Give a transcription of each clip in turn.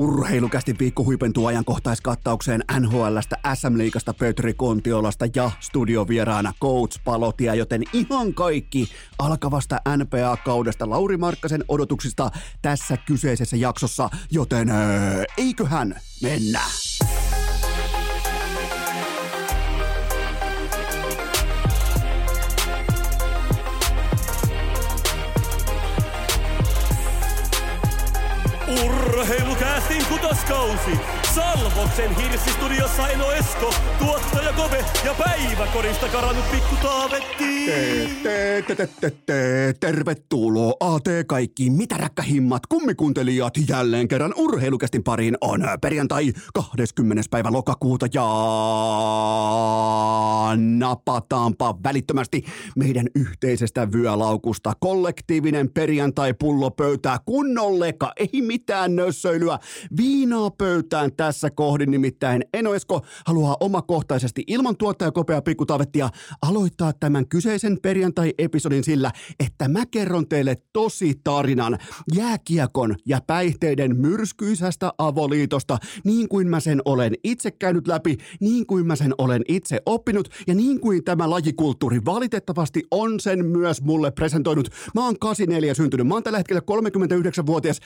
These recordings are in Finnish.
Urheilukästi viikko huipentuu ajankohtaiskattaukseen NHLstä, SM-liigasta, Petri Kontiolasta ja studiovieraana Coach Palotia, joten ihan kaikki alkavasta NPA-kaudesta Lauri Markkasen odotuksista tässä kyseisessä jaksossa, joten eiköhän mennä. Kutoskausi. Salvoksen hirsistudiossa Eno Esko, tuottaja Kove ja päiväkorista karannut pikku Taavetti. Te, te, te, te, te, tervetuloa AT kaikki mitä räkkähimmat kummikuuntelijat jälleen kerran urheilukästin pariin on perjantai 20. päivä lokakuuta ja napataanpa välittömästi meidän yhteisestä vyölaukusta kollektiivinen perjantai pullo pöytää kunnolleka, ei mitään nössöilyä, viinaa pöytään tässä kohdin nimittäin Eno Esko haluaa omakohtaisesti ilman tuottajakopea pikkutavettia aloittaa tämän kyseisen perjantai-episodin sillä, että mä kerron teille tosi tarinan jääkiekon ja päihteiden myrskyisästä avoliitosta, niin kuin mä sen olen itse käynyt läpi, niin kuin mä sen olen itse oppinut ja niin kuin tämä lajikulttuuri valitettavasti on sen myös mulle presentoinut. Mä oon 84 syntynyt, mä oon tällä hetkellä 39-vuotias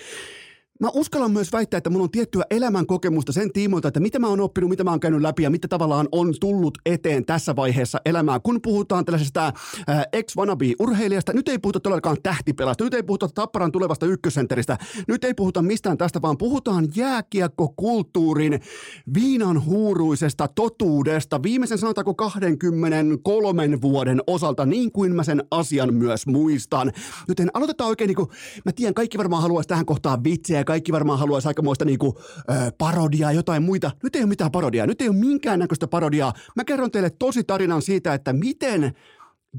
Mä uskallan myös väittää, että mulla on tiettyä elämän kokemusta sen tiimoilta, että mitä mä oon oppinut, mitä mä oon käynyt läpi ja mitä tavallaan on tullut eteen tässä vaiheessa elämää. Kun puhutaan tällaisesta äh, ex-wannabe-urheilijasta, nyt ei puhuta todellakaan tähtipelasta, nyt ei puhuta Tapparan tulevasta ykkössenteristä, nyt ei puhuta mistään tästä, vaan puhutaan jääkiekkokulttuurin viinan huuruisesta totuudesta viimeisen sanotaanko 23 vuoden osalta, niin kuin mä sen asian myös muistan. Joten aloitetaan oikein niin kuin, mä tiedän, kaikki varmaan haluaisi tähän kohtaan vitsiä ja kaikki varmaan haluaisi aikamoista niinku, ö, parodiaa, jotain muita. Nyt ei ole mitään parodiaa, nyt ei ole minkäännäköistä parodiaa. Mä kerron teille tosi tarinan siitä, että miten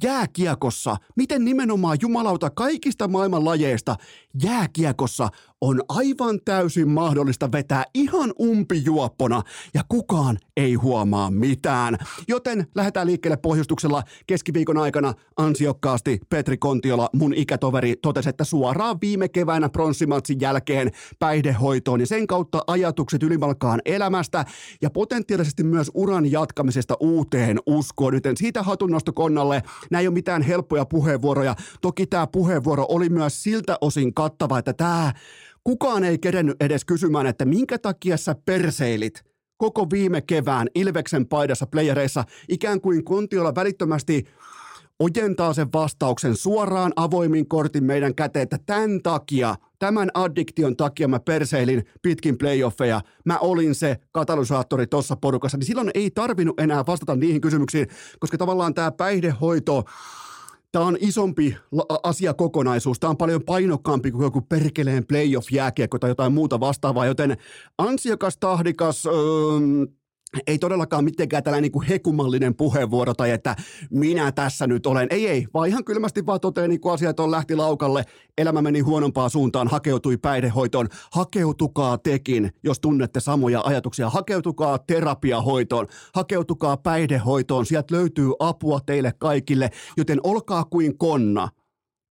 jääkiekossa, miten nimenomaan jumalauta kaikista maailman lajeista jääkiekossa on aivan täysin mahdollista vetää ihan umpijuoppona ja kukaan ei huomaa mitään. Joten lähdetään liikkeelle pohjustuksella keskiviikon aikana ansiokkaasti Petri Kontiola, mun ikätoveri, totesi, että suoraan viime keväänä pronssimatsin jälkeen päihdehoitoon ja sen kautta ajatukset ylimalkaan elämästä ja potentiaalisesti myös uran jatkamisesta uuteen uskoon. Joten siitä hatunnosto konnalle. Nämä ei ole mitään helppoja puheenvuoroja. Toki tämä puheenvuoro oli myös siltä osin kattava, että tämä kukaan ei kerennyt edes kysymään, että minkä takia sä perseilit koko viime kevään Ilveksen paidassa playereissa, ikään kuin Kontiola välittömästi ojentaa sen vastauksen suoraan avoimin kortin meidän käteen, että tämän takia, tämän addiktion takia mä perseilin pitkin playoffeja, mä olin se katalysaattori tuossa porukassa, niin silloin ei tarvinnut enää vastata niihin kysymyksiin, koska tavallaan tämä päihdehoito, Tämä on isompi asiakokonaisuus. Tämä on paljon painokkaampi kuin joku perkeleen playoff-jääkiekko tai jotain muuta vastaavaa, joten ansiokas, tahdikas, öö, ei todellakaan mitenkään tällainen niin kuin hekumallinen puheenvuoro tai että minä tässä nyt olen. Ei, ei, vaan ihan kylmästi vaan toteaa niin kuin asiat on lähti laukalle, elämä meni huonompaan suuntaan, hakeutui päihdehoitoon. Hakeutukaa tekin, jos tunnette samoja ajatuksia. Hakeutukaa terapiahoitoon, hakeutukaa päihdehoitoon. Sieltä löytyy apua teille kaikille, joten olkaa kuin konna –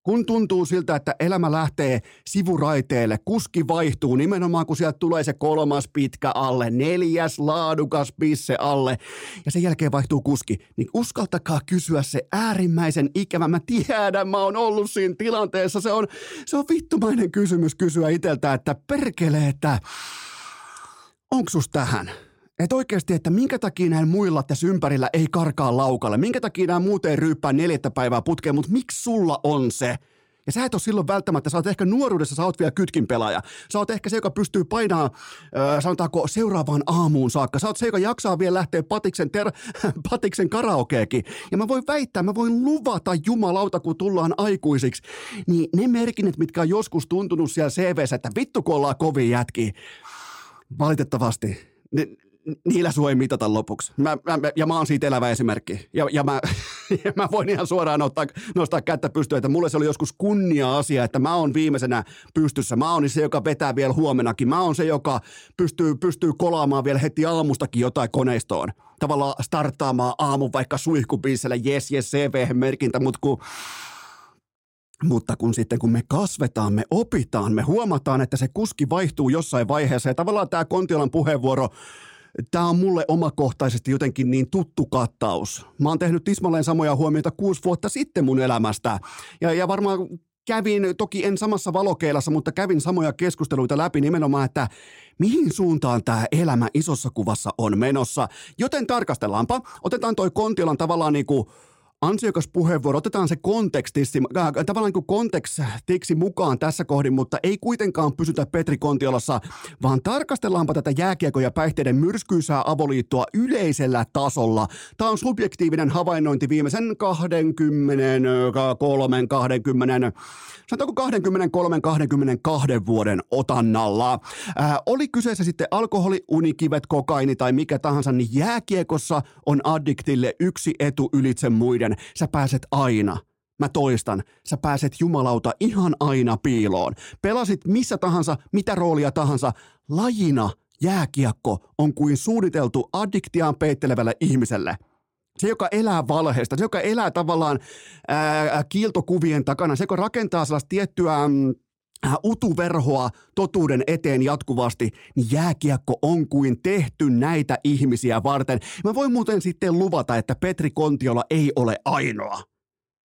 kun tuntuu siltä, että elämä lähtee sivuraiteelle, kuski vaihtuu nimenomaan, kun sieltä tulee se kolmas pitkä alle, neljäs laadukas pisse alle ja sen jälkeen vaihtuu kuski, niin uskaltakaa kysyä se äärimmäisen ikävä. Mä tiedän, mä oon ollut siinä tilanteessa. Se on, se on vittumainen kysymys kysyä itseltä, että perkele, että onko tähän? Että oikeasti, että minkä takia näin muilla tässä ympärillä ei karkaa laukalle, minkä takia nämä muut ei ryyppää neljättä päivää putkeen, mutta miksi sulla on se? Ja sä et ole silloin välttämättä, sä oot ehkä nuoruudessa, sä oot vielä kytkin pelaaja. Sä oot ehkä se, joka pystyy painaa, äh, sanotaanko, seuraavaan aamuun saakka. Sä oot se, joka jaksaa vielä lähteä patiksen, ter- patiksen karaokeekin. Ja mä voin väittää, mä voin luvata jumalauta, kun tullaan aikuisiksi. Niin ne merkinnät, mitkä on joskus tuntunut siellä CVssä, että vittu kun ollaan kovin jätki. Valitettavasti ne, niillä sua ei mitata lopuksi. Mä, mä, ja mä oon siitä elävä esimerkki. Ja, ja, mä, ja mä voin ihan suoraan ottaa, nostaa kättä pystyä, että mulle se oli joskus kunnia-asia, että mä oon viimeisenä pystyssä. Mä oon se, joka vetää vielä huomenakin. Mä oon se, joka pystyy, pystyy kolaamaan vielä heti aamustakin jotain koneistoon. Tavallaan starttaamaan aamun vaikka suihkubiisellä, yes, yes, CV-merkintä, mutta kun Mutta kun sitten kun me kasvetaan, me opitaan, me huomataan, että se kuski vaihtuu jossain vaiheessa ja tavallaan tämä Kontiolan puheenvuoro Tämä on mulle omakohtaisesti jotenkin niin tuttu kattaus. Mä oon tehnyt tismalleen samoja huomioita kuusi vuotta sitten mun elämästä. Ja, ja varmaan kävin, toki en samassa valokeilassa, mutta kävin samoja keskusteluita läpi nimenomaan, että mihin suuntaan tämä elämä isossa kuvassa on menossa. Joten tarkastellaanpa. Otetaan toi Kontiolan tavallaan niin kuin ansiokas puheenvuoro. Otetaan se kontekstiksi, äh, tavallaan niin kontekstiksi mukaan tässä kohdin, mutta ei kuitenkaan pysytä Petri Kontiolassa, vaan tarkastellaanpa tätä jääkiekko- ja päihteiden myrskyisää avoliittoa yleisellä tasolla. Tämä on subjektiivinen havainnointi viimeisen 23, 20, sanotaanko 23, 22 vuoden otannalla. Ää, oli kyseessä sitten alkoholi, unikivet, kokaini tai mikä tahansa, niin jääkiekossa on addiktille yksi etu ylitse muiden sä pääset aina Mä toistan, sä pääset jumalauta ihan aina piiloon. Pelasit missä tahansa, mitä roolia tahansa, lajina jääkiekko on kuin suunniteltu addiktiaan peittelevälle ihmiselle. Se, joka elää valheesta, se, joka elää tavallaan ää, kiiltokuvien takana, se, joka rakentaa sellaista tiettyä mm, utuverhoa totuuden eteen jatkuvasti, niin jääkiekko on kuin tehty näitä ihmisiä varten. Mä voin muuten sitten luvata, että Petri Kontiola ei ole ainoa.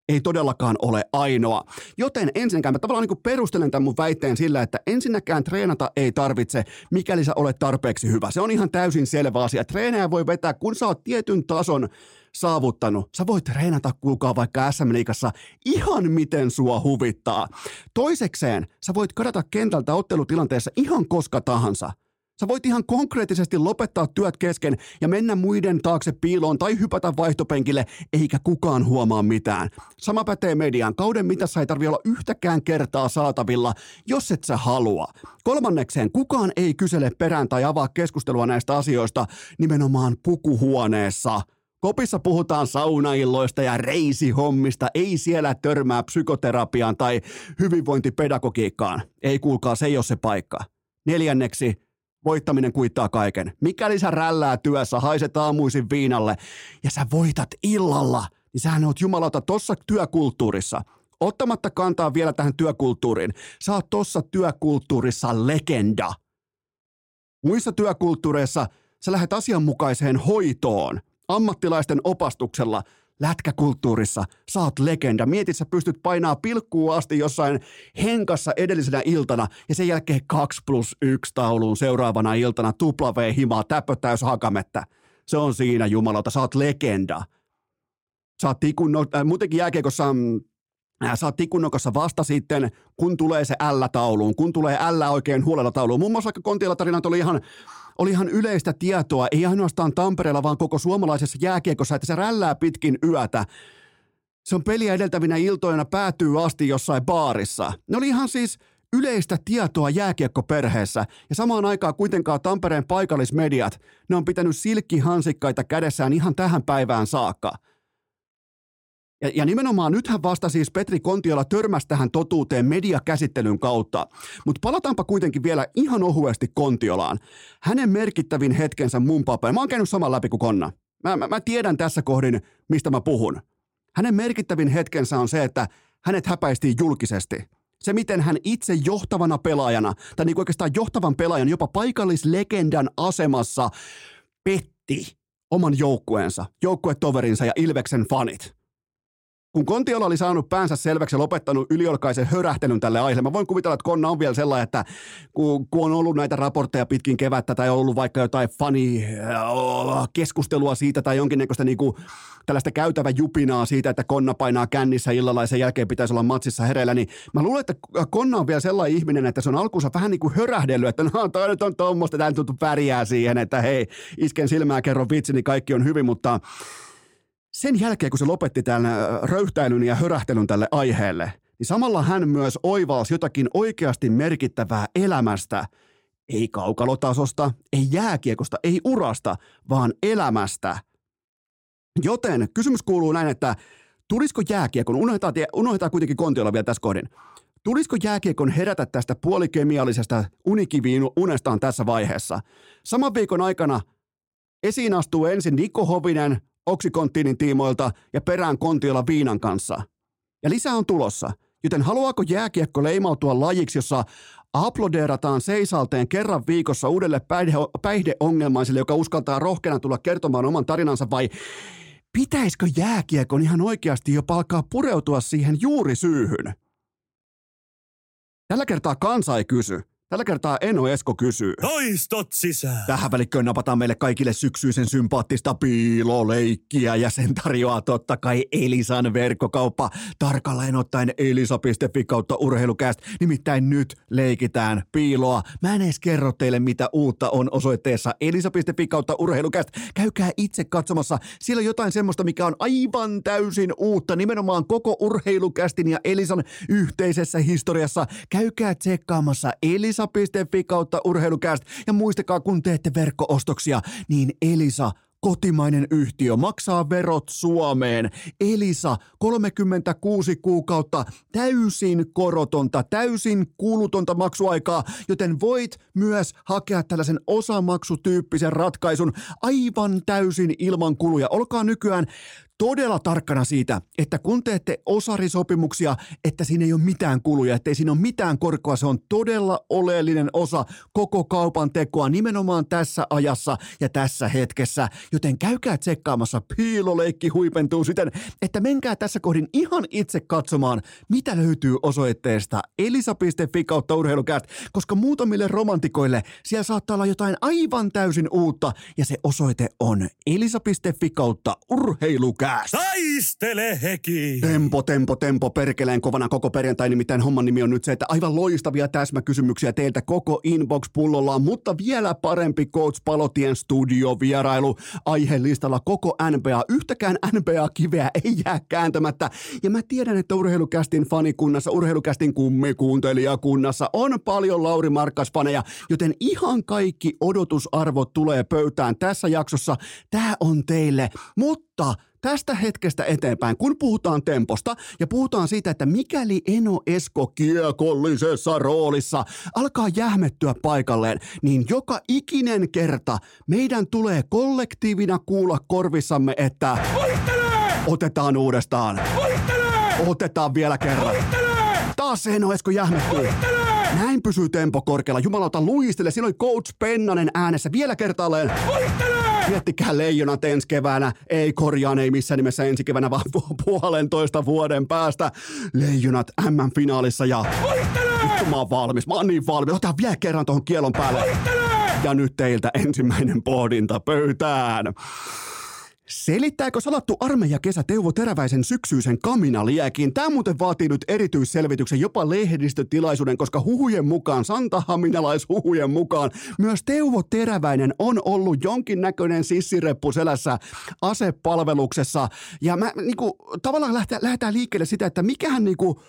Ei todellakaan ole ainoa. Joten ensinnäkään mä tavallaan niin perustelen tämän mun väitteen sillä, että ensinnäkään treenata ei tarvitse, mikäli sä olet tarpeeksi hyvä. Se on ihan täysin selvä asia. Treenejä voi vetää, kun sä oot tietyn tason saavuttanut. Sä voit treenata kuulkaa vaikka SM Liigassa ihan miten sua huvittaa. Toisekseen, sä voit kadata kentältä ottelutilanteessa ihan koska tahansa. Sä voit ihan konkreettisesti lopettaa työt kesken ja mennä muiden taakse piiloon tai hypätä vaihtopenkille, eikä kukaan huomaa mitään. Sama pätee median. Kauden mitassa ei tarvi olla yhtäkään kertaa saatavilla, jos et sä halua. Kolmannekseen, kukaan ei kysele perään tai avaa keskustelua näistä asioista nimenomaan pukuhuoneessa – Kopissa puhutaan saunailloista ja reisihommista, ei siellä törmää psykoterapiaan tai hyvinvointipedagogiikkaan. Ei kuulkaa, se ei ole se paikka. Neljänneksi, voittaminen kuittaa kaiken. Mikäli sä rällää työssä, haiset aamuisin viinalle ja sä voitat illalla, niin sähän oot jumalauta tossa työkulttuurissa. Ottamatta kantaa vielä tähän työkulttuuriin. Sä oot tossa työkulttuurissa legenda. Muissa työkulttuureissa sä lähdet asianmukaiseen hoitoon – ammattilaisten opastuksella lätkäkulttuurissa oot legenda. Mietit, sä pystyt painaa pilkkuun asti jossain henkassa edellisenä iltana ja sen jälkeen 2 plus 1 tauluun seuraavana iltana tupla himaa, täpötäys hakamettä. Se on siinä jumalauta, oot legenda. Sä oot tikun, no, äh, muutenkin jääkiekossa mm, äh, sä oot vasta sitten, kun tulee se L-tauluun, kun tulee L oikein huolella tauluun. Muun muassa vaikka Kontilla tarinat oli ihan oli ihan yleistä tietoa, ei ainoastaan Tampereella, vaan koko suomalaisessa jääkiekossa, että se rällää pitkin yötä. Se on peliä edeltävinä iltoina päätyy asti jossain baarissa. Ne oli ihan siis yleistä tietoa jääkiekkoperheessä ja samaan aikaan kuitenkaan Tampereen paikallismediat, ne on pitänyt silkkihansikkaita kädessään ihan tähän päivään saakka – ja, ja nimenomaan nythän vasta siis Petri Kontiola törmäsi tähän totuuteen mediakäsittelyn kautta. Mutta palataanpa kuitenkin vielä ihan ohuesti Kontiolaan. Hänen merkittävin hetkensä mun paperin. Mä oon käynyt saman läpi kuin Konna. Mä, mä, mä tiedän tässä kohdin, mistä mä puhun. Hänen merkittävin hetkensä on se, että hänet häpäistiin julkisesti. Se, miten hän itse johtavana pelaajana, tai niin oikeastaan johtavan pelaajan, jopa paikallislegendan asemassa, petti oman joukkueensa, joukkuetoverinsa ja Ilveksen fanit kun Kontiola oli saanut päänsä selväksi ja lopettanut yliolkaisen hörähtelyn tälle aiheelle, mä voin kuvitella, että Konna on vielä sellainen, että kun, kun on ollut näitä raportteja pitkin kevättä tai on ollut vaikka jotain fani äh, keskustelua siitä tai jonkinnäköistä niinku, tällaista käytävä jupinaa siitä, että Konna painaa kännissä illalla ja sen jälkeen pitäisi olla matsissa hereillä, niin mä luulen, että Konna on vielä sellainen ihminen, että se on alkuunsa vähän niin kuin hörähdellyt, että no toi nyt on tuommoista, tämä tuntuu pärjää siihen, että hei, isken silmää, kerro vitsi, niin kaikki on hyvin, mutta sen jälkeen, kun se lopetti tämän röyhtäilyn ja hörähtelyn tälle aiheelle, niin samalla hän myös oivalsi jotakin oikeasti merkittävää elämästä. Ei kaukalotasosta, ei jääkiekosta, ei urasta, vaan elämästä. Joten kysymys kuuluu näin, että tulisiko jääkiekon, unohdetaan, unohdetaan kuitenkin kontiolla vielä tässä kohdin, tulisiko jääkiekon herätä tästä puolikemiallisesta unikiviin unestaan tässä vaiheessa? Saman viikon aikana esiin astuu ensin Niko Hovinen, Oksikonttiinin tiimoilta ja perään Kontiolla Viinan kanssa. Ja lisää on tulossa. Joten haluaako jääkiekko leimautua lajiksi, jossa aplodeerataan seisalteen kerran viikossa uudelle päihde, päihdeongelmaiselle, joka uskaltaa rohkeana tulla kertomaan oman tarinansa, vai pitäisikö jääkiekon ihan oikeasti jo alkaa pureutua siihen juurisyyhyn? Tällä kertaa kansa ei kysy. Tällä kertaa Eno Esko kysyy. Toistot sisään. Tähän välikköön napataan meille kaikille syksyisen sympaattista piiloleikkiä ja sen tarjoaa totta kai Elisan verkkokauppa. Tarkalleen ottaen elisa.fi kautta urheilukäst. Nimittäin nyt leikitään piiloa. Mä en edes kerro teille mitä uutta on osoitteessa elisa.fi kautta urheilukäst. Käykää itse katsomassa. Siellä on jotain semmoista, mikä on aivan täysin uutta. Nimenomaan koko urheilukästin ja Elisan yhteisessä historiassa. Käykää tsekkaamassa Elisa elisa.fi kautta urheilukäst. Ja muistakaa, kun teette verkkoostoksia, niin Elisa kotimainen yhtiö maksaa verot Suomeen. Elisa 36 kuukautta täysin korotonta, täysin kuulutonta maksuaikaa, joten voit myös hakea tällaisen osamaksutyyppisen ratkaisun aivan täysin ilman kuluja. Olkaa nykyään todella tarkkana siitä, että kun teette osarisopimuksia, että siinä ei ole mitään kuluja, ettei siinä ole mitään korkoa. Se on todella oleellinen osa koko kaupan tekoa nimenomaan tässä ajassa ja tässä hetkessä. Joten käykää tsekkaamassa, piiloleikki huipentuu siten, että menkää tässä kohdin ihan itse katsomaan, mitä löytyy osoitteesta elisa.fi kautta urheilukääst, koska muutamille romantikoille siellä saattaa olla jotain aivan täysin uutta ja se osoite on elisa.fi kautta urheilukääst. Podcast. Taistele heki! Tempo, tempo, tempo, perkeleen kovana koko perjantai, nimittäin homman nimi on nyt se, että aivan loistavia täsmäkysymyksiä teiltä koko inbox pullollaan, mutta vielä parempi Coach Palotien studiovierailu aiheellistalla koko NBA. Yhtäkään NBA-kiveä ei jää kääntämättä. Ja mä tiedän, että urheilukästin fanikunnassa, urheilukästin kummikuuntelijakunnassa on paljon Lauri Markkas-faneja, joten ihan kaikki odotusarvot tulee pöytään tässä jaksossa. Tää on teille, mutta tästä hetkestä eteenpäin, kun puhutaan temposta ja puhutaan siitä, että mikäli Eno Esko kiekollisessa roolissa alkaa jähmettyä paikalleen, niin joka ikinen kerta meidän tulee kollektiivina kuulla korvissamme, että otetaan uudestaan. Otetaan vielä kerran. Voittelee! Taas Eno Esko jähmettyy. Näin pysyy tempo korkealla. Jumalauta luistele. Siinä oli Coach Pennanen äänessä vielä kertaalleen. Voittelee! Miettikää leijonat ensi keväänä, ei korjaan, ei missään nimessä ensi keväänä, vaan puolentoista vuoden päästä. Leijonat M-finaalissa ja... Vittu mä oon valmis, mä oon niin valmis. Otetaan vielä kerran tuohon kielon päälle. Ja nyt teiltä ensimmäinen pohdinta pöytään. Selittääkö salattu armeija kesä Teuvo Teräväisen syksyisen kaminaliekin? Tämä muuten vaatii nyt erityisselvityksen, jopa lehdistötilaisuuden, koska huhujen mukaan, santahaminalaishuhujen mukaan, myös Teuvo Teräväinen on ollut jonkinnäköinen sissireppu selässä asepalveluksessa. Ja mä niinku, tavallaan lähtee, lähdetään liikkeelle sitä, että mikähän niinku,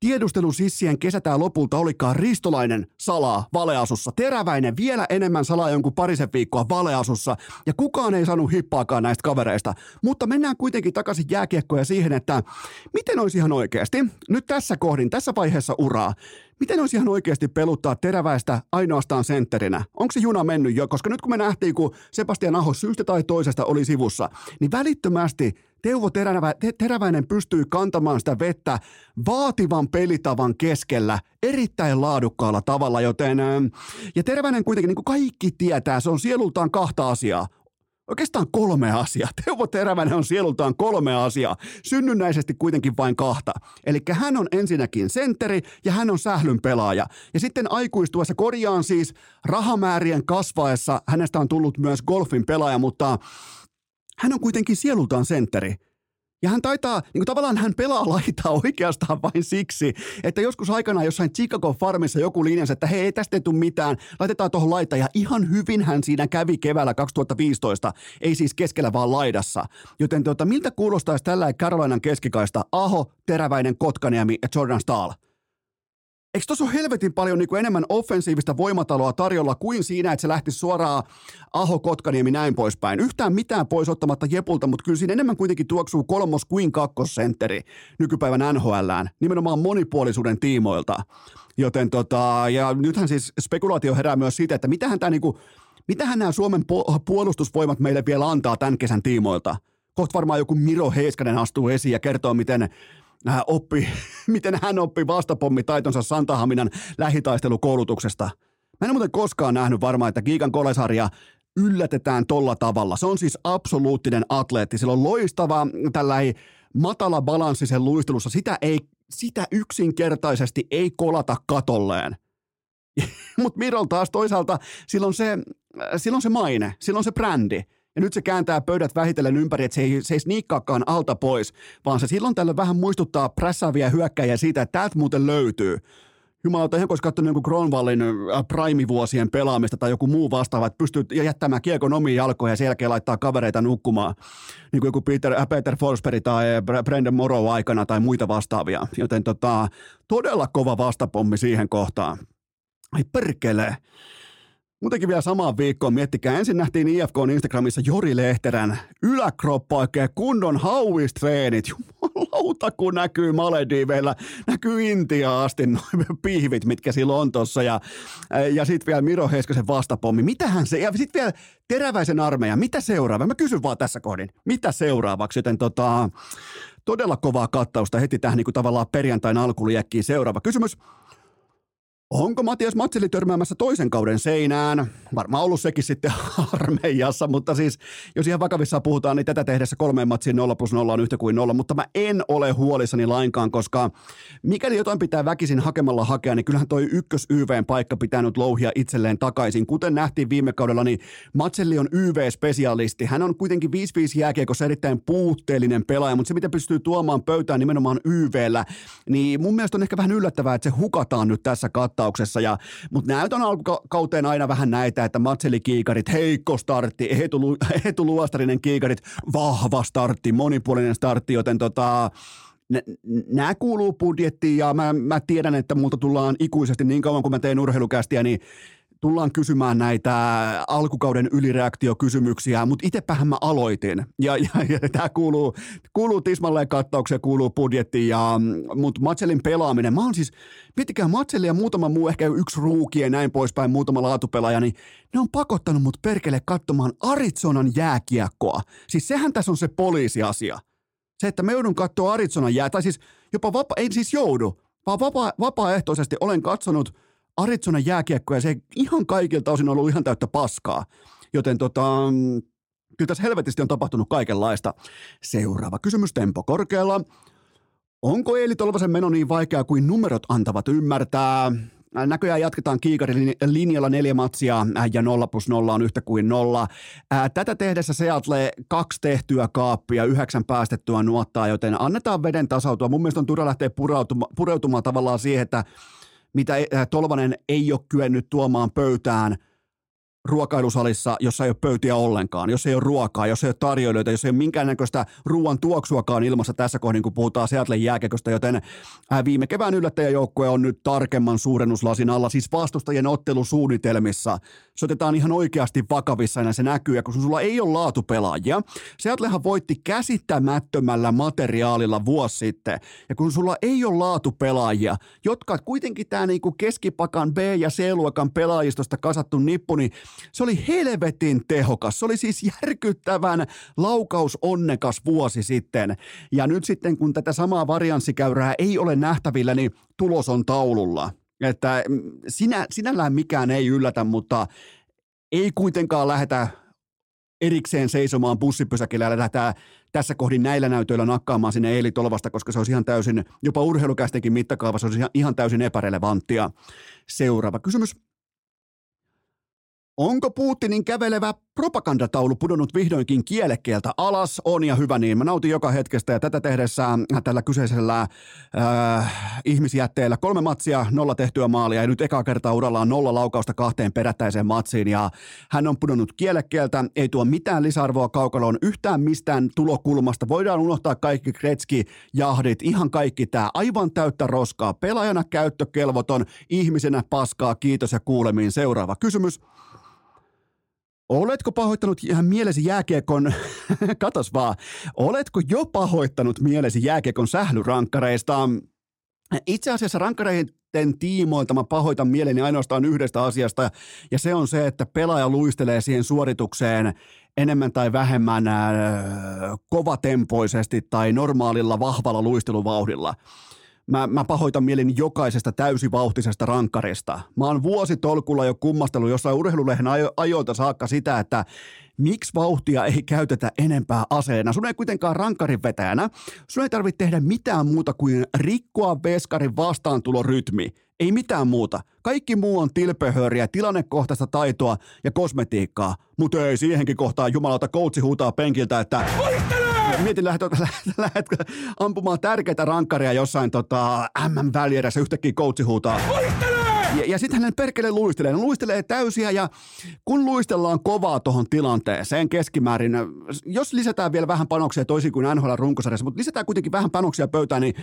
Tiedustelusissien kesätää lopulta olikaan ristolainen salaa valeasussa. Teräväinen vielä enemmän salaa jonkun parisen viikkoa valeasussa. Ja kukaan ei saanut hippaakaan näistä kavereista. Mutta mennään kuitenkin takaisin jääkiekkoja siihen, että miten olisi ihan oikeasti, nyt tässä kohdin, tässä vaiheessa uraa, miten olisi ihan oikeasti peluttaa teräväistä ainoastaan sentterinä? Onko se juna mennyt jo? Koska nyt kun me nähtiin, kun Sebastian Aho syystä tai toisesta oli sivussa, niin välittömästi Teuvo Terävä, Teräväinen pystyy kantamaan sitä vettä vaativan pelitavan keskellä erittäin laadukkaalla tavalla, joten ja Teräväinen kuitenkin niin kuin kaikki tietää, se on sielultaan kahta asiaa. Oikeastaan kolme asiaa. Teuvo Teräväinen on sielultaan kolme asiaa. Synnynnäisesti kuitenkin vain kahta. Eli hän on ensinnäkin sentteri ja hän on sählyn pelaaja. Ja sitten aikuistuessa korjaan siis rahamäärien kasvaessa hänestä on tullut myös golfin pelaaja, mutta hän on kuitenkin sielultaan sentteri. Ja hän taitaa, niin kuin tavallaan hän pelaa laitaa oikeastaan vain siksi, että joskus aikana jossain Chicago Farmissa joku linjasi, että hei, ei tästä ei tule mitään, laitetaan tuohon laita. Ja ihan hyvin hän siinä kävi keväällä 2015, ei siis keskellä vaan laidassa. Joten tuota, miltä kuulostaisi tällä Carolinan keskikaista Aho, Teräväinen, Kotkaniemi ja Jordan Stahl? Eikö tuossa ole helvetin paljon niin kuin enemmän offensiivista voimataloa tarjolla kuin siinä, että se lähti suoraan Aho, Kotkaniemi näin poispäin. Yhtään mitään pois ottamatta Jepulta, mutta kyllä siinä enemmän kuitenkin tuoksuu kolmos kuin kakkosentteri nykypäivän NHLään, nimenomaan monipuolisuuden tiimoilta. Joten tota, ja nythän siis spekulaatio herää myös siitä, että mitähän tämä niinku, mitähän nämä Suomen puolustusvoimat meille vielä antaa tämän kesän tiimoilta. Kohta varmaan joku Miro Heiskanen astuu esiin ja kertoo, miten oppi, miten hän oppi vastapommitaitonsa Santahaminan lähitaistelukoulutuksesta. Mä en muuten koskaan nähnyt varmaan, että Giikan kolesarja yllätetään tolla tavalla. Se on siis absoluuttinen atleetti. Sillä on loistava tällä matala balanssi sen luistelussa. Sitä, ei, sitä yksinkertaisesti ei kolata katolleen. Mutta Mirol taas toisaalta, silloin se, silloin se maine, silloin se brändi. Ja nyt se kääntää pöydät vähitellen ympäri, että se ei, se ei sniikkaakaan alta pois, vaan se silloin tällöin vähän muistuttaa pressaavia hyökkäjiä siitä, että täältä muuten löytyy. Jumalauta, ihan olisi katsonut jonkun Gronvallin äh, prime-vuosien pelaamista tai joku muu vastaava, että pystyy jättämään kiekon omiin jalkoihin ja sen jälkeen laittaa kavereita nukkumaan, niin kuin joku Peter, äh, Peter Forsberg tai Brendan Morrow aikana tai muita vastaavia. Joten tota, todella kova vastapommi siihen kohtaan. Ai perkele. Muutenkin vielä samaan viikkoon, miettikää. Ensin nähtiin IFK Instagramissa Jori Lehterän yläkroppa oikein kunnon hauistreenit. Jumalauta, kun näkyy Malediveillä, näkyy Intia asti noin pihvit, mitkä sillä on tossa. Ja, ja sitten vielä Miro Heiskasen vastapommi. Mitähän se, ja sitten vielä teräväisen armeija. Mitä seuraava? Mä kysyn vaan tässä kohdin. Mitä seuraavaksi? Joten tota, todella kovaa kattausta heti tähän niin kuin tavallaan perjantain alkuliekkiin. Seuraava kysymys. Onko Matias Matseli törmäämässä toisen kauden seinään? Varmaan ollut sekin sitten armeijassa, mutta siis jos ihan vakavissa puhutaan, niin tätä tehdessä kolmeen matsiin 0 plus 0 on yhtä kuin 0, mutta mä en ole huolissani lainkaan, koska mikäli jotain pitää väkisin hakemalla hakea, niin kyllähän toi ykkös YVn paikka pitää nyt louhia itselleen takaisin. Kuten nähtiin viime kaudella, niin Matselli on YV-spesialisti. Hän on kuitenkin 5-5 jääkiekossa erittäin puutteellinen pelaaja, mutta se mitä pystyy tuomaan pöytään nimenomaan YVllä, niin mun mielestä on ehkä vähän yllättävää, että se hukataan nyt tässä kattauksessa kattauksessa. Ja, mutta näytön alkukauteen aina vähän näitä, että Matseli-kiikarit, heikko startti, Eetu, Eetu Luostarinen kiikarit, vahva startti, monipuolinen startti, joten tota, nämä kuuluu budjettiin ja mä, mä tiedän, että multa tullaan ikuisesti niin kauan kuin mä teen urheilukästiä, niin tullaan kysymään näitä alkukauden ylireaktiokysymyksiä, mutta itsepähän mä aloitin. Ja, ja, ja tämä kuuluu, kuuluu tismalleen kattaukseen, kuuluu budjettiin, ja, mutta Matselin pelaaminen, mä oon siis, miettikää Matseli ja muutama muu, ehkä yksi ruuki ja näin poispäin, muutama laatupelaaja, niin ne on pakottanut mut perkele katsomaan Arizonan jääkiekkoa. Siis sehän tässä on se poliisiasia. Se, että me joudun katsoa Arizonan jää, tai siis jopa vapa, ei siis joudu, vaan vapa, vapaaehtoisesti olen katsonut – Arizonan jääkiekko ja se ihan kaikilta osin on ollut ihan täyttä paskaa. Joten tota, kyllä tässä helvetisti on tapahtunut kaikenlaista. Seuraava kysymys, tempo korkealla. Onko Eeli Tolvasen meno niin vaikea kuin numerot antavat ymmärtää? Näköjään jatketaan kiikarin linjalla neljä matsia ja nolla plus nolla on yhtä kuin nolla. Tätä tehdessä Seattle kaksi tehtyä kaappia, yhdeksän päästettyä nuottaa, joten annetaan veden tasautua. Mun mielestä on turha lähteä pureutumaan, pureutumaan tavallaan siihen, että mitä Tolvanen ei ole kyennyt tuomaan pöytään – ruokailusalissa, jossa ei ole pöytiä ollenkaan, jos ei ole ruokaa, jos ei ole tarjoilijoita, jos ei ole minkäännäköistä ruoan tuoksuakaan ilmassa tässä kohdin, kun puhutaan Seattlein jääkekosta, joten äh, viime kevään yllättäjäjoukkue on nyt tarkemman suurennuslasin alla, siis vastustajien ottelusuunnitelmissa. Se otetaan ihan oikeasti vakavissa ja se näkyy, ja kun sulla ei ole laatupelaajia, Seattlehan voitti käsittämättömällä materiaalilla vuosi sitten, ja kun sulla ei ole laatupelaajia, jotka kuitenkin tämä niinku keskipakan B- ja C-luokan pelaajistosta kasattu nippu, niin se oli helvetin tehokas. Se oli siis järkyttävän laukausonnekas vuosi sitten. Ja nyt sitten, kun tätä samaa varianssikäyrää ei ole nähtävillä, niin tulos on taululla. Että mm, sinä, sinällään mikään ei yllätä, mutta ei kuitenkaan lähetä erikseen seisomaan bussipysäkillä ja lähdetään tässä kohdin näillä näytöillä nakkaamaan sinne Eeli Tolvasta, koska se olisi ihan täysin, jopa urheilukästenkin mittakaavassa, se olisi ihan, ihan täysin epärelevanttia. Seuraava kysymys. Onko Putinin kävelevä propagandataulu pudonnut vihdoinkin kielekkeeltä alas? On ja hyvä niin. Mä nautin joka hetkestä ja tätä tehdessä tällä kyseisellä äh, ihmisjätteellä kolme matsia, nolla tehtyä maalia ja nyt eka kertaa urallaan nolla laukausta kahteen perättäiseen matsiin ja hän on pudonnut kielekkeeltä, ei tuo mitään lisäarvoa kaukaloon yhtään mistään tulokulmasta. Voidaan unohtaa kaikki Kretski jahdit, ihan kaikki tämä aivan täyttä roskaa. Pelaajana käyttökelvoton, ihmisenä paskaa, kiitos ja kuulemiin. Seuraava kysymys. Oletko pahoittanut ihan mielesi jääkiekon, katos vaan, oletko jo pahoittanut mielesi jääkiekon sählyrankkareista? Itse asiassa rankkareiden tiimoilta mä pahoitan mieleni ainoastaan yhdestä asiasta, ja se on se, että pelaaja luistelee siihen suoritukseen enemmän tai vähemmän äh, kovatempoisesti tai normaalilla vahvalla luisteluvauhdilla. Mä, mä pahoitan mielin jokaisesta täysivauhtisesta rankkarista. Mä oon vuositolkulla jo kummastellut jossain urheilulehen ajo- ajoilta saakka sitä, että miksi vauhtia ei käytetä enempää aseena. Sun ei kuitenkaan rankkarin vetäjänä, sun ei tarvitse tehdä mitään muuta kuin rikkoa veskarin vastaantulorytmi. Ei mitään muuta. Kaikki muu on tilpehöriä, tilannekohtaista taitoa ja kosmetiikkaa. Mutta ei siihenkin kohtaan jumalauta koutsi huutaa penkiltä, että Mietin, lähdet, lähdet ampumaan tärkeitä rankkaria jossain tota, MM-välierässä yhtäkkiä koutsi huutaa. Ja, ja sitten hänen perkele luistelee. Ne luistelee täysiä ja kun luistellaan kovaa tuohon tilanteeseen keskimäärin, jos lisätään vielä vähän panoksia toisin kuin NHL runkosarjassa, mutta lisätään kuitenkin vähän panoksia pöytään, niin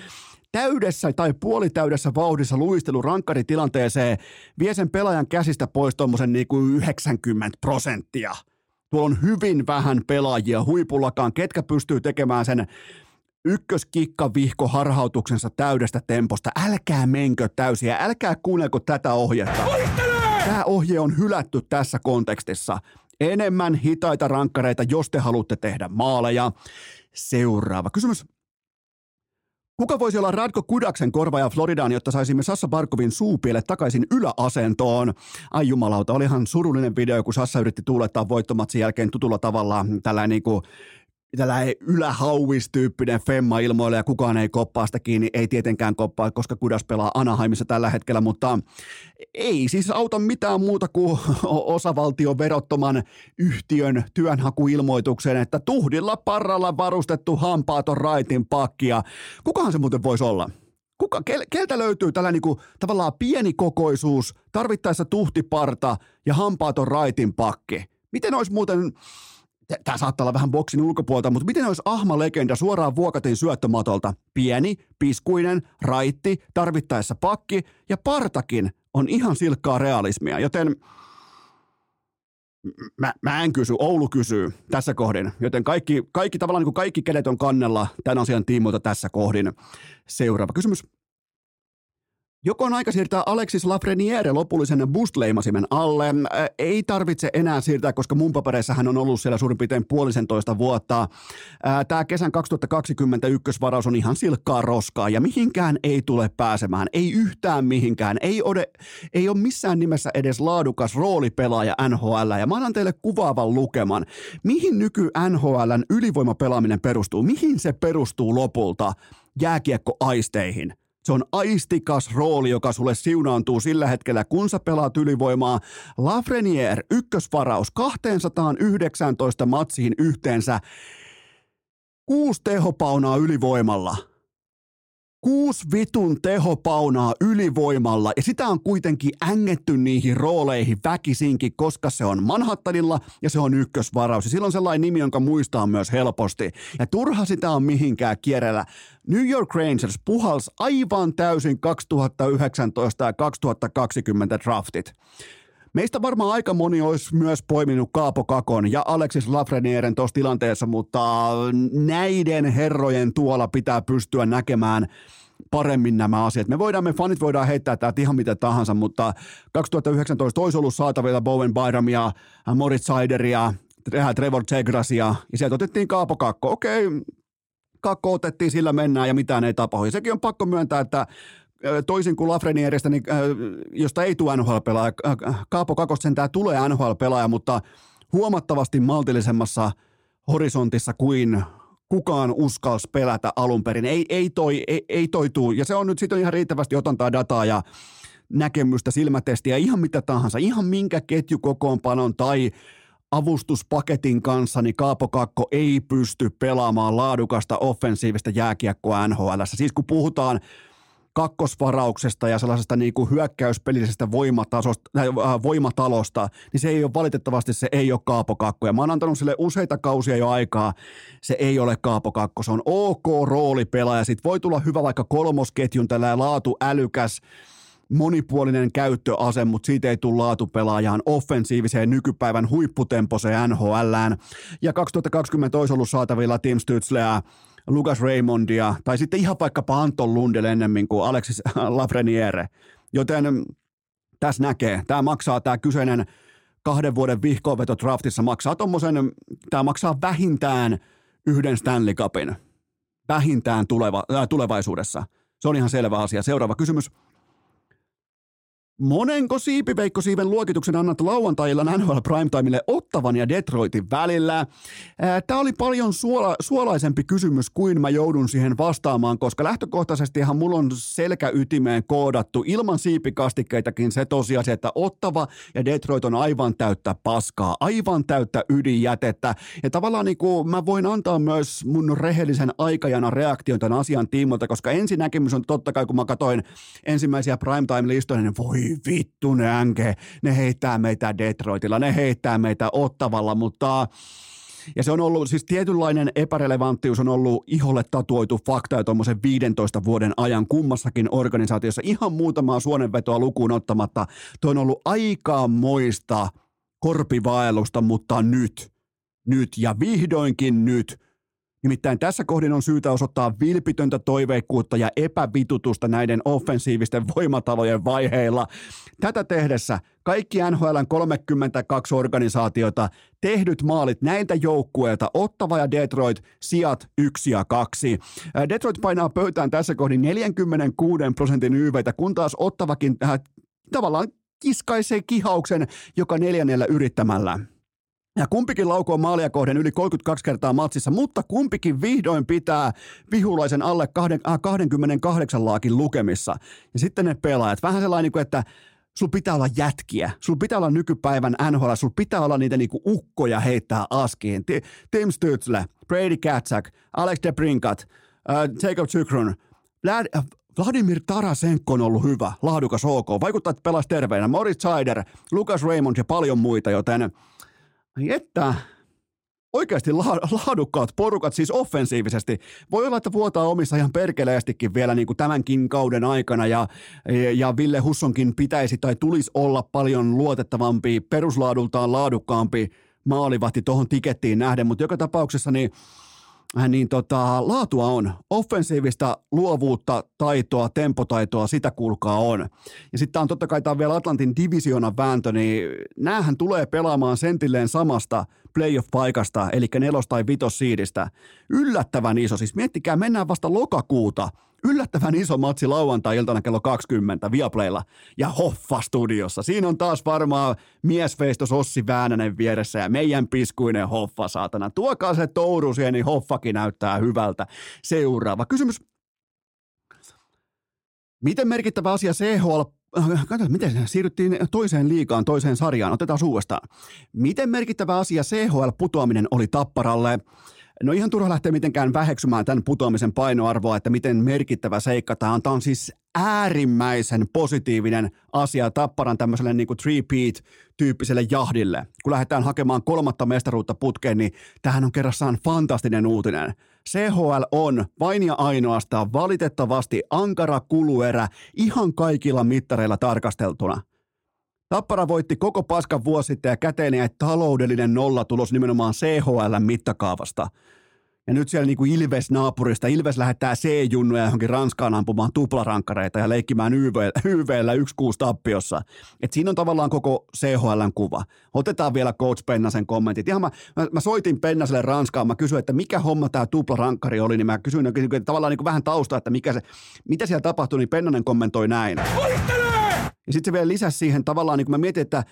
täydessä tai puolitäydessä vauhdissa luistelu rankkaritilanteeseen vie sen pelaajan käsistä pois tuommoisen niin kuin 90 prosenttia. Tuolla on hyvin vähän pelaajia huipullakaan, ketkä pystyy tekemään sen ykköskikkavihko harhautuksensa täydestä temposta. Älkää menkö täysiä, älkää kuunnelko tätä ohjetta. Tämä ohje on hylätty tässä kontekstissa. Enemmän hitaita rankkareita, jos te haluatte tehdä maaleja. Seuraava kysymys. Kuka voisi olla Radko Kudaksen korvaaja Floridaan, jotta saisimme Sassa Barkovin suupiele takaisin yläasentoon? Ai jumalauta, olihan surullinen video, kun Sassa yritti tuulettaa voittomatsin jälkeen tutulla tavalla tällainen niin kuin tällainen ylähauvis-tyyppinen femma ilmoille ja kukaan ei koppaa sitä kiinni, ei tietenkään koppaa, koska Kudas pelaa Anaheimissa tällä hetkellä, mutta ei siis auta mitään muuta kuin osavaltion verottoman yhtiön työnhakuilmoitukseen, että tuhdilla parralla varustettu hampaaton raitin pakkia. Kukahan se muuten voisi olla? Kuka, kel, keltä löytyy tällä niinku, tavallaan pieni kokoisuus, tarvittaessa tuhtiparta ja hampaaton raitin pakki? Miten olisi muuten tämä saattaa olla vähän boksin ulkopuolta, mutta miten olisi Ahma-legenda suoraan vuokatin syöttömatolta? Pieni, piskuinen, raitti, tarvittaessa pakki ja partakin on ihan silkkaa realismia, joten mä, mä en kysy, Oulu kysyy tässä kohdin, joten kaikki, kaikki tavallaan niin kuin kaikki kädet on kannella tämän asian tiimoilta tässä kohdin. Seuraava kysymys. Joko on aika siirtää Alexis Lafreniere lopullisen boostleimasimen alle? Ei tarvitse enää siirtää, koska mun papereissa hän on ollut siellä suurin piirtein puolisentoista vuotta. Tämä kesän 2021 varaus on ihan silkkaa roskaa ja mihinkään ei tule pääsemään. Ei yhtään mihinkään. Ei ole, ei ole missään nimessä edes laadukas roolipelaaja NHL. Ja mä annan teille kuvaavan lukeman. Mihin nyky NHLn ylivoimapelaaminen perustuu? Mihin se perustuu lopulta? Jääkiekko-aisteihin – se on aistikas rooli, joka sulle siunaantuu sillä hetkellä, kun sä pelaat ylivoimaa. Lafreniere, ykkösvaraus, 219 matsiin yhteensä. Kuusi tehopaunaa ylivoimalla kuusi vitun tehopaunaa ylivoimalla ja sitä on kuitenkin ängetty niihin rooleihin väkisinkin, koska se on Manhattanilla ja se on ykkösvaraus. Ja silloin sellainen nimi, jonka muistaa myös helposti. Ja turha sitä on mihinkään kierrellä. New York Rangers puhals aivan täysin 2019 ja 2020 draftit. Meistä varmaan aika moni olisi myös poiminut Kaapo Kakon ja Alexis Lafrenieren tuossa tilanteessa, mutta näiden herrojen tuolla pitää pystyä näkemään paremmin nämä asiat. Me voidaan, me fanit voidaan heittää täältä ihan mitä tahansa, mutta 2019 olisi ollut saatavilla Bowen Byramia, Moritz Seideria, Trevor Zegrasia, ja sieltä otettiin Kaapo Kakko. Okei, Kakko otettiin, sillä mennään ja mitään ei tapahdu. Ja sekin on pakko myöntää, että toisin kuin Lafrenieristä, niin, josta ei tule NHL-pelaaja, Kaapo Kakosta sentään tulee NHL-pelaaja, mutta huomattavasti maltillisemmassa horisontissa kuin kukaan uskalsi pelätä alun perin. Ei, ei, toi, ei, ei toi tuu. Ja se on nyt sitten ihan riittävästi otantaa dataa ja näkemystä, silmätestiä, ihan mitä tahansa, ihan minkä ketjukokoonpanon tai avustuspaketin kanssa, niin Kaapo Kakko ei pysty pelaamaan laadukasta offensiivista jääkiekkoa NHL. Siis kun puhutaan kakkosvarauksesta ja sellaisesta niin kuin hyökkäyspelillisestä voimatasosta, äh, voimatalosta, niin se ei ole valitettavasti, se ei ole Kaapo Kakko. Ja mä oon antanut sille useita kausia jo aikaa, se ei ole Kaapo Kakko, se on ok roolipelaaja. Sitten voi tulla hyvä vaikka kolmosketjun tällä laatu älykäs, monipuolinen käyttöase, mutta siitä ei tule laatupelaajaan offensiiviseen nykypäivän huipputemposeen NHLään. Ja 2020 olisi ollut saatavilla Tim Stützleä, Lucas Raymondia tai sitten ihan vaikkapa Anton Lundel ennemmin kuin Alexis Lafreniere. Joten tässä näkee, tämä maksaa tämä kyseinen kahden vuoden vihkoveto draftissa maksaa tommosen, tämä maksaa vähintään yhden Stanley Cupin. Vähintään tuleva, äh, tulevaisuudessa. Se on ihan selvä asia. Seuraava kysymys. Monenko siipiveikko siiven luokituksen annat lauantailla NHL Primetimelle Ottavan ja Detroitin välillä? Tämä oli paljon suola, suolaisempi kysymys kuin mä joudun siihen vastaamaan, koska lähtökohtaisestihan mulla on selkäytimeen koodattu ilman siipikastikkeitakin se tosiasia, että Ottava ja Detroit on aivan täyttä paskaa, aivan täyttä ydinjätettä. Ja tavallaan niin kuin mä voin antaa myös mun rehellisen aikajana reaktion tämän asian tiimolta, koska ensinäkemys on totta kai, kun mä katsoin ensimmäisiä primetime-listoja, niin voi vittu ne änke, ne heittää meitä Detroitilla, ne heittää meitä Ottavalla, mutta ja se on ollut, siis tietynlainen epärelevanttius on ollut iholle tatuoitu fakta jo tuommoisen 15 vuoden ajan kummassakin organisaatiossa. Ihan muutamaa suonenvetoa lukuun ottamatta. Tuo on ollut aikamoista korpivaellusta, mutta nyt, nyt ja vihdoinkin nyt Nimittäin tässä kohdin on syytä osoittaa vilpitöntä toiveikkuutta ja epävitutusta näiden offensiivisten voimatalojen vaiheilla. Tätä tehdessä kaikki NHLn 32 organisaatiota, tehdyt maalit näiltä joukkueilta, Ottava ja Detroit, sijat 1 ja 2. Detroit painaa pöytään tässä kohdin 46 prosentin YVtä, kun taas Ottavakin äh, tavallaan kiskaisee kihauksen joka neljännellä yrittämällä. Ja kumpikin laukoo maalia kohden yli 32 kertaa matsissa, mutta kumpikin vihdoin pitää vihulaisen alle 28 äh, laakin lukemissa. Ja sitten ne pelaajat, vähän sellainen, niin että sulla pitää olla jätkiä, sulla pitää olla nykypäivän NHL, sulla pitää olla niitä niinku ukkoja heittää askiin. Tim Stützle, Brady Katzak, Alex DeBrinkat, uh, Jacob Zykrun, äh, Vladimir Tarasenko on ollut hyvä, laadukas OK, vaikuttaa, että pelasi terveenä. Moritz Seider, Lucas Raymond ja paljon muita, joten Ai että, oikeasti laadukkaat porukat, siis offensiivisesti. Voi olla, että vuotaa omissa ihan perkeleestikin vielä niin kuin tämänkin kauden aikana ja, ja Ville Hussonkin pitäisi tai tulisi olla paljon luotettavampi, peruslaadultaan laadukkaampi maalivahti tuohon tikettiin nähden, mutta joka tapauksessa niin niin tota, laatua on. Offensiivista luovuutta, taitoa, tempotaitoa, sitä kuulkaa on. Ja sitten on totta kai tämä vielä Atlantin divisionan vääntö, niin näähän tulee pelaamaan sentilleen samasta playoff-paikasta, eli nelos- tai vitos-siidistä. Yllättävän iso, siis miettikää, mennään vasta lokakuuta – yllättävän iso matsi lauantai-iltana kello 20 Viaplaylla ja Hoffa-studiossa. Siinä on taas varmaan miesveistos Ossi Väänänen vieressä ja meidän piskuinen Hoffa, saatana. Tuokaa se touru siihen, niin Hoffakin näyttää hyvältä. Seuraava kysymys. Miten merkittävä asia CHL Katsotaan, miten siirryttiin toiseen liikaan, toiseen sarjaan. Otetaan uudestaan. Miten merkittävä asia CHL-putoaminen oli Tapparalle? No ihan turha lähteä mitenkään väheksymään tämän putoamisen painoarvoa, että miten merkittävä seikka tämä on. Tämä on siis äärimmäisen positiivinen asia Tapparan tämmöiselle niin kuin three-peat-tyyppiselle jahdille. Kun lähdetään hakemaan kolmatta mestaruutta putkeen, niin tähän on kerrassaan fantastinen uutinen. CHL on vain ja ainoastaan valitettavasti ankara kuluerä ihan kaikilla mittareilla tarkasteltuna – Tappara voitti koko paskan vuosi sitten ja käteen jäi taloudellinen nollatulos nimenomaan CHL mittakaavasta. Ja nyt siellä niin kuin Ilves naapurista, Ilves lähettää C-junnuja johonkin Ranskaan ampumaan tuplarankkareita ja leikkimään YVllä 1-6 tappiossa. Et siinä on tavallaan koko CHLn kuva. Otetaan vielä Coach Pennasen kommentit. Ihan mä, mä, mä soitin Pennaselle Ranskaan, mä kysyin, että mikä homma tämä tuplarankkari oli, niin mä kysyin, kysyin tavallaan niin kuin vähän taustaa, että mikä se, mitä siellä tapahtui, niin Pennanen kommentoi näin. Voittele! Ja sitten se vielä lisäsi siihen tavallaan, niin kun mä mietin, että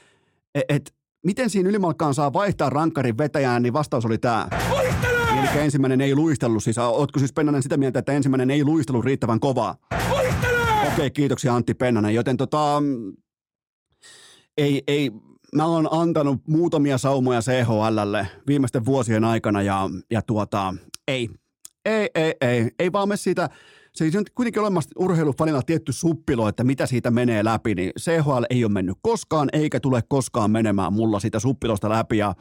et, et, miten siinä ylimalkaan saa vaihtaa rankkarin vetäjään, niin vastaus oli tämä. Eli ensimmäinen ei luistellut, siis ootko siis Pennanen sitä mieltä, että ensimmäinen ei luistellut riittävän kovaa? Okei, okay, kiitoksia Antti Pennanen, joten tota, ei, ei, mä oon antanut muutamia saumoja CHLlle viimeisten vuosien aikana ja, ja tuota, ei, ei, ei, ei, ei vaan me siitä, se on kuitenkin olemassa urheilufanilla tietty suppilo, että mitä siitä menee läpi, niin CHL ei ole mennyt koskaan, eikä tule koskaan menemään mulla siitä suppilosta läpi, ja,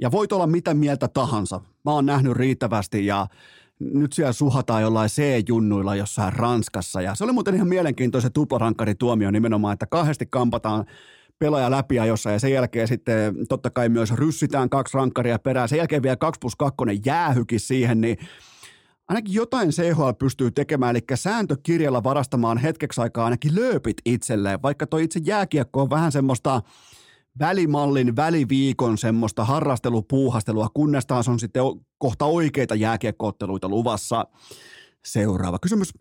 ja voit olla mitä mieltä tahansa. Mä oon nähnyt riittävästi, ja nyt siellä suhataan jollain C-junnuilla jossain Ranskassa, ja se oli muuten ihan mielenkiintoinen tuplarankkari-tuomio nimenomaan, että kahdesti kampataan pelaaja läpi ajossa ja sen jälkeen sitten totta kai myös ryssitään kaksi rankkaria perään. Sen jälkeen vielä 2 plus 2 jäähykin siihen, niin ainakin jotain CHL pystyy tekemään, eli sääntökirjalla varastamaan hetkeksi aikaa ainakin lööpit itselleen, vaikka toi itse jääkiekko on vähän semmoista välimallin, väliviikon semmoista harrastelupuuhastelua, kunnes taas on sitten kohta oikeita jääkiekkootteluita luvassa. Seuraava kysymys.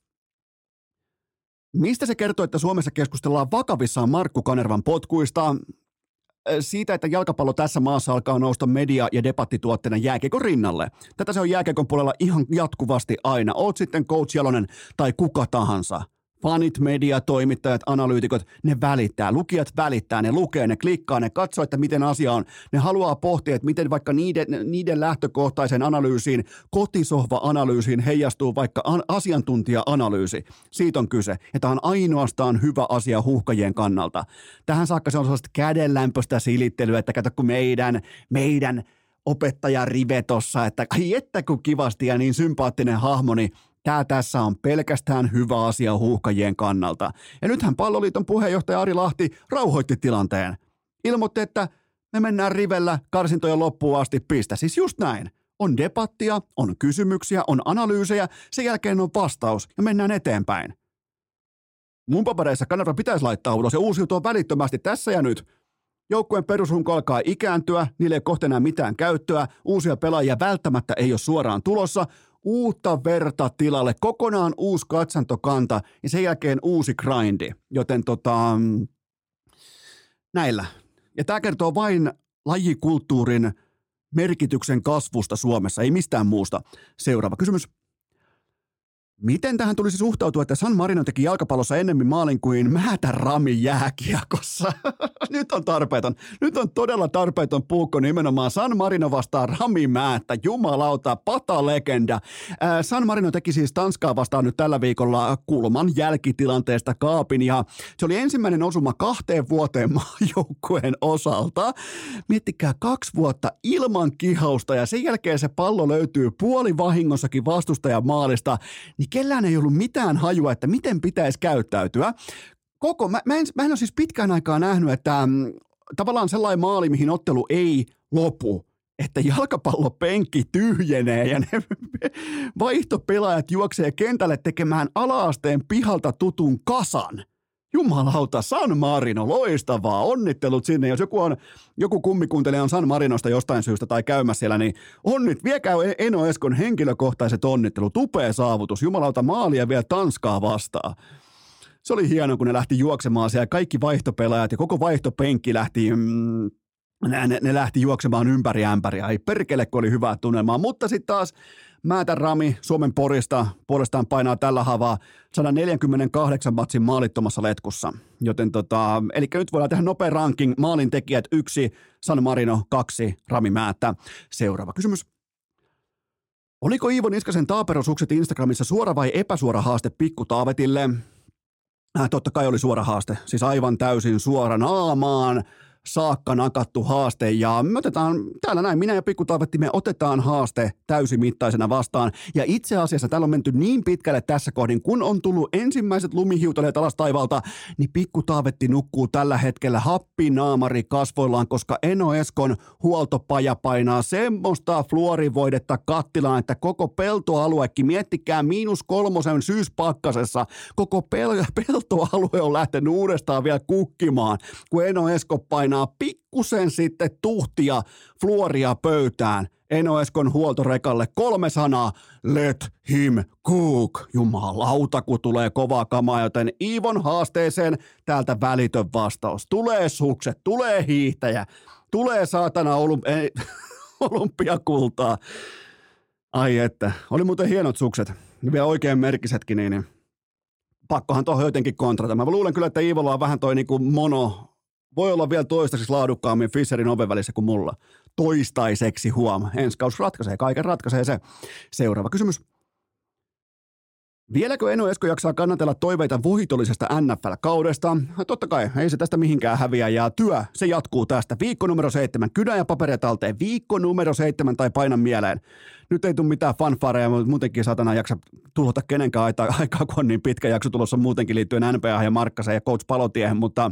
Mistä se kertoo, että Suomessa keskustellaan vakavissaan Markku Kanervan potkuista? Siitä, että jalkapallo tässä maassa alkaa nousta media- ja debattituotteena jääkiekon rinnalle. Tätä se on jääkiekon puolella ihan jatkuvasti aina. Oot sitten coach Jalonen tai kuka tahansa – fanit, media, toimittajat, analyytikot, ne välittää. Lukijat välittää, ne lukee, ne klikkaa, ne katsoo, että miten asia on. Ne haluaa pohtia, että miten vaikka niiden, niiden lähtökohtaisen analyysiin, kotisohva-analyysiin heijastuu vaikka an, asiantuntija-analyysi. Siitä on kyse. Ja tämä on ainoastaan hyvä asia huhkajien kannalta. Tähän saakka se on sellaista kädenlämpöistä silittelyä, että kato kun meidän, meidän opettaja Rive tossa, että ai että kun kivasti ja niin sympaattinen hahmo, niin Tämä tässä on pelkästään hyvä asia huuhkajien kannalta. Ja nythän palloliiton puheenjohtaja Ari Lahti rauhoitti tilanteen. Ilmoitti, että me mennään rivellä karsintojen loppuun asti pistä. Siis just näin. On debattia, on kysymyksiä, on analyysejä, sen jälkeen on vastaus ja mennään eteenpäin. Mun papereissa kannattaa pitäisi laittaa ulos ja uusiutua välittömästi tässä ja nyt. Joukkueen perusrunko alkaa ikääntyä, niille ei kohta enää mitään käyttöä, uusia pelaajia välttämättä ei ole suoraan tulossa, uutta verta tilalle, kokonaan uusi katsantokanta ja sen jälkeen uusi grindi. Joten tota, näillä. Ja tämä kertoo vain lajikulttuurin merkityksen kasvusta Suomessa, ei mistään muusta. Seuraava kysymys. Miten tähän tulisi suhtautua, että San Marino teki jalkapallossa ennemmin maalin kuin Määtä Rami jääkiekossa? Nyt on tarpeeton. Nyt on todella tarpeeton puukko nimenomaan San Marino vastaan Rami Määttä. Jumalauta, pata legenda. San Marino teki siis Tanskaa vastaan nyt tällä viikolla kulman jälkitilanteesta kaapin ja se oli ensimmäinen osuma kahteen vuoteen maajoukkueen osalta. Miettikää kaksi vuotta ilman kihausta ja sen jälkeen se pallo löytyy puoli vahingossakin vastustajan maalista, niin niin kellään ei ollut mitään hajua, että miten pitäisi käyttäytyä. Koko, mä, mä, en, mä en ole siis pitkään aikaa nähnyt, että mm, tavallaan sellainen maali, mihin ottelu ei lopu, että jalkapallopenkki tyhjenee ja ne vaihtopelaajat juoksee kentälle tekemään alaasteen pihalta tutun kasan. Jumalauta, San Marino, loistavaa, onnittelut sinne. Jos joku, on, joku kummikuuntelija on San Marinosta jostain syystä tai käymässä siellä, niin onnit, viekää Eno Eskon henkilökohtaiset onnittelut, upea saavutus. Jumalauta, maalia vielä Tanskaa vastaan. Se oli hieno, kun ne lähti juoksemaan siellä, kaikki vaihtopelaajat ja koko vaihtopenkki lähti mm, ne, ne lähti juoksemaan ympäri ämpäriä. Ei perkele, kun oli hyvää tunnelmaa. Mutta sitten taas Määtä Rami Suomen porista puolestaan painaa tällä havaa 148 matsin maalittomassa letkussa. Joten tota, eli nyt voidaan tehdä nopea ranking. Maalin tekijät yksi, San Marino kaksi, Rami Määttä. Seuraava kysymys. Oliko Iivo Niskasen taaperosukset Instagramissa suora vai epäsuora haaste Pikku Taavetille? Äh, totta kai oli suora haaste, siis aivan täysin suora naamaan saakka nakattu haaste. Ja me otetaan täällä näin, minä ja Pikku Taavetti, me otetaan haaste täysimittaisena vastaan. Ja itse asiassa täällä on menty niin pitkälle tässä kohdin, kun on tullut ensimmäiset lumihiutaleet alas taivalta, niin Pikku Taavetti nukkuu tällä hetkellä happinaamari kasvoillaan, koska Eno Eskon huoltopaja painaa semmoista fluorivoidetta kattilaan, että koko peltoaluekin, miettikää miinus kolmosen syyspakkasessa, koko pel- peltoalue on lähtenyt uudestaan vielä kukkimaan, kun Eno Esko painaa painaa pikkusen sitten tuhtia fluoria pöytään. Eno Eskon huoltorekalle kolme sanaa, let him cook. Jumalauta, kun tulee kovaa kamaa, joten Iivon haasteeseen täältä välitön vastaus. Tulee sukset, tulee hiihtäjä, tulee saatana olymp- ei, olympiakultaa. Ai että, oli muuten hienot sukset. Vielä oikein merkisetkin, niin, niin pakkohan tuohon jotenkin kontrata. Mä luulen kyllä, että Iivolla on vähän toi niinku mono voi olla vielä toistaiseksi laadukkaammin Fisherin oven välissä kuin mulla. Toistaiseksi huom. Ensi kaus ratkaisee, kaiken ratkaisee se. Seuraava kysymys. Vieläkö Eno Esko jaksaa kannatella toiveita voitollisesta NFL-kaudesta? Totta kai, ei se tästä mihinkään häviä ja työ, se jatkuu tästä. Viikko numero seitsemän, kynä ja paperia talteen. Viikko numero seitsemän tai paina mieleen nyt ei tule mitään fanfareja, mutta muutenkin satana jaksa tuhota kenenkään aikaa, kun on niin pitkä jakso tulossa muutenkin liittyen NBA ja Markkaseen ja Coach Palotiehen, mutta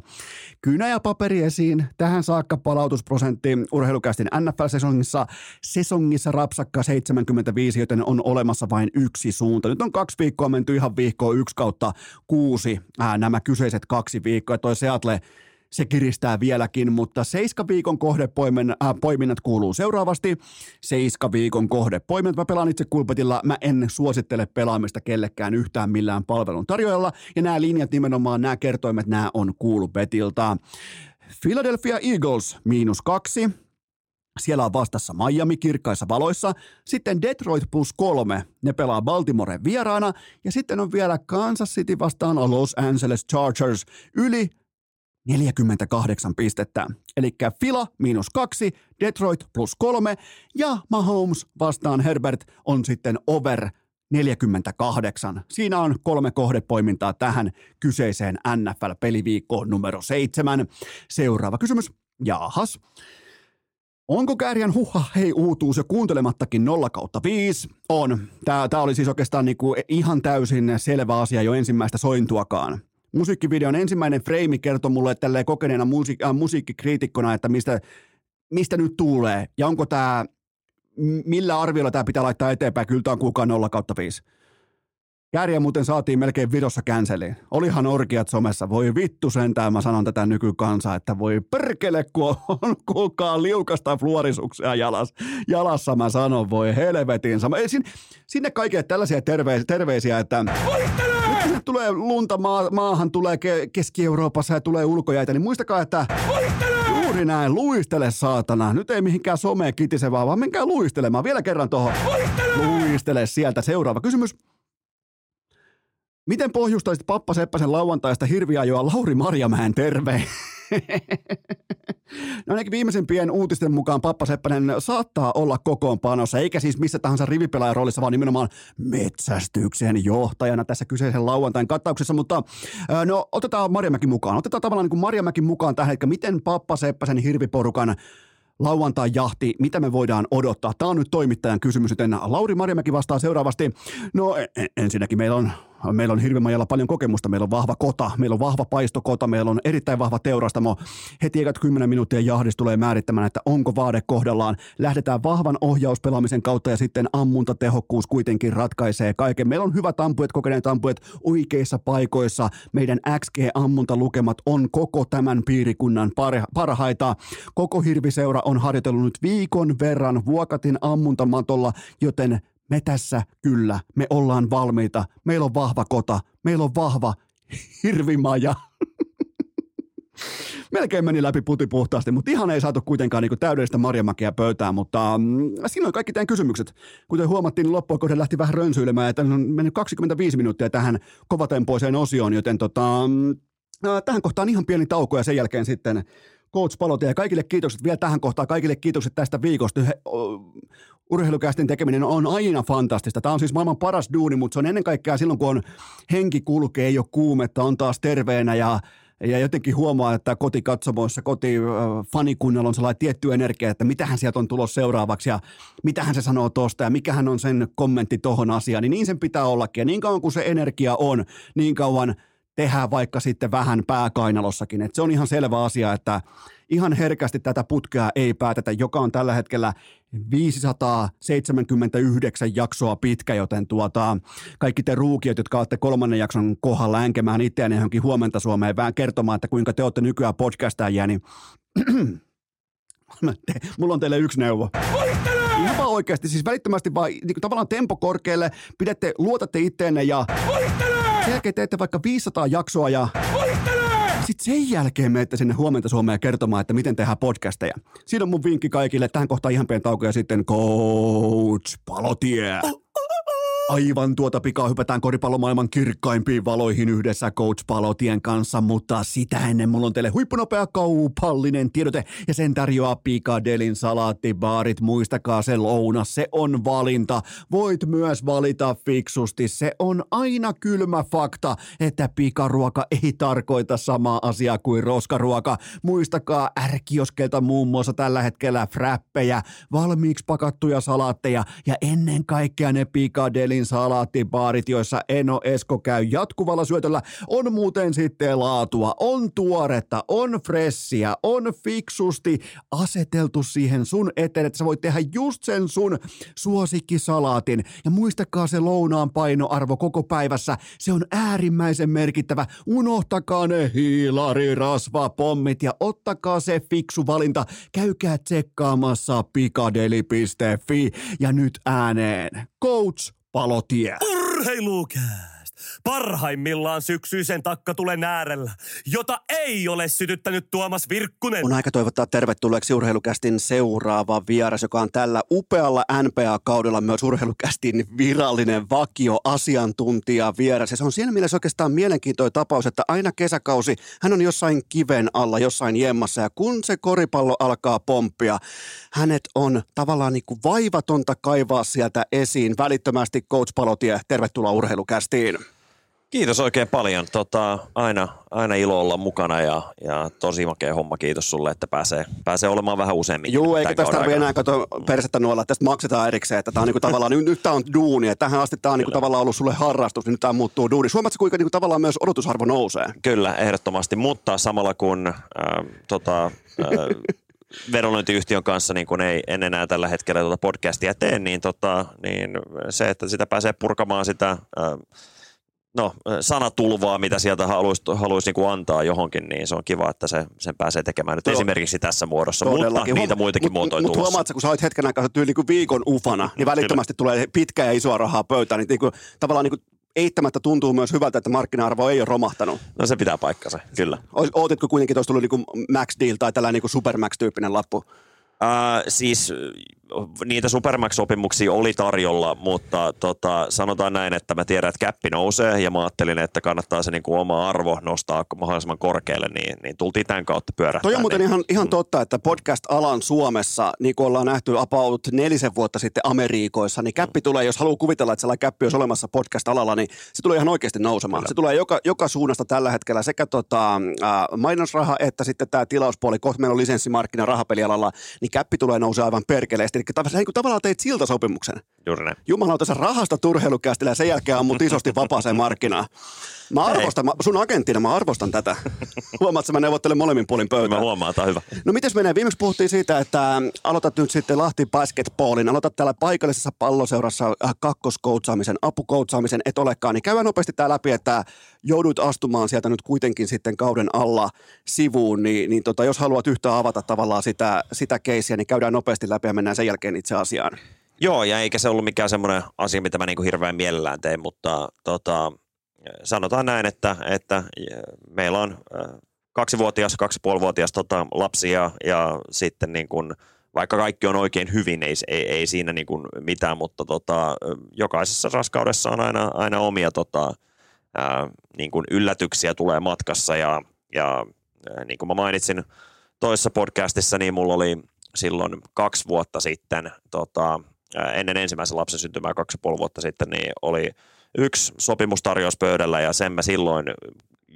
kynä ja paperi esiin. Tähän saakka palautusprosentti urheilukästin NFL-sesongissa sesongissa rapsakka 75, joten on olemassa vain yksi suunta. Nyt on kaksi viikkoa menty ihan viikkoa yksi kautta kuusi nämä kyseiset kaksi viikkoa. Toi Seattle se kiristää vieläkin, mutta seiskaviikon kohdepoiminnat äh, kuuluu seuraavasti. Seiskaviikon kohdepoiminnat. Mä pelaan itse kulpetilla. Mä en suosittele pelaamista kellekään yhtään millään palvelun tarjoajalla. Ja nämä linjat nimenomaan, nämä kertoimet, nämä on kuulupetilta. Philadelphia Eagles miinus kaksi. Siellä on vastassa Miami kirkkaissa valoissa. Sitten Detroit plus kolme. Ne pelaa Baltimore vieraana. Ja sitten on vielä Kansas City vastaan Los Angeles Chargers yli 48 pistettä. Eli Fila miinus kaksi, Detroit plus kolme ja Mahomes vastaan Herbert on sitten over 48. Siinä on kolme kohdepoimintaa tähän kyseiseen NFL-peliviikkoon numero seitsemän. Seuraava kysymys. Jaahas. Onko Kääriän huha hei uutuus jo kuuntelemattakin 0 kautta 5? On. Tämä, tämä oli siis oikeastaan niinku ihan täysin selvä asia jo ensimmäistä sointuakaan. Musiikkivideon ensimmäinen freimi kertoi mulle tälleen kokeneena musiik- äh, musiikkikriitikkona, että mistä, mistä nyt tulee ja onko tämä, millä arviolla tämä pitää laittaa eteenpäin. Kyllä tämä on kukaan 0 kautta 5. Kääriä muuten saatiin melkein vidossa känseliin. Olihan orkiat somessa. Voi vittu sentään, mä sanon tätä nykykansaa, että voi perkele, kun on kukaan liukasta fluorisuksia jalas. jalassa. Mä sanon, voi helvetin. Sinne, sinne kaikille tällaisia terveisiä, terveisiä että... Kun tulee lunta maa, maahan, tulee Keski-Euroopassa ja tulee ulkojäitä, niin muistakaa, että... Juuri näin, luistele saatana. Nyt ei mihinkään someen kitise vaan, vaan menkää luistelemaan. Vielä kerran tuohon. Luistele sieltä. Seuraava kysymys. Miten pohjustaisit Pappa Seppäsen lauantaista hirviajoa Lauri Marjamäen terve? No ainakin viimeisimpien uutisten mukaan Pappa Seppänen saattaa olla kokoonpanossa, eikä siis missä tahansa rivipelaajan roolissa, vaan nimenomaan metsästyksen johtajana tässä kyseisen lauantain kattauksessa, mutta no otetaan Marjamäki mukaan. Otetaan tavallaan niin Marjamäki mukaan tähän, että miten Pappa Seppäsen hirviporukan lauantai jahti, mitä me voidaan odottaa? Tämä on nyt toimittajan kysymys, joten Lauri Marjamäki vastaa seuraavasti. No ensinnäkin meillä on Meillä on Hirvimajalla paljon kokemusta, meillä on vahva kota, meillä on vahva paistokota, meillä on erittäin vahva teurastamo. Heti ekat 10 minuuttia jahdis tulee määrittämään, että onko vaade kohdallaan. Lähdetään vahvan ohjauspelaamisen kautta ja sitten ammuntatehokkuus kuitenkin ratkaisee kaiken. Meillä on hyvät ampuet, kokeneet ampuet oikeissa paikoissa. Meidän XG-ammuntalukemat on koko tämän piirikunnan parhaita. Koko Hirviseura on harjoitellut nyt viikon verran Vuokatin ammuntamatolla, joten me tässä kyllä, me ollaan valmiita, meillä on vahva kota, meillä on vahva hirvimaja. Melkein meni läpi puti puhtaasti, mutta ihan ei saatu kuitenkaan niin täydellistä marjamäkeä pöytään, mutta mm, siinä on kaikki teidän kysymykset. Kuten huomattiin, niin loppuun lähti vähän rönsyilemään, että on mennyt 25 minuuttia tähän kovatempoiseen osioon, joten tota, mm, tähän kohtaan ihan pieni tauko ja sen jälkeen sitten Coach ja kaikille kiitokset vielä tähän kohtaan, kaikille kiitokset tästä viikosta. He, urheilukästin tekeminen on aina fantastista. Tämä on siis maailman paras duuni, mutta se on ennen kaikkea silloin, kun on henki kulkee, ei ole kuumetta, on taas terveenä ja ja jotenkin huomaa, että kotikatsomoissa, kotifanikunnalla on sellainen tietty energia, että mitähän sieltä on tulossa seuraavaksi ja mitähän se sanoo tosta ja mikähän on sen kommentti tohon asiaan, niin niin sen pitää ollakin. Ja niin kauan kuin se energia on, niin kauan – tehdään vaikka sitten vähän pääkainalossakin. Et se on ihan selvä asia, että ihan herkästi tätä putkea ei päätetä, joka on tällä hetkellä 579 jaksoa pitkä, joten tuota, kaikki te ruukiot, jotka olette kolmannen jakson kohdalla änkemään itseään johonkin huomenta Suomeen vähän kertomaan, että kuinka te olette nykyään podcastajia, niin mulla on teille yksi neuvo. Ihan oikeasti, siis välittömästi vaan niin tavallaan tempo korkealle, pidätte, luotatte itteenne ja... Voittele! Sen jälkeen teette vaikka 500 jaksoa ja... Sitten sen jälkeen menette sinne huomenta Suomeen kertomaan, että miten tehdään podcasteja. Siinä on mun vinkki kaikille. Tähän kohtaan ihan pieni tauko ja sitten Coach Palotie. Oh. Aivan tuota pikaa hypätään koripallomaailman kirkkaimpiin valoihin yhdessä Coach Palotien kanssa, mutta sitä ennen mulla on teille huippunopea kaupallinen tiedote ja sen tarjoaa Pikadelin salaattibaarit. Muistakaa se lounas, se on valinta. Voit myös valita fiksusti. Se on aina kylmä fakta, että pikaruoka ei tarkoita samaa asiaa kuin roskaruoka. Muistakaa ärkioskelta muun muassa tällä hetkellä frappejä, valmiiksi pakattuja salaatteja ja ennen kaikkea ne Pikadelin Michelin salaattibaarit, joissa Eno Esko käy jatkuvalla syötöllä, on muuten sitten laatua, on tuoretta, on fressiä, on fiksusti aseteltu siihen sun eteen, että sä voit tehdä just sen sun suosikkisalaatin. Ja muistakaa se lounaan painoarvo koko päivässä, se on äärimmäisen merkittävä. Unohtakaa ne hiilarirasvapommit ja ottakaa se fiksu valinta. Käykää tsekkaamassa pikadeli.fi ja nyt ääneen. Coach Palotie. Urheilukää! Parhaimmillaan syksyisen takkatulen äärellä, jota ei ole sytyttänyt Tuomas Virkkunen. On aika toivottaa tervetulleeksi urheilukästin seuraava vieras, joka on tällä upealla NPA-kaudella myös urheilukästin virallinen vakio asiantuntija vieras. Ja se on siinä mielessä oikeastaan mielenkiintoinen tapaus, että aina kesäkausi hän on jossain kiven alla, jossain jemmassa ja kun se koripallo alkaa pomppia, hänet on tavallaan niin kuin vaivatonta kaivaa sieltä esiin välittömästi Coach Palotie. Tervetuloa urheilukästiin. Kiitos oikein paljon. Tota, aina, aina ilo olla mukana ja, ja tosi makea homma. Kiitos sulle, että pääsee, pääsee olemaan vähän useammin. Joo, eikä tästä tarvitse enää katsoa persettä nuolla. Tästä maksetaan erikseen, että tämä on niinku tavallaan, nyt, nyt tämä on duuni. Että tähän asti tämä on niinku tavallaan ollut sulle harrastus, niin nyt tämä muuttuu duuni. Huomaatko, kuinka niinku tavallaan myös odotusarvo nousee? Kyllä, ehdottomasti, mutta samalla kun äh, tota, äh, vedonlyöntiyhtiön kanssa niin kun ei en enää tällä hetkellä tuota podcastia tee, niin, tota, niin se, että sitä pääsee purkamaan sitä äh, no, sanatulvaa, mitä sieltä haluaisi, haluaisi niin antaa johonkin, niin se on kiva, että se, sen pääsee tekemään nyt Joo. esimerkiksi tässä muodossa, Todellakin. mutta niitä muitakin mut, muotoja Mutta huomaat, kun sä olet hetken aikaa tyyli niin viikon ufana, niin välittömästi Kyllä. tulee pitkä ja isoa rahaa pöytään, niin, niin kuin, tavallaan niin kuin eittämättä tuntuu myös hyvältä, että markkina-arvo ei ole romahtanut. No se pitää paikkansa, kyllä. Ootitko kuitenkin tuossa tullut niin Max Deal tai tällainen niin Supermax-tyyppinen lappu? Uh, siis niitä Supermax-sopimuksia oli tarjolla, mutta tota, sanotaan näin, että mä tiedän, että käppi nousee ja mä ajattelin, että kannattaa se niin kuin oma arvo nostaa mahdollisimman korkealle, niin, niin tultiin tämän kautta pyörähtää. Toi on muuten niin. ihan, ihan totta, että podcast-alan Suomessa, niin kuin ollaan nähty about nelisen vuotta sitten Amerikoissa, niin käppi tulee, jos haluaa kuvitella, että sellainen käppi olisi olemassa podcast-alalla, niin se tulee ihan oikeasti nousemaan. Kyllä. Se tulee joka, joka suunnasta tällä hetkellä sekä tota, äh, mainosraha että sitten tämä tilauspuoli, kohta meillä on lisenssimarkkina rahapelialalla, niin käppi tulee nousee aivan perkeleesti Eli tavallaan teit siltä sopimuksen. Juuri näin. Jumalauta, sä rahasta turheilukästillä ja sen jälkeen ammut isosti vapaaseen markkinaan. Mä arvostan, mä, sun agenttina mä arvostan tätä. Huomaat, että mä neuvottelen molemmin puolin pöytään. Mä huomaan, tämä hyvä. No mites menee? Viimeksi puhuttiin siitä, että aloitat nyt sitten Lahti Basketballin. Aloitat täällä paikallisessa palloseurassa äh, kakkoskoutsaamisen, apukoutsaamisen, et olekaan. Niin käydään nopeasti tää läpi, että joudut astumaan sieltä nyt kuitenkin sitten kauden alla sivuun. Niin, niin tota, jos haluat yhtään avata tavallaan sitä, sitä keissiä, niin käydään nopeasti läpi ja mennään sen jälkeen itse asiaan. Joo, ja eikä se ollut mikään semmoinen asia, mitä mä niinku hirveän mielellään tein, mutta tota, sanotaan näin, että, että meillä on kaksivuotias, kaksipuolivuotias tota, lapsi ja, ja sitten niin kuin, vaikka kaikki on oikein hyvin, ei, ei, ei siinä niin kuin mitään, mutta tota, jokaisessa raskaudessa on aina, aina omia tota, ää, niin kuin yllätyksiä tulee matkassa ja, ja niin kuin mä mainitsin toisessa podcastissa, niin mulla oli silloin kaksi vuotta sitten, tota, ennen ensimmäisen lapsen syntymää kaksi puoli vuotta sitten, niin oli yksi sopimustarjous pöydällä ja sen mä silloin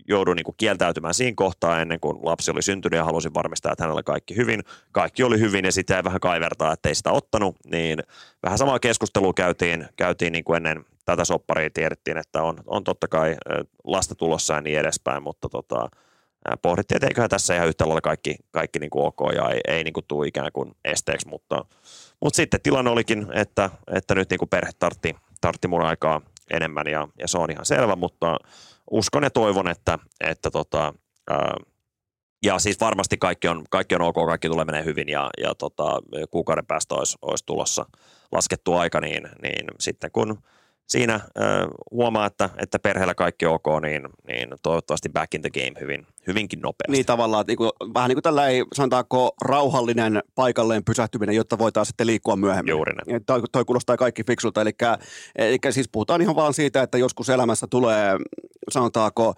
joudun niin kieltäytymään siinä kohtaa ennen kuin lapsi oli syntynyt ja halusin varmistaa, että hänellä kaikki hyvin. Kaikki oli hyvin ja sitten jäi vähän kaivertaa, että ei sitä ottanut. Niin vähän samaa keskustelua käytiin, käytiin niin kuin ennen tätä sopparia. Tiedettiin, että on, on totta kai lasta tulossa ja niin edespäin, mutta tota, pohdittiin, että eiköhän tässä ihan yhtä lailla kaikki, kaikki niin kuin ok ja ei, ei niin kuin tule ikään kuin esteeksi, mutta, mutta sitten tilanne olikin, että, että nyt niin kuin perhe tartti, tartti mun aikaa enemmän ja, ja se on ihan selvä, mutta uskon ja toivon, että, että tota, ää, ja siis varmasti kaikki on, kaikki on ok, kaikki tulee menee hyvin ja, ja tota, kuukauden päästä olisi, olisi tulossa laskettu aika, niin, niin sitten kun – siinä äh, huomaa, että, että perheellä kaikki ok, niin, niin toivottavasti back in the game hyvin, hyvinkin nopeasti. Niin tavallaan, että niin vähän niin kuin tällä ei sanotaanko rauhallinen paikalleen pysähtyminen, jotta voitaisiin sitten liikkua myöhemmin. Juuri näin. Toi, toi kuulostaa kaikki fiksulta, eli, eli siis puhutaan ihan vaan siitä, että joskus elämässä tulee, sanotaanko,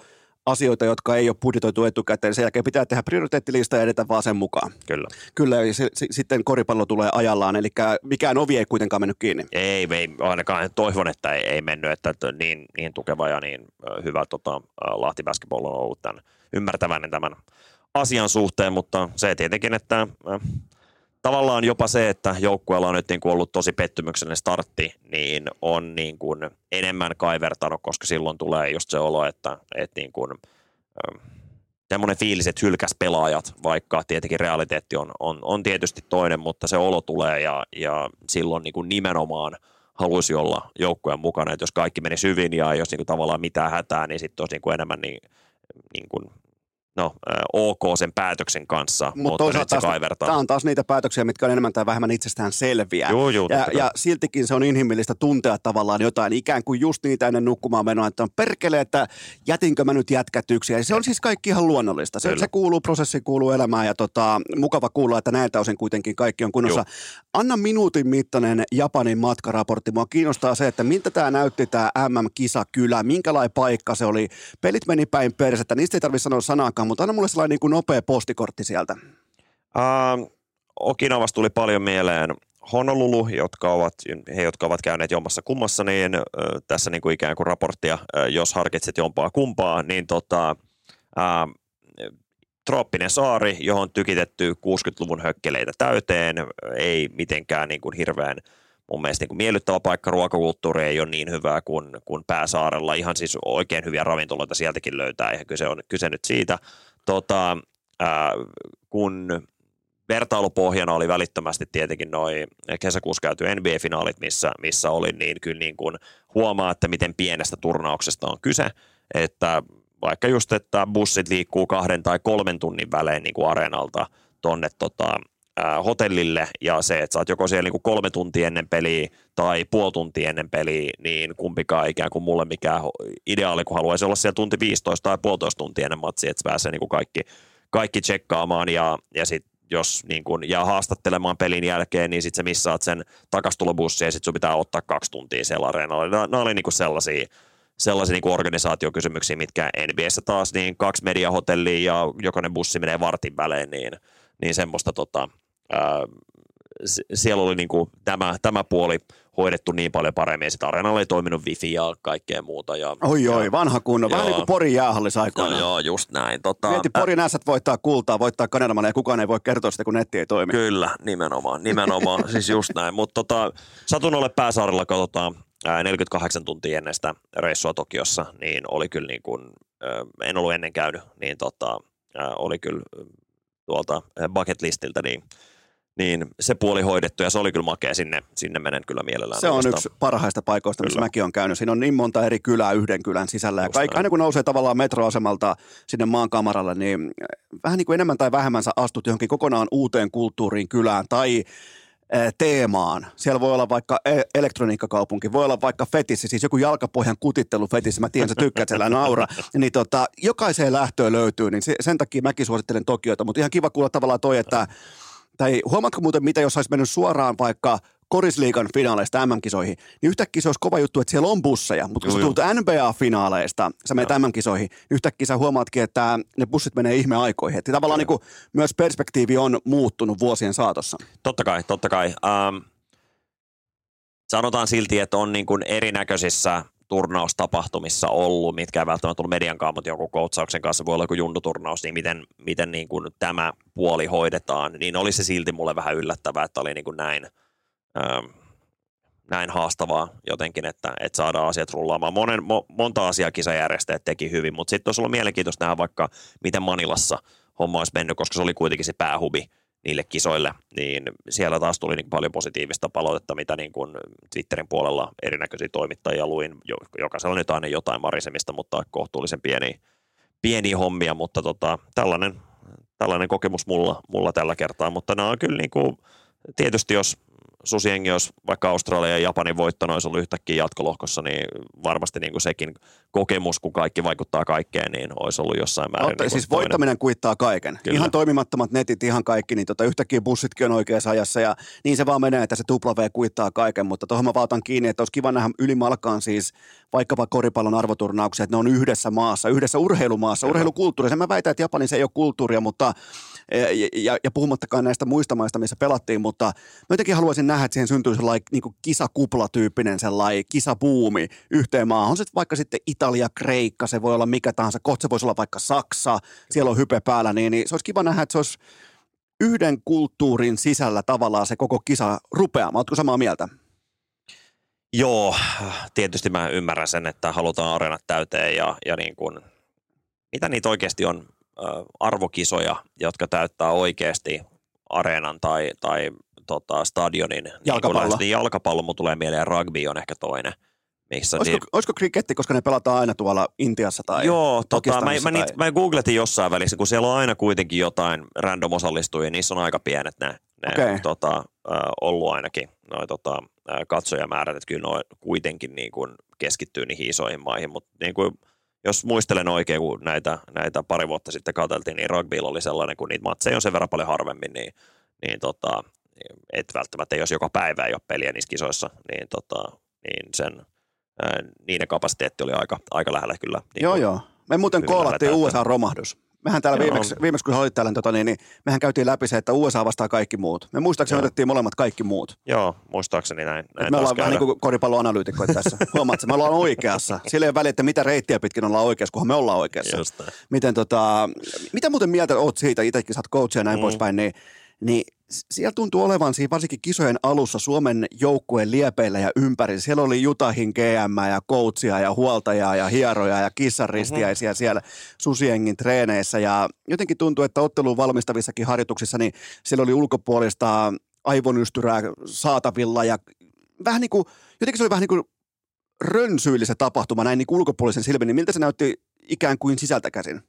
asioita, jotka ei ole budjetoitu etukäteen. Sen jälkeen pitää tehdä prioriteettilista ja edetä vaan sen mukaan. Kyllä. Kyllä, ja se, se, sitten koripallo tulee ajallaan, eli mikään ovi ei kuitenkaan mennyt kiinni. Ei, ei ainakaan toivon, että ei, ei mennyt, että niin, niin tukeva ja niin hyvä tota, Lahti Basketball on ollut tämän ymmärtäväinen tämän asian suhteen, mutta se tietenkin, että tavallaan jopa se, että joukkueella on nyt niin ollut tosi pettymyksellinen startti, niin on niin kuin enemmän kaivertanut, koska silloin tulee just se olo, että, että niin kuin, semmoinen fiilis, että hylkäs pelaajat, vaikka tietenkin realiteetti on, on, on tietysti toinen, mutta se olo tulee ja, ja silloin niin kuin nimenomaan haluaisi olla joukkueen mukana, että jos kaikki menisi hyvin ja jos niin kuin tavallaan mitään hätää, niin sitten olisi niin kuin enemmän niin, niin kuin no, ok sen päätöksen kanssa, Mut mutta se kaivertaa. Tämä on taas niitä päätöksiä, mitkä on enemmän tai vähemmän itsestään selviä. Joo, joo, ja, ja, siltikin se on inhimillistä tuntea tavallaan jotain, ikään kuin just niitä ennen nukkumaan menoa, että on perkele, että jätinkö mä nyt jätkätyksiä. Ja se on siis kaikki ihan luonnollista. Se, se kuuluu, prosessi kuuluu elämään ja tota, mukava kuulla, että näiltä osin kuitenkin kaikki on kunnossa. Joo. Anna minuutin mittainen Japanin matkaraportti. Mua kiinnostaa se, että miltä tämä näytti tämä MM-kisakylä, minkälainen paikka se oli. Pelit meni päin persettä, niistä ei tarvitse sanoa sanaakaan olekaan, mutta anna mulle sellainen niin kuin nopea postikortti sieltä. Uh, Okinavasta tuli paljon mieleen Honolulu, jotka ovat, he, jotka ovat käyneet jommassa kummassa, niin äh, tässä niin kuin ikään kuin raporttia, äh, jos harkitset jompaa kumpaa, niin tota, äh, trooppinen saari, johon tykitetty 60-luvun hökkeleitä täyteen, ei mitenkään niin kuin hirveän mun mielestä niin miellyttävä paikka, ruokakulttuuri ei ole niin hyvää kuin, kuin pääsaarella. Ihan siis oikein hyviä ravintoloita sieltäkin löytää, eihän kyse on kyse nyt siitä. Tota, ää, kun vertailupohjana oli välittömästi tietenkin noin kesäkuussa käyty NBA-finaalit, missä, missä oli, niin kyllä niin kuin huomaa, että miten pienestä turnauksesta on kyse, että vaikka just, että bussit liikkuu kahden tai kolmen tunnin välein niin kuin areenalta tonne tota, hotellille ja se, että oot joko siellä niin kuin kolme tuntia ennen peliä tai puoli tuntia ennen peliä, niin kumpikaan ikään kuin mulle mikään ideaali, kun haluaisi olla siellä tunti 15 tai puolitoista tuntia ennen matsia, että pääsee niin kuin kaikki, kaikki tsekkaamaan ja, ja sitten jos niin kun, jää haastattelemaan pelin jälkeen, niin sitten sä missaat sen takastulobussin ja sitten sun pitää ottaa kaksi tuntia siellä areenalla. Nämä, nämä oli niin kuin sellaisia, sellaisia niin organisaatiokysymyksiä, mitkä NBAssä taas, niin kaksi mediahotellia ja jokainen bussi menee vartin välein, niin, niin semmoista tota, siellä oli niin kuin tämä, tämä puoli hoidettu niin paljon paremmin. Sitten areenalla ei toiminut wifi ja kaikkea muuta. Ja, oi ja, oi, vanha kunno. Vähän niin kuin Porin jäähallis aikoina. Joo, just näin. Tota, Mieti, Porin ässät voittaa kultaa, voittaa Kanermalle ja kukaan ei voi kertoa sitä, kun netti ei toimi. Kyllä, nimenomaan, nimenomaan. siis just näin. Mutta tota, satun ole pääsaarella, katsotaan 48 tuntia ennen sitä reissua Tokiossa, niin oli kyllä niin kuin, en ollut ennen käynyt, niin tota, oli kyllä tuolta bucket listiltä, niin niin se puoli hoidettu ja se oli kyllä makea sinne, sinne menen kyllä mielellään. Se on yksi parhaista paikoista, missä kyllä. mäkin on käynyt. Siinä on niin monta eri kylää yhden kylän sisällä ja kaikki, aina kun nousee tavallaan metroasemalta sinne maankamaralle, niin vähän niin kuin enemmän tai vähemmän sä astut johonkin kokonaan uuteen kulttuuriin kylään tai teemaan. Siellä voi olla vaikka e- elektroniikkakaupunki, voi olla vaikka fetissi, siis joku jalkapohjan kutittelu fetissi, mä tiedän, sä tykkäät siellä naura. Niin tota, jokaiseen lähtöön löytyy, niin sen takia mäkin suosittelen Tokiota, mutta ihan kiva kuulla tavallaan toi, että tai huomaatko muuten, mitä jos olisi mennyt suoraan vaikka Korisliikan finaaleista MM-kisoihin, niin yhtäkkiä se olisi kova juttu, että siellä on busseja, mutta kun sä tulet NBA-finaaleista, sä menet MM-kisoihin, niin yhtäkkiä sä huomaatkin, että ne bussit menee ihme aikoihin. Että tavallaan niin kuin myös perspektiivi on muuttunut vuosien saatossa. Totta kai, totta kai. Um, sanotaan silti, että on niin kuin erinäköisissä turnaustapahtumissa ollut, mitkä ei välttämättä tullut median kanssa, mutta jonkun koutsauksen kanssa voi olla joku junnuturnaus, niin miten, miten niin kuin tämä puoli hoidetaan, niin oli se silti mulle vähän yllättävää, että oli niin kuin näin, ähm, näin haastavaa jotenkin, että, että saadaan asiat rullaamaan. Monen, mo, monta asiaa kisajärjestäjät teki hyvin, mutta sitten olisi ollut mielenkiintoista nähdä vaikka, miten Manilassa homma olisi mennyt, koska se oli kuitenkin se päähubi niille kisoille, niin siellä taas tuli niin paljon positiivista palautetta, mitä niin kuin Twitterin puolella erinäköisiä toimittajia luin. Jokaisella nyt aina jotain marisemista, mutta kohtuullisen pieni, pieniä hommia, mutta tota, tällainen, tällainen kokemus mulla, mulla tällä kertaa. Mutta nämä on kyllä niin kuin, tietysti jos susiengi olisi vaikka Australia ja Japanin voittanut olisi ollut yhtäkkiä jatkolohkossa, niin varmasti niin kuin sekin kokemus, kun kaikki vaikuttaa kaikkeen, niin olisi ollut jossain määrin. Otta, niin siis toinen. voittaminen kuittaa kaiken. Kyllä. Ihan toimimattomat netit, ihan kaikki, niin tota, yhtäkkiä bussitkin on oikeassa ajassa ja niin se vaan menee, että se W kuittaa kaiken, mutta tuohon mä valtan kiinni, että olisi kiva nähdä ylimalkaan siis vaikkapa koripallon arvoturnauksia, että ne on yhdessä maassa, yhdessä urheilumaassa, urheilukulttuurissa. Mä väitän, että Japanissa ei ole kulttuuria, mutta ja, ja, ja puhumattakaan näistä muista maista, missä pelattiin, mutta mä jotenkin haluaisin nähdä, että siihen syntyy sellainen niin kisakuplatyyppinen sellainen kisabuumi yhteen maahan. On se vaikka sitten Italia, Kreikka, se voi olla mikä tahansa, kohta se voisi olla vaikka Saksa, siellä on hype päällä, niin, niin se olisi kiva nähdä, että se olisi yhden kulttuurin sisällä tavallaan se koko kisa rupeamaan. Oletko samaa mieltä? Joo, tietysti mä ymmärrän sen, että halutaan areenat täyteen ja, ja niin kuin, mitä niitä oikeasti on arvokisoja, jotka täyttää oikeasti areenan tai, tai tota, stadionin. Jalkapallo. Niin, niin jalkapallo, mutta tulee mieleen rugby on ehkä toinen. Missä olisiko, niin, olisiko kriketti, koska ne pelataan aina tuolla Intiassa tai Joo, tota, mä, mä, tai... niit, mä googletin jossain välissä, kun siellä on aina kuitenkin jotain random osallistujia, niissä on aika pienet ne, ne okay. tota, ollut ainakin noi, tota, katsojamäärät, että kyllä ne kuitenkin niin kuin keskittyy niihin isoihin maihin, mutta niin kuin, jos muistelen oikein, kun näitä, näitä pari vuotta sitten katseltiin, niin rugby oli sellainen, kun niitä matseja on sen verran paljon harvemmin, niin, niin tota, et välttämättä, jos joka päivä ei ole peliä niissä kisoissa, niin, tota, niin sen, ää, niiden kapasiteetti oli aika, aika lähellä kyllä. Niin joo, joo. Me muuten koolattiin USA-romahdus. Mehän täällä viimeksi, viimeksi, kun olit täällä, tota, niin, niin, mehän käytiin läpi se, että USA vastaa kaikki muut. Me muistaakseni Joo. otettiin molemmat kaikki muut. Joo, muistaakseni näin. näin me ollaan vähän niin kuin koripalloanalyytikkoja tässä. Huomaat, me ollaan oikeassa. Sillä ei ole väliä, että mitä reittiä pitkin ollaan oikeassa, kunhan me ollaan oikeassa. Miten, tota, mitä muuten mieltä oot siitä, itsekin sä oot coach ja näin mm. poispäin, niin, niin siellä tuntuu olevan siinä varsinkin kisojen alussa Suomen joukkueen liepeillä ja ympäri. Siellä oli Jutahin GM ja coachia ja huoltajaa ja hieroja ja kissaristiäisiä mm-hmm. siellä Susiengin treeneissä. Ja jotenkin tuntuu, että otteluun valmistavissakin harjoituksissa, niin siellä oli ulkopuolista aivonystyrää saatavilla ja vähän niin kuin, jotenkin se oli vähän niin kuin rönsyillinen tapahtuma näin niin kuin ulkopuolisen silmin, niin miltä se näytti ikään kuin sisältä käsin?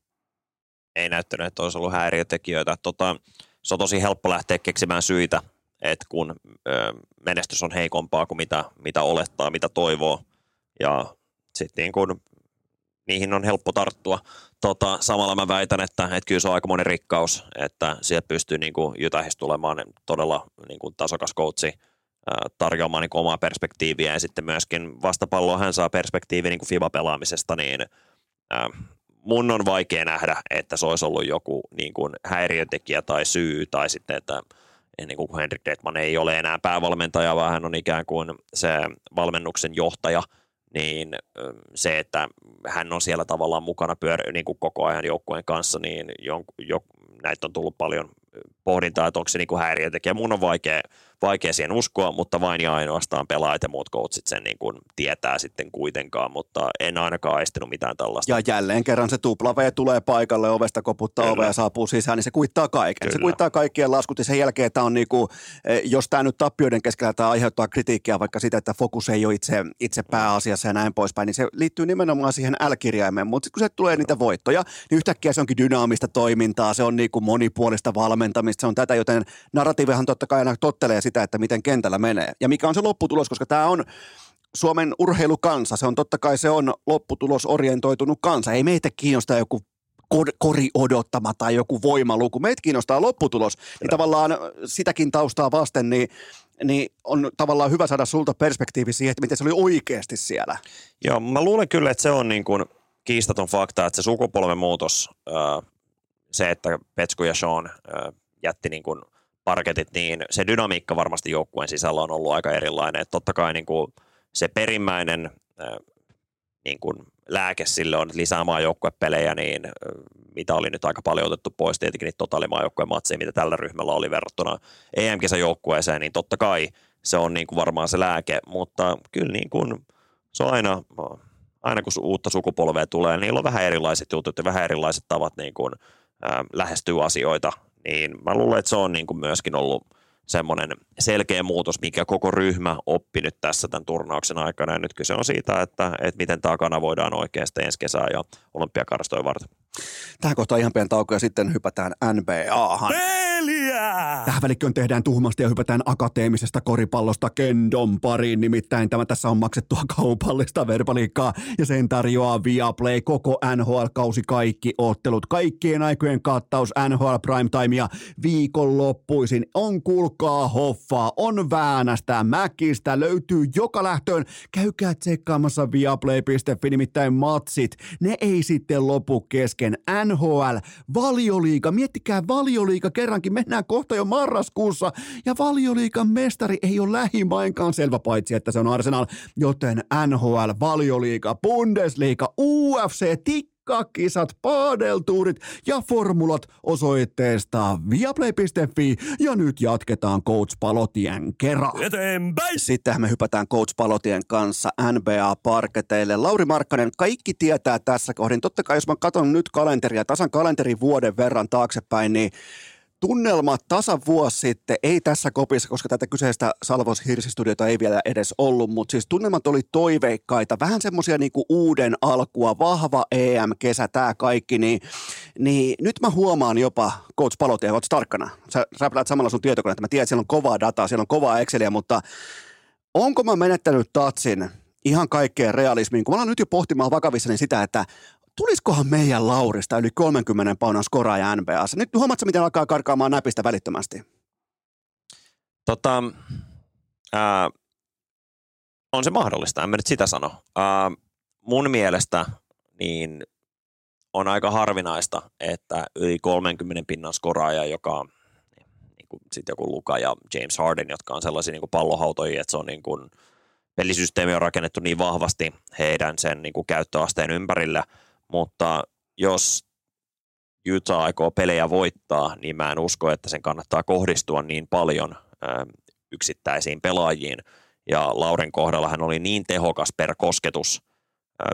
Ei näyttänyt, että olisi ollut häiriötekijöitä. Tota, se on tosi helppo lähteä keksimään syitä, että kun ö, menestys on heikompaa kuin mitä, mitä olettaa, mitä toivoo, ja sitten niin kun, niihin on helppo tarttua. Tota, samalla mä väitän, että, että kyllä se on aika rikkaus, että sieltä pystyy niin kuin tulemaan todella niin kuin tasokas coachi, tarjoamaan niin omaa perspektiiviä ja sitten myöskin vastapalloa hän saa perspektiivi niin FIBA-pelaamisesta, niin mun on vaikea nähdä, että se olisi ollut joku niin kuin häiriötekijä tai syy, tai sitten, että niin kuin Henrik Detman ei ole enää päävalmentaja, vaan hän on ikään kuin se valmennuksen johtaja, niin se, että hän on siellä tavallaan mukana pyör- niin kuin koko ajan joukkueen kanssa, niin jo, jo, näitä on tullut paljon pohdintaa, että onko se niin häiriötekijä. Mun on vaikea, vaikea siihen uskoa, mutta vain ja ainoastaan pelaajat ja muut coachit sen niin kuin tietää sitten kuitenkaan, mutta en ainakaan aistinut mitään tällaista. Ja jälleen kerran se tupla V tulee paikalle, ovesta koputtaa ovea ja saapuu sisään, niin se kuittaa kaiken. Kyllä. Se kuittaa kaikkien laskut ja sen jälkeen tämä on niin kuin, eh, jos tämä nyt tappioiden keskellä tämä aiheuttaa kritiikkiä vaikka sitä, että fokus ei ole itse, itse pääasiassa ja näin poispäin, niin se liittyy nimenomaan siihen L-kirjaimeen, mutta kun se tulee niitä voittoja, niin yhtäkkiä se onkin dynaamista toimintaa, se on niin kuin monipuolista valmentamista, se on tätä, joten narratiivihan totta kai aina tottelee sitä, että miten kentällä menee. Ja mikä on se lopputulos, koska tämä on Suomen urheilukansa, se on totta kai se on lopputulosorientoitunut kansa. Ei meitä kiinnosta joku kori odottama tai joku voimaluku. Meitä kiinnostaa lopputulos. Niin tavallaan sitäkin taustaa vasten, niin, niin on tavallaan hyvä saada sulta perspektiivi siihen, että miten se oli oikeasti siellä. Joo, mä luulen kyllä, että se on niin kuin kiistaton fakta, että se sukupolven muutos, se, että Petsku ja Sean jätti niin kuin parketit, niin se dynamiikka varmasti joukkueen sisällä on ollut aika erilainen. Että totta kai niin kuin se perimmäinen niin kuin lääke sille on lisäämään joukkuepelejä, niin mitä oli nyt aika paljon otettu pois, tietenkin niitä totaalimaan joukkueen matseja, mitä tällä ryhmällä oli verrattuna EM-kisän joukkueeseen, niin totta kai se on niin kuin varmaan se lääke, mutta kyllä niin kuin se on aina, aina kun uutta sukupolvea tulee, niin niillä on vähän erilaiset jutut ja vähän erilaiset tavat niin kuin, äh, asioita niin mä luulen, että se on niin kuin myöskin ollut semmoinen selkeä muutos, mikä koko ryhmä oppi nyt tässä tämän turnauksen aikana. Ja nyt kyse on siitä, että, että miten tämä kanavoidaan oikeasti ensi kesää ja olympiakarstoja varten. Tähän kohtaan ihan pieni tauko ja sitten hypätään NBAhan. Tähän välikköön tehdään tuhmasti ja hypätään akateemisesta koripallosta kendon pariin. Nimittäin tämä tässä on maksettua kaupallista verbaliikkaa ja sen tarjoaa Viaplay koko NHL-kausi kaikki ottelut. Kaikkien aikojen kattaus NHL Primetime ja viikonloppuisin on kulkaa hoffaa, on väänästä, mäkistä, löytyy joka lähtöön. Käykää tsekkaamassa viaplay.fi, nimittäin matsit, ne ei sitten lopu kesken NHL, valioliiga, miettikää valioliiga kerrankin, mennään kohta jo marraskuussa ja valioliigan mestari ei ole lähimainkaan selvä paitsi, että se on Arsenal, joten NHL, valioliiga, Bundesliga, UFC, tik kikkakisat, paadeltuurit ja formulat osoitteesta viaplay.fi ja nyt jatketaan Coach Palotien kerran. Eteenpäin! Sittenhän me hypätään Coach Palotien kanssa NBA-parketeille. Lauri Markkanen, kaikki tietää tässä kohdin. Totta kai jos mä katson nyt kalenteria, tasan kalenterin vuoden verran taaksepäin, niin tunnelma tasan vuosi sitten, ei tässä kopissa, koska tätä kyseistä Salvos Hirsistudiota ei vielä edes ollut, mutta siis tunnelmat oli toiveikkaita, vähän semmoisia niinku uuden alkua, vahva EM-kesä, tämä kaikki, niin, niin nyt mä huomaan jopa, Coach Palotia, oot tarkkana, sä, sä samalla sun tietokoneetta, mä tiedän, että siellä on kovaa dataa, siellä on kovaa Exceliä, mutta onko mä menettänyt tatsin ihan kaikkeen realismiin, kun mä alan nyt jo pohtimaan vakavissani sitä, että tulisikohan meidän Laurista yli 30 paunan skoraaja NBAssa? Nyt huomaatko, miten alkaa karkaamaan näpistä välittömästi? Tota, ää, on se mahdollista, en mä nyt sitä sano. Ää, mun mielestä niin on aika harvinaista, että yli 30 pinnan skoraaja, joka niin kuin sit joku Luka ja James Harden, jotka on sellaisia niin kuin pallohautoja, että se on niin kuin, pelisysteemi on rakennettu niin vahvasti heidän sen niin kuin käyttöasteen ympärillä – mutta jos Utah aikoo pelejä voittaa, niin mä en usko, että sen kannattaa kohdistua niin paljon yksittäisiin pelaajiin. Ja Lauren kohdalla hän oli niin tehokas per kosketus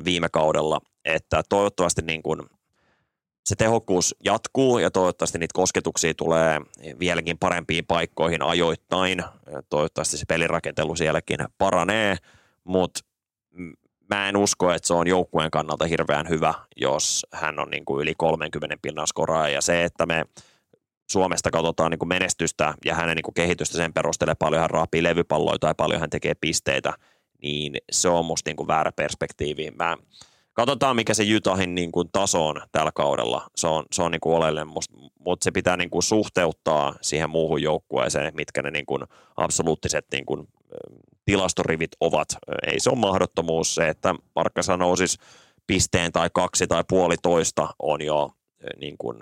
viime kaudella, että toivottavasti niin kuin se tehokkuus jatkuu ja toivottavasti niitä kosketuksia tulee vieläkin parempiin paikkoihin ajoittain. Toivottavasti se pelirakentelu sielläkin paranee, mutta mä en usko, että se on joukkueen kannalta hirveän hyvä, jos hän on niin kuin yli 30 pinnan skoraa. Ja se, että me Suomesta katsotaan niin kuin menestystä ja hänen niin kuin kehitystä sen perusteella, paljon hän raapii levypalloja tai paljon hän tekee pisteitä, niin se on musta niin kuin väärä perspektiivi. Mä, katsotaan, mikä se Utahin niin kuin taso on tällä kaudella. Se on, se on niin kuin oleellinen, mutta se pitää niin kuin suhteuttaa siihen muuhun joukkueeseen, mitkä ne niin kuin absoluuttiset niin kuin tilastorivit ovat. Ei se ole mahdottomuus se, että Markka sanoo siis pisteen tai kaksi tai puolitoista on jo niin kuin,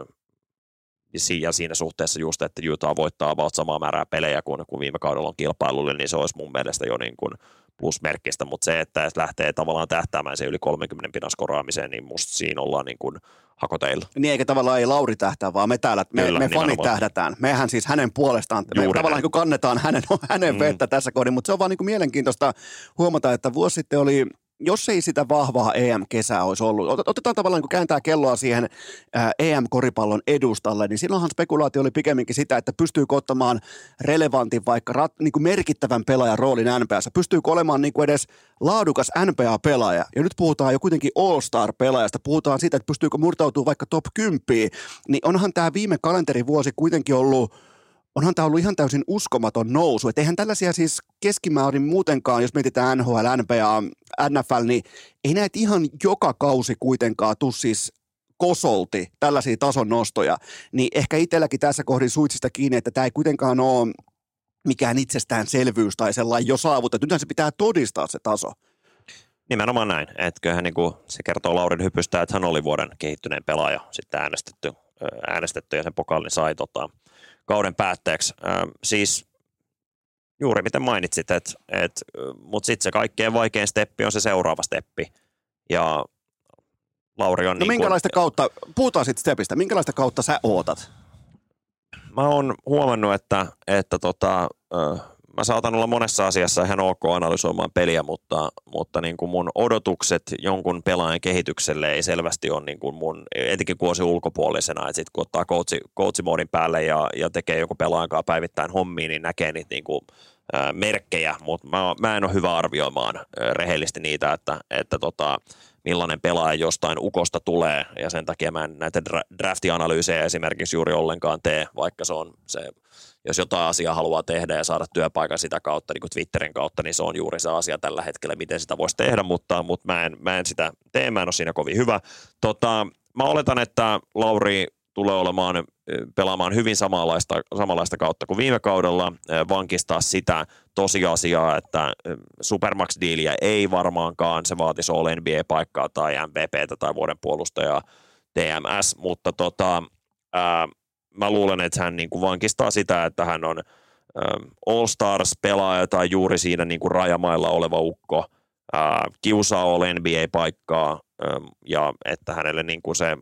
ja siinä suhteessa just, että Utah voittaa about samaa määrää pelejä kuin, kuin viime kaudella on kilpailulle, niin se olisi mun mielestä jo niin kuin plusmerkkistä, mutta se, että lähtee tavallaan tähtäämään se yli 30 pinnan skoraamiseen, niin musta siinä ollaan niin kuin hakoteilla. Niin eikä tavallaan ei Lauri tähtää, vaan me täällä, me, Kyllä, me fanit tähdätään. Mehän siis hänen puolestaan, me Juuri tavallaan niin kannetaan hänen, hänen mm. vettä tässä kohdin, mutta se on vaan niin kuin mielenkiintoista huomata, että vuosi sitten oli jos ei sitä vahvaa EM-kesää olisi ollut, otetaan tavallaan kun kääntää kelloa siihen EM-koripallon edustalle, niin silloinhan spekulaatio oli pikemminkin sitä, että pystyy ottamaan relevantin vaikka rat, niin kuin merkittävän pelaajan roolin NBAssa, pystyy olemaan niin kuin edes laadukas NBA-pelaaja. Ja nyt puhutaan jo kuitenkin All-Star-pelaajasta, puhutaan siitä, että pystyykö murtautumaan vaikka top 10, niin onhan tämä viime kalenterivuosi kuitenkin ollut – onhan tämä ollut ihan täysin uskomaton nousu. Että eihän tällaisia siis keskimäärin muutenkaan, jos mietitään NHL, NBA, NFL, niin ei näitä ihan joka kausi kuitenkaan tuu siis kosolti tällaisia tason nostoja. Niin ehkä itselläkin tässä kohdin suitsista kiinni, että tämä ei kuitenkaan ole mikään itsestäänselvyys tai sellainen jo saavutettu. Nythän se pitää todistaa se taso. Nimenomaan näin. Että kyllähän niin kuin se kertoo Laurin hypystä, että hän oli vuoden kehittyneen pelaaja sitten äänestetty, äänestetty ja sen pokaalin sai tota, kauden päätteeksi. Siis juuri miten mainitsit, että et, mutta sitten se kaikkein vaikein steppi on se seuraava steppi. Ja Lauri on No niin minkälaista kun, kautta, puhutaan sitten stepistä, minkälaista kautta sä ootat? Mä oon huomannut, että, että tota, mä saatan olla monessa asiassa ihan ok analysoimaan peliä, mutta, mutta niin kuin mun odotukset jonkun pelaajan kehitykselle ei selvästi ole niin kuin mun, etenkin kun ulkopuolisena, että sitten kun ottaa coachi, päälle ja, ja tekee joku pelaajan päivittäin hommiin, niin näkee niitä niin kuin, ä, merkkejä, mutta mä, mä en ole hyvä arvioimaan ä, rehellisesti niitä, että, että tota, millainen pelaaja jostain ukosta tulee, ja sen takia mä en näitä draftianalyysejä esimerkiksi juuri ollenkaan tee, vaikka se on se jos jotain asiaa haluaa tehdä ja saada työpaikan sitä kautta, niin kuin Twitterin kautta, niin se on juuri se asia tällä hetkellä, miten sitä voisi tehdä, mutta, mutta mä, en, mä en sitä tee, mä en ole siinä kovin hyvä. Tota, mä oletan, että Lauri tulee olemaan pelaamaan hyvin samanlaista, samanlaista kautta kuin viime kaudella, vankistaa sitä tosiasiaa, että Supermax-diiliä ei varmaankaan, se vaatisi All NBA-paikkaa tai MVPtä tai vuoden puolustajaa TMS, mutta tota, ää, mä luulen, että hän niin kuin vankistaa sitä, että hän on ähm, All-Stars-pelaaja tai juuri siinä niin kuin rajamailla oleva ukko, äh, kiusaa All NBA-paikkaa ja että hänelle niin kuin se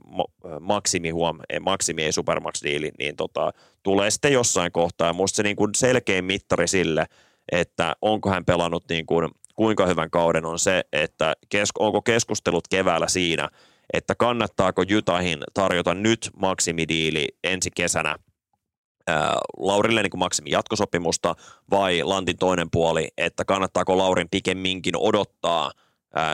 maksimi, huom, ei, maksimi ei supermax-diili, niin tota, tulee sitten jossain kohtaa. Minusta se niin kuin selkein mittari sille, että onko hän pelannut niin kuin, kuinka hyvän kauden on se, että kes, onko keskustelut keväällä siinä, että kannattaako Jutahin tarjota nyt maksimidiili ensi kesänä Laurille niin kuin maksimi jatkosopimusta vai Lantin toinen puoli, että kannattaako Laurin pikemminkin odottaa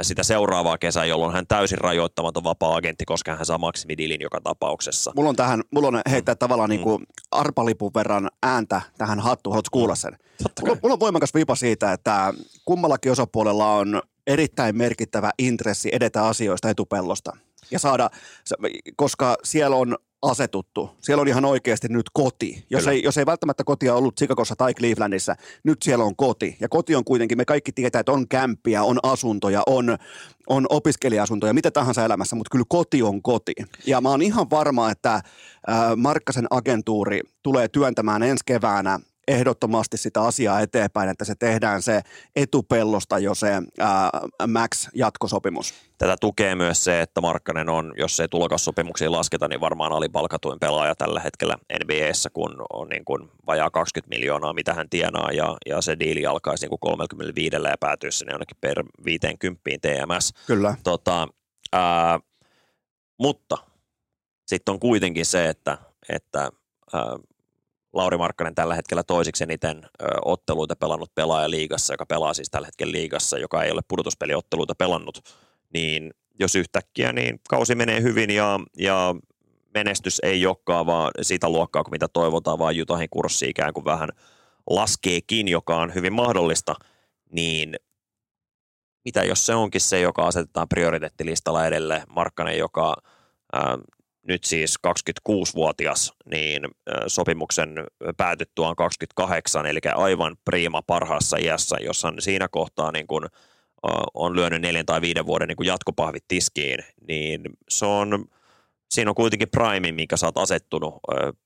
sitä seuraavaa kesää, jolloin hän täysin rajoittamaton vapaa-agentti, koska hän saa maksimidilin joka tapauksessa. Mulla on tähän, mulla on heittää tavallaan mm. niin kuin arpalipun verran ääntä tähän hattuun, haluatko kuulla sen? Mulla, mulla on voimakas vipa siitä, että kummallakin osapuolella on erittäin merkittävä intressi edetä asioista etupellosta ja saada, koska siellä on asetuttu. Siellä on ihan oikeasti nyt koti. Jos ei, jos ei välttämättä kotia ollut Chicagossa tai Clevelandissa, nyt siellä on koti. Ja koti on kuitenkin, me kaikki tietää, että on kämppiä, on asuntoja, on, on opiskelija-asuntoja, mitä tahansa elämässä, mutta kyllä koti on koti. Ja mä oon ihan varma, että Markkasen agentuuri tulee työntämään ensi keväänä ehdottomasti sitä asiaa eteenpäin, että se tehdään se etupellosta jo se ää, Max-jatkosopimus. Tätä tukee myös se, että Markkanen on, jos ei tulokassopimuksia lasketa, niin varmaan alipalkatuin pelaaja tällä hetkellä NBAssä, kun on niin kuin vajaa 20 miljoonaa, mitä hän tienaa, ja, ja se diili alkaisi niin kuin 35 ja päätyisi sinne jonnekin per 50 TMS. Kyllä. Tota, ää, mutta sitten on kuitenkin se, että, että ää, Lauri Markkanen tällä hetkellä toisiksi eniten otteluita pelannut pelaaja liigassa, joka pelaa siis tällä hetkellä liigassa, joka ei ole pudotuspeliotteluita pelannut, niin jos yhtäkkiä niin kausi menee hyvin ja, ja menestys ei olekaan vaan sitä luokkaa kuin mitä toivotaan, vaan Jutahin kurssi ikään kuin vähän laskeekin, joka on hyvin mahdollista, niin mitä jos se onkin se, joka asetetaan prioriteettilistalla edelle, Markkanen, joka nyt siis 26-vuotias, niin sopimuksen päätyttyä on 28, eli aivan prima parhaassa iässä, jossa siinä kohtaa niin kun, on lyönyt neljän tai viiden vuoden niin jatkopahvit tiskiin, niin se on, siinä on kuitenkin prime, minkä sä oot asettunut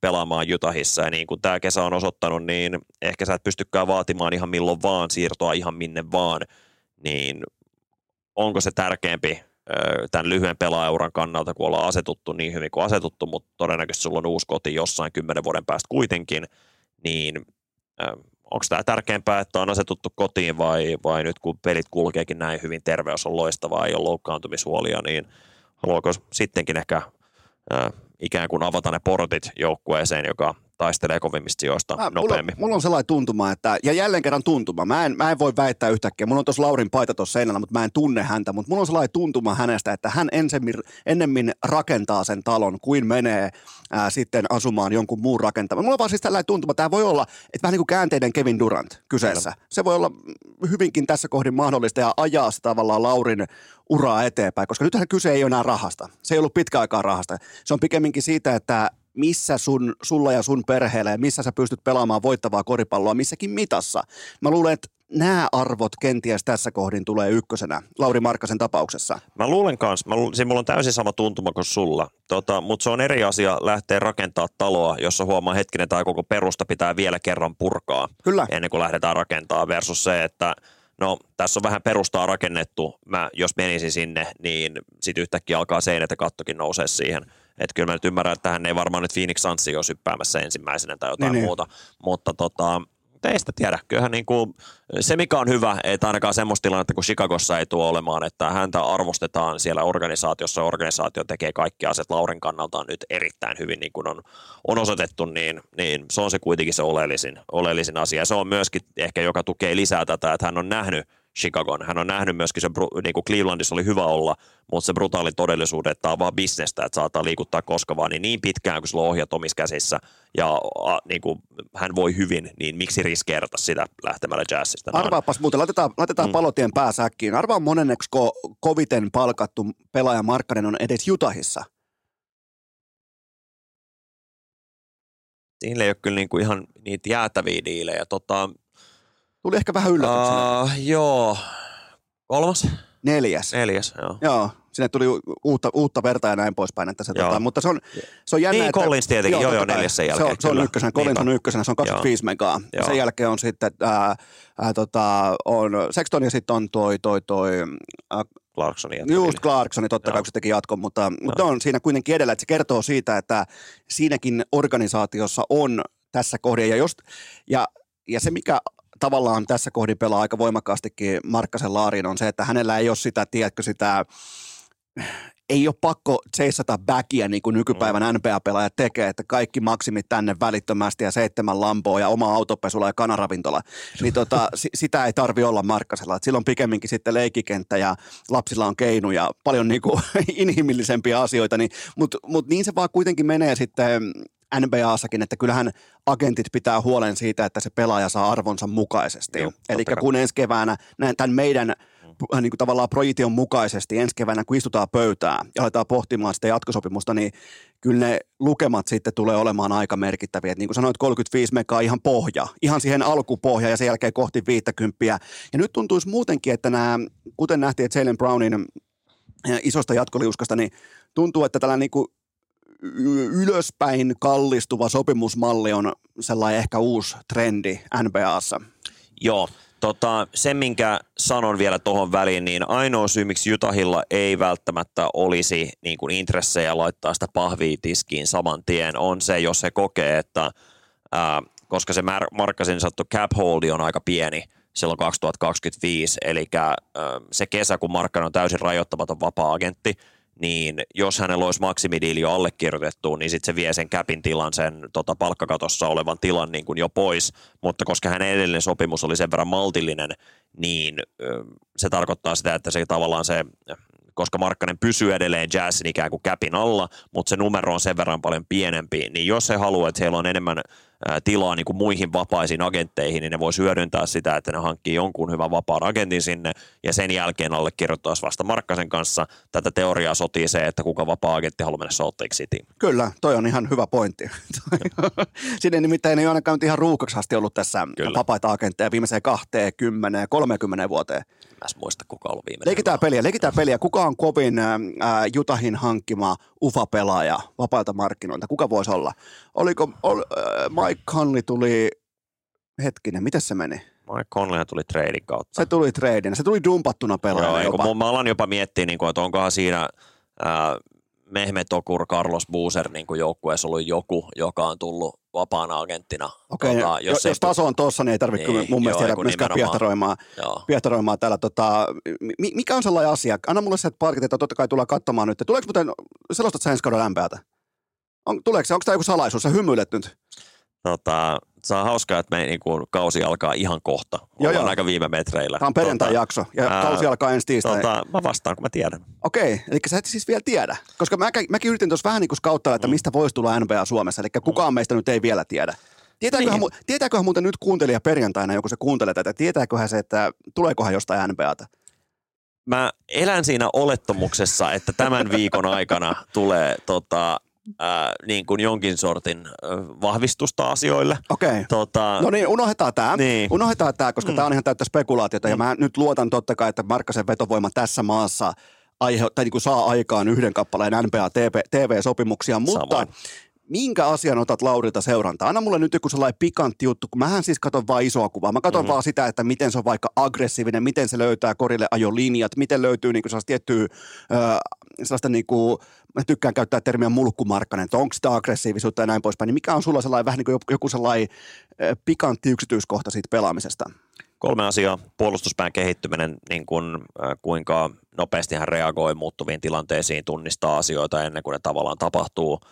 pelaamaan Jutahissa, ja niin kuin tämä kesä on osoittanut, niin ehkä sä et pystykään vaatimaan ihan milloin vaan, siirtoa ihan minne vaan, niin onko se tärkeämpi tämän lyhyen pelaajauran kannalta, kun ollaan asetuttu niin hyvin kuin asetuttu, mutta todennäköisesti sulla on uusi koti jossain kymmenen vuoden päästä kuitenkin, niin onko tämä tärkeämpää, että on asetuttu kotiin vai, vai nyt kun pelit kulkeekin näin hyvin, terveys on loistavaa, ei ole loukkaantumishuolia, niin haluaako sittenkin ehkä ikään kuin avata ne portit joukkueeseen, joka taistelee kovimmista sijoista mä, nopeammin. Mulla, mulla on sellainen tuntuma, että, ja jälleen kerran tuntuma, mä en, mä en voi väittää yhtäkkiä, mulla on tuossa Laurin paita tuossa seinällä, mutta mä en tunne häntä, mutta mulla on sellainen tuntuma hänestä, että hän ensemmin, ennemmin rakentaa sen talon, kuin menee ää, sitten asumaan jonkun muun rakentamaan. Mulla on vaan siis tällainen tuntuma, tämä voi olla, että vähän niin kuin käänteiden Kevin Durant kyseessä. Kyllä. Se voi olla hyvinkin tässä kohdin mahdollista ja ajaa sitä tavallaan Laurin uraa eteenpäin, koska nythän kyse ei ole enää rahasta. Se ei ollut pitkä aikaa rahasta. Se on pikemminkin siitä, että missä sun, sulla ja sun perheellä ja missä sä pystyt pelaamaan voittavaa koripalloa missäkin mitassa. Mä luulen, että nämä arvot kenties tässä kohdin tulee ykkösenä Lauri Markkasen tapauksessa. Mä luulen kanssa, mä luulen, siis mulla on täysin sama tuntuma kuin sulla, tota, mutta se on eri asia lähteä rakentaa taloa, jossa huomaa hetkinen tai koko perusta pitää vielä kerran purkaa Kyllä. ennen kuin lähdetään rakentaa versus se, että no tässä on vähän perustaa rakennettu, mä jos menisin sinne, niin sitten yhtäkkiä alkaa seinät ja kattokin nousee siihen – että kyllä mä nyt ymmärrän, että hän ei varmaan nyt Phoenix Sunsi ole syppäämässä ensimmäisenä tai jotain niin, niin. muuta. Niin. Mutta tota, ei sitä tiedä. Kyllähän niin kuin, se, mikä on hyvä, että ainakaan semmoista tilannetta kuin Chicagossa ei tule olemaan, että häntä arvostetaan siellä organisaatiossa, organisaatio tekee kaikki asiat Laurin kannalta nyt erittäin hyvin, niin kuin on, on osoitettu, niin, niin se on se kuitenkin se oleellisin, oleellisin asia. Ja se on myöskin ehkä, joka tukee lisää tätä, että hän on nähnyt Chicagon. Hän on nähnyt myöskin se, niin kuin Clevelandissa oli hyvä olla, mutta se brutaali todellisuuden, että tämä on vaan bisnestä, että saattaa liikuttaa koska vaan, niin niin pitkään kuin sulla on ohjat omissa käsissä ja a, niin kuin hän voi hyvin, niin miksi riskeerata sitä lähtemällä jazzista? Arvaapas muuten, laitetaan, laitetaan mm. palotien pääsäkkiin. Arvaa monenneksi ko- koviten palkattu pelaaja Markkanen on edes Jutahissa. Siinä ei ole kyllä niin kuin ihan niitä jäätäviä diilejä. Tota, Tuli ehkä vähän yllätyksenä. Uh, joo. Kolmas? Neljäs. Neljäs, joo. Joo, sinne tuli uutta, uutta verta ja näin poispäin. Että se, tota, mutta se on, se on jännä, niin, että... Collins tietenkin, joo, joo, neljäs sen jälkeen. Se on, se on ykkösenä, Collins on ykkösenä, se on 25 joo. megaa. Joo. Sen jälkeen on sitten, ää, ää, tota, on Sexton ja sitten on toi, toi, toi ää, Clarksonin Just Clarksoni, totta kai, kun se teki jatkon, mutta, mutta on siinä kuitenkin edellä, että se kertoo siitä, että siinäkin organisaatiossa on tässä kohdin, ja, just, ja, ja se mikä tavallaan tässä kohdin pelaa aika voimakkaastikin Markkasen laariin on se, että hänellä ei ole sitä, tiedätkö, sitä ei ole pakko seisata backia niin kuin nykypäivän mm. NBA-pelaajat tekee, että kaikki maksimit tänne välittömästi ja seitsemän lampoa ja oma autopesula ja kanaravintola. Niin tota, s- sitä ei tarvi olla Markkasella. Et silloin pikemminkin sitten leikikenttä ja lapsilla on keinu ja paljon niin kuin inhimillisempiä asioita. Niin, Mutta mut niin se vaan kuitenkin menee sitten NBAssakin, että kyllähän agentit pitää huolen siitä, että se pelaaja saa arvonsa mukaisesti. Eli kun ensi keväänä näin, tämän meidän mm. niin kuin tavallaan projektion mukaisesti ensi keväänä, kun istutaan pöytään ja aletaan pohtimaan sitä jatkosopimusta, niin kyllä ne lukemat sitten tulee olemaan aika merkittäviä. Et niin kuin sanoit, 35 megaa ihan pohja, ihan siihen alkupohja ja sen jälkeen kohti 50. Ja nyt tuntuisi muutenkin, että nämä, kuten nähtiin, että Jalen Brownin isosta jatkoliuskasta, niin tuntuu, että tällä niin kuin ylöspäin kallistuva sopimusmalli on sellainen ehkä uusi trendi NBAssa. Joo, tota, se minkä sanon vielä tuohon väliin, niin ainoa syy miksi Jutahilla ei välttämättä olisi niin kuin intressejä laittaa sitä pahvia tiskiin saman tien on se, jos se kokee, että ää, koska se Markkasin sattu cap holdi on aika pieni silloin 2025, eli ää, se kesä, kun Markkanen on täysin rajoittamaton vapaa-agentti, niin jos hänellä olisi maksimidiili jo allekirjoitettu, niin sitten se vie sen käpin tilan, sen tota, palkkakatossa olevan tilan niin kuin jo pois, mutta koska hänen edellinen sopimus oli sen verran maltillinen, niin se tarkoittaa sitä, että se tavallaan se koska Markkanen pysyy edelleen Jazzin ikään kuin käpin alla, mutta se numero on sen verran paljon pienempi, niin jos se haluaa, että siellä on enemmän tilaa niin kuin muihin vapaisiin agentteihin, niin ne voisi hyödyntää sitä, että ne hankkii jonkun hyvän vapaan agentin sinne ja sen jälkeen allekirjoittaisi vasta Markkasen kanssa. Tätä teoriaa sotii se, että kuka vapaa agentti haluaa mennä Salt Lake City. Kyllä, toi on ihan hyvä pointti. Sinne nimittäin ei ainakaan ihan ruukaksi asti ollut tässä Kyllä. vapaita agentteja viimeiseen 20, 30 vuoteen. Mä en muista, kuka on ollut viimeinen. Leikitään peliä, leikitään peliä. Kuka on kovin äh, Jutahin hankkima UFA-pelaaja vapailta markkinoilta? Kuka voisi olla? Oliko, ol, äh, Mike Conley tuli, hetkinen, miten se meni? Mike Conley tuli treidin kautta. Se tuli treidin, se tuli dumpattuna pelaajana Joo, jopa. mä alan jopa miettiä, niin kuin, että onkohan siinä ää, Mehmet Okur, Carlos Boozer niin kuin joukkueessa ollut joku, joka on tullut vapaana agenttina. Okei, okay, tota, jos, jos taso on tuossa, niin ei tarvitse niin, mun mielestä jäädä myöskään piehtaroimaan, piehtaroimaan täällä. Tota, mikä on sellainen asia? Anna mulle se parkit, että totta kai tullaan katsomaan nyt. Tuleeko muuten, selostat sä ensi kauden lämpäätä? On, tuleeko se, onko tämä joku salaisuus? Sä hymyilet nyt. Tota, se on hauskaa, että me niin kuin, kausi alkaa ihan kohta. Joo, joo. aika viime metreillä. Tämä on perjantai-jakso ja tota, kausi alkaa ensi tiistai. Tota, mä vastaan, kun mä tiedän. Okei, okay, eli sä et siis vielä tiedä. Koska mä, mäkin yritin tuossa vähän niin kuin skauttaa, että mm. mistä voisi tulla NBA Suomessa. Eli kukaan mm. meistä nyt ei vielä tiedä. Tietääköhän, niin. mu- tietääköhän muuten nyt kuuntelija perjantaina, joku se kuuntelee tätä, tietääköhän se, että tuleekohan jostain NBAta? Mä elän siinä olettamuksessa, että tämän viikon aikana tulee tota, niin kuin jonkin sortin vahvistusta asioille. Okei. Okay. Tota, no niin, unohdetaan tämä. Niin. Unohdetaan tämä, koska mm. tämä on ihan täyttä spekulaatiota. Mm. Ja mä nyt luotan totta kai, että Markkasen vetovoima tässä maassa aihe, tai niin kuin saa aikaan yhden kappaleen NBA TV, TV-sopimuksia, mutta Samoin minkä asian otat Laurilta seurantaa? Anna mulle nyt joku sellainen pikantti juttu, kun mähän siis katson vaan isoa kuvaa. Mä katson mm-hmm. vaan sitä, että miten se on vaikka aggressiivinen, miten se löytää korille ajolinjat, miten löytyy niin sellaista tiettyä, äh, sellaista niin kuin, mä tykkään käyttää termiä mulkkumarkkanen, että onko sitä aggressiivisuutta ja näin poispäin, niin mikä on sulla sellainen vähän niin kuin joku sellainen pikantti yksityiskohta siitä pelaamisesta? Kolme asiaa. Puolustuspään kehittyminen, niin kuin, äh, kuinka nopeasti hän reagoi muuttuviin tilanteisiin, tunnistaa asioita ennen kuin ne tavallaan tapahtuu –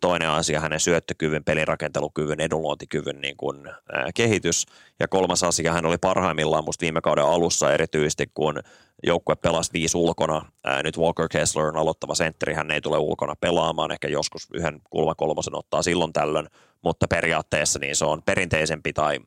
Toinen asia hänen syöttökyvyn, pelirakentelukyvyn, edunluontikyvyn niin kuin, kehitys. Ja kolmas asia, hän oli parhaimmillaan musta viime kauden alussa erityisesti, kun joukkue pelasi viisi ulkona. nyt Walker Kessler on aloittava sentteri, hän ei tule ulkona pelaamaan, ehkä joskus yhden kulmakolmosen ottaa silloin tällöin, mutta periaatteessa niin se on perinteisempi tai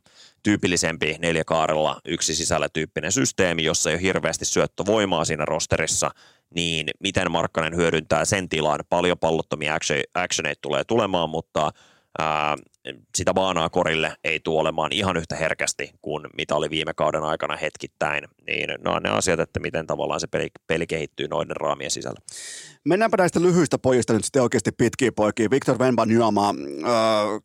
tyypillisempi neljäkaarella yksi sisällä tyyppinen systeemi, jossa ei ole hirveästi syöttövoimaa siinä rosterissa – niin miten Markkanen hyödyntää sen tilan. Paljon pallottomia actioneita tulee tulemaan, mutta ää, sitä vaanaa korille ei tule olemaan ihan yhtä herkästi kuin mitä oli viime kauden aikana hetkittäin, niin ne on ne asiat, että miten tavallaan se peli, peli kehittyy noiden raamien sisällä. Mennäänpä näistä lyhyistä pojista nyt sitten oikeasti pitkiä poikia. Victor Wembanyama, äh,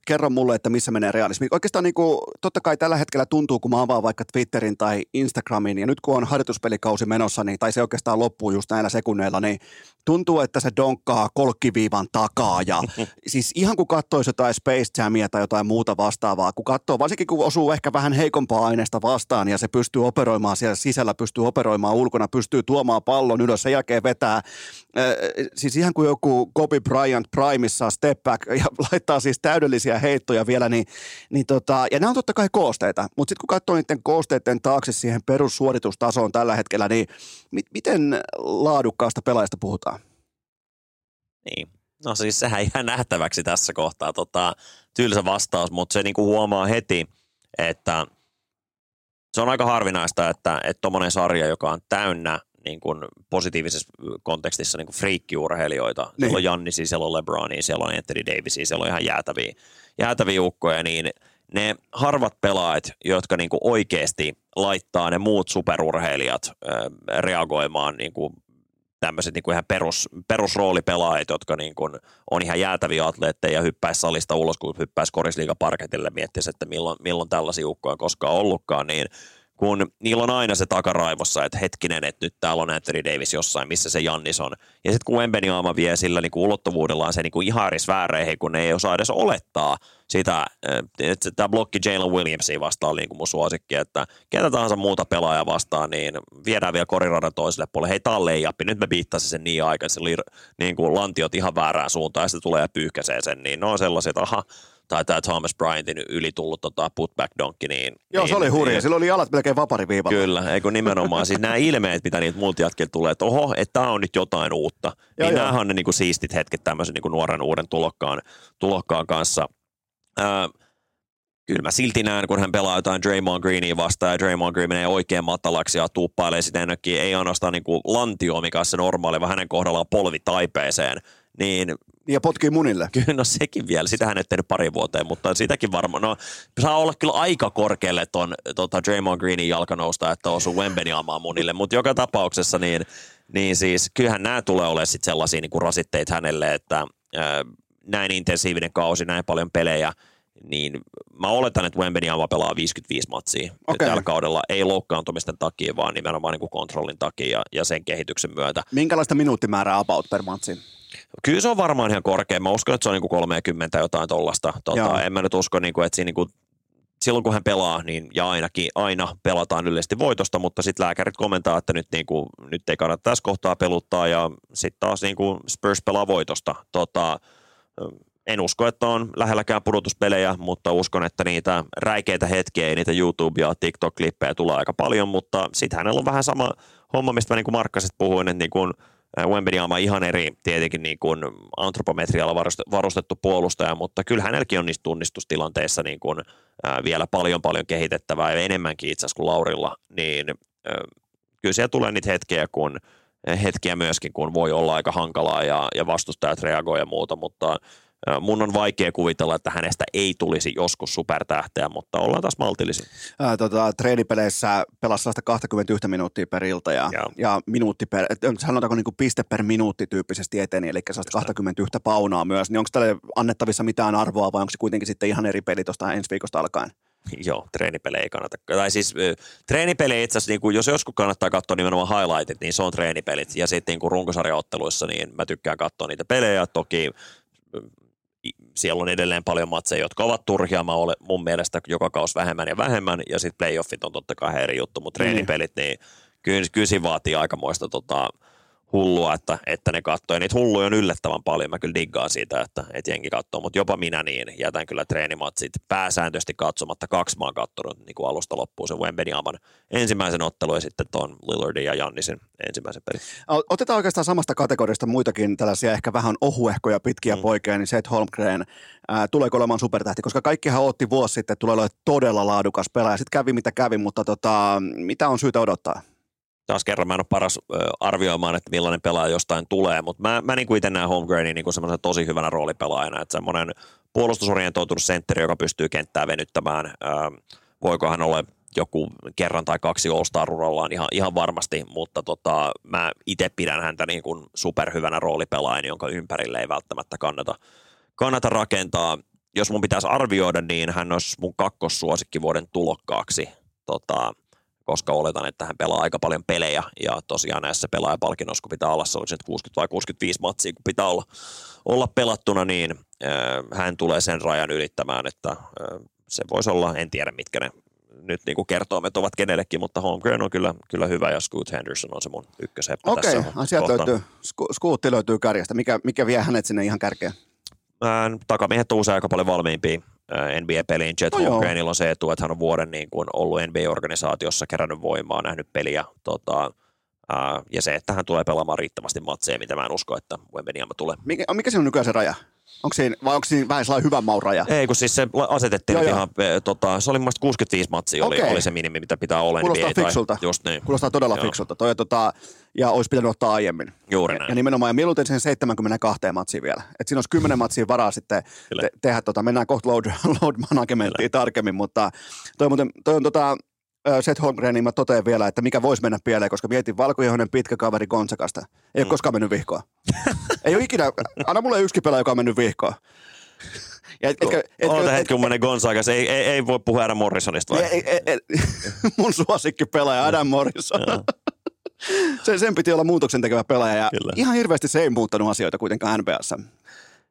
kerro mulle, että missä menee realismi. Oikeastaan niin kuin, totta kai tällä hetkellä tuntuu, kun mä avaan vaikka Twitterin tai Instagramin, ja nyt kun on harjoituspelikausi menossa, niin, tai se oikeastaan loppuu just näillä sekunneilla, niin tuntuu, että se donkkaa kolkkiviivan takaa. Ja siis ihan kun katsoisi jotain Space Jamia tai jotain muuta vastaavaa, kun katsoo, varsinkin kun osuu ehkä vähän heikompaa aineesta vastaan, ja se pystyy operoimaan siellä sisällä, pystyy operoimaan ulkona, pystyy tuomaan pallon ylös, sen jälkeen vetää siis ihan kuin joku Kobe Bryant Primissa step back ja laittaa siis täydellisiä heittoja vielä, niin, niin tota, ja nämä on totta kai koosteita, mutta sitten kun katsoo niiden koosteiden taakse siihen perussuoritustasoon tällä hetkellä, niin mi- miten laadukkaasta pelaajasta puhutaan? Niin, no siis sehän ihan nähtäväksi tässä kohtaa, tota, tylsä vastaus, mutta se niinku huomaa heti, että se on aika harvinaista, että tuommoinen sarja, joka on täynnä niin kuin positiivisessa kontekstissa niin kuin friikkiurheilijoita. Niin. Siellä on Jannisi, siellä on Lebronia, siellä on Anthony Davisia, siellä on ihan jäätäviä, jäätäviä ukkoja, niin ne harvat pelaajat, jotka niin kuin oikeasti laittaa ne muut superurheilijat äh, reagoimaan niin kuin tämmöiset niin kuin ihan perus, perusroolipelaajat, jotka niin kuin on ihan jäätäviä atleetteja ja hyppäisi salista ulos, kun hyppäisi korisliigaparketille miettisi, että milloin, milloin tällaisia ukkoja koskaan ollutkaan, niin – kun niillä on aina se takaraivossa, että hetkinen, että nyt täällä on Anthony Davis jossain, missä se Jannis on. Ja sitten kun Aama vie sillä niin kuin ulottuvuudellaan se niin kuin ihan vääreihin, kun ne ei osaa edes olettaa sitä, että tämä blokki Jalen Williamsia vastaan niin kuin mun suosikki, että ketä tahansa muuta pelaajaa vastaan, niin viedään vielä koriradan toiselle puolelle. Hei, tää on leijappi. Nyt me viittasin sen niin aikaisin, niin kuin lantiot ihan väärään suuntaan ja sitten tulee ja pyyhkäsee sen, niin ne on sellaiset, että aha, tai tämä Thomas Bryantin yli tullut tota putback donkki. Niin, Joo, niin, se oli hurja. Niin, Sillä oli jalat melkein vapariviivalla. Kyllä, eikö nimenomaan. siis nämä ilmeet, mitä niitä multa tulee, että oho, että tämä on nyt jotain uutta. Joo, niin nämä on ne niinku siistit hetket tämmöisen niinku nuoren uuden tulokkaan, tulokkaan kanssa. Ää, kyllä mä silti näen, kun hän pelaa jotain Draymond Greenia vastaan ja Draymond Green menee oikein matalaksi ja tuuppailee sitä ennenkin, ei ainoastaan niin kuin lantio, mikä on se normaali, vaan hänen kohdallaan polvi taipeeseen, niin ja potkii munille. Kyllä, no sekin vielä. Sitä hän ei tehnyt pari vuoteen, mutta sitäkin varmaan. No, saa olla kyllä aika korkealle ton tota Draymond Greenin jalkanousta, että osuu Wembeniamaan munille. Mutta joka tapauksessa niin, niin siis kyllähän nämä tulee olemaan sit sellaisia niin kuin rasitteita hänelle, että näin intensiivinen kausi, näin paljon pelejä, niin mä oletan, että Wembeniama pelaa 55 matsia okay. tällä kaudella, ei loukkaantumisten takia, vaan nimenomaan niin kuin kontrollin takia ja, ja sen kehityksen myötä. Minkälaista minuuttimäärää about per matsi? Kyllä se on varmaan ihan korkea. Mä uskon, että se on niin kuin 30 jotain tollasta. Tota, en mä nyt usko, niin kuin, että siinä niin kuin, silloin kun hän pelaa, niin ja ainakin aina pelataan yleisesti voitosta, mutta sitten lääkärit komentaa, että nyt, niin kuin, nyt ei kannata tässä kohtaa peluttaa ja sitten taas niin kuin Spurs pelaa voitosta. Tota, en usko, että on lähelläkään pudotuspelejä, mutta uskon, että niitä räikeitä hetkiä, ei niitä YouTube- ja TikTok-klippejä tulee aika paljon, mutta sitten hänellä on vähän sama homma, mistä mä niin kuin Markkaset puhuin, että niin kuin – Wembanyama ihan eri tietenkin niin kuin antropometrialla varustettu puolustaja, mutta kyllä hänelläkin on niissä tunnistustilanteissa niin kuin, ää, vielä paljon paljon kehitettävää ja enemmänkin itse asiassa kuin Laurilla, niin ää, kyllä siellä tulee niitä hetkiä, kun hetkiä myöskin, kun voi olla aika hankalaa ja, ja vastustajat reagoi ja muuta, mutta mun on vaikea kuvitella, että hänestä ei tulisi joskus supertähteä, mutta ollaan taas maltillisia. Ää, tota, treenipeleissä pelasi 21 minuuttia per ilta ja, ja minuutti per, sanotaanko niin kuin piste per minuutti tyyppisesti eteni, eli 21 paunaa myös, niin onko tälle annettavissa mitään arvoa vai onko se kuitenkin sitten ihan eri peli tuosta ensi viikosta alkaen? Joo, treenipelejä ei kannata. Tai siis treenipelejä itse asiassa, niin kuin, jos joskus kannattaa katsoa nimenomaan highlightit, niin se on treenipelit. Ja sitten niin runkosarjaotteluissa, niin mä tykkään katsoa niitä pelejä. Toki siellä on edelleen paljon matseja, jotka ovat turhia. Mä olen mun mielestä joka kaus vähemmän ja vähemmän, ja sitten playoffit on totta kai eri juttu, mutta niin. treenipelit, niin kyllä, kyllä vaatii aikamoista tota, hullua, että, että ne katsoo. Ja niitä hulluja on yllättävän paljon. Mä kyllä diggaan siitä, että, että jengi katsoo, mutta jopa minä niin jätän kyllä treenimatsit pääsääntöisesti katsomatta. Kaksi mä oon katsonut niin kuin alusta loppuun sen Wembeniaman ensimmäisen ottelun ja sitten tuon Lillardin ja Jannisin ensimmäisen pelin. Otetaan oikeastaan samasta kategoriasta muitakin tällaisia ehkä vähän ohuehkoja pitkiä mm. poikia, niin Seth Holmgren ää, tuleeko olemaan supertähti, koska kaikkihan otti vuosi sitten, että tulee olemaan todella laadukas pelaaja. Sitten kävi mitä kävi, mutta tota, mitä on syytä odottaa? Taas kerran mä en ole paras arvioimaan, että millainen pelaaja jostain tulee, mutta mä, mä niin kuin itse näen Holmgrenin niin semmoisen tosi hyvänä roolipelaajana, että semmoinen puolustusorientoitunut sentteri, joka pystyy kenttää venyttämään. Voiko hän olla joku kerran tai kaksi all urallaan ihan, ihan varmasti, mutta tota, mä itse pidän häntä niin kuin superhyvänä roolipelaajana, jonka ympärille ei välttämättä kannata, kannata rakentaa. Jos mun pitäisi arvioida, niin hän olisi mun kakkossuosikki vuoden tulokkaaksi, tota, koska oletan, että hän pelaa aika paljon pelejä ja tosiaan näissä pelaajapalkinnoissa, kun pitää olla, se olisi 60 vai 65 matsia, kun pitää olla, olla pelattuna, niin äh, hän tulee sen rajan ylittämään, että äh, se voisi olla, en tiedä mitkä ne nyt niin kuin kertoimet ovat kenellekin, mutta Holmgren on kyllä, kyllä hyvä ja Scoot Henderson on se mun ykkösheppä Okei, tässä. asiat löytyy. Scootti löytyy kärjestä. Mikä, mikä vie hänet sinne ihan kärkeen? Ää, takamiehet on usein aika paljon valmiimpia NBA-peliin. Jet no Holmgrenilla on se etu, että hän on vuoden niin kuin ollut NBA-organisaatiossa, kerännyt voimaa, nähnyt peliä. Tota, ää, ja se, että hän tulee pelaamaan riittävästi matseja, mitä mä en usko, että Wembeniama tulee. Mikä, mikä se on nykyään se raja? Onko siinä, vai onko siinä vähän sellainen hyvä mauraja? Ei, kun siis se asetettiin joo, ihan, joo. tota, se oli mun 65 matsia oli, okay. oli, se minimi, mitä pitää olla. Kuulostaa NBA, fiksulta. Tai, just niin. Kuulostaa todella joo. fiksulta. Toi, tota, ja olisi pitänyt ottaa aiemmin. Juuri näin. Ja, ja nimenomaan, ja mieluiten sen 72 matsia vielä. Että siinä olisi 10 matsia varaa sitten te, tehdä, tota, mennään kohta load, load managementtiin tarkemmin, mutta toi, muuten, toi on tota, Seth Holmgren, niin mä totean vielä, että mikä voisi mennä pieleen, koska mietin valkoihoinen pitkä kaveri Gonzagasta. Ei ole mm. koskaan mennyt vihkoa. ei ole ikinä, anna mulle yksi pelaaja, joka on mennyt vihkoa. Ja et, etkä, etkä, Oota hetki, kun Gonzagas. Ei, ei, ei, voi puhua Adam Morrisonista vai? Ei, ei, ei, mun suosikki pelaaja Adam Morrison. sen, sen piti olla muutoksen tekevä pelaaja ja Kyllä. ihan hirveästi se ei muuttanut asioita kuitenkaan NBAssa.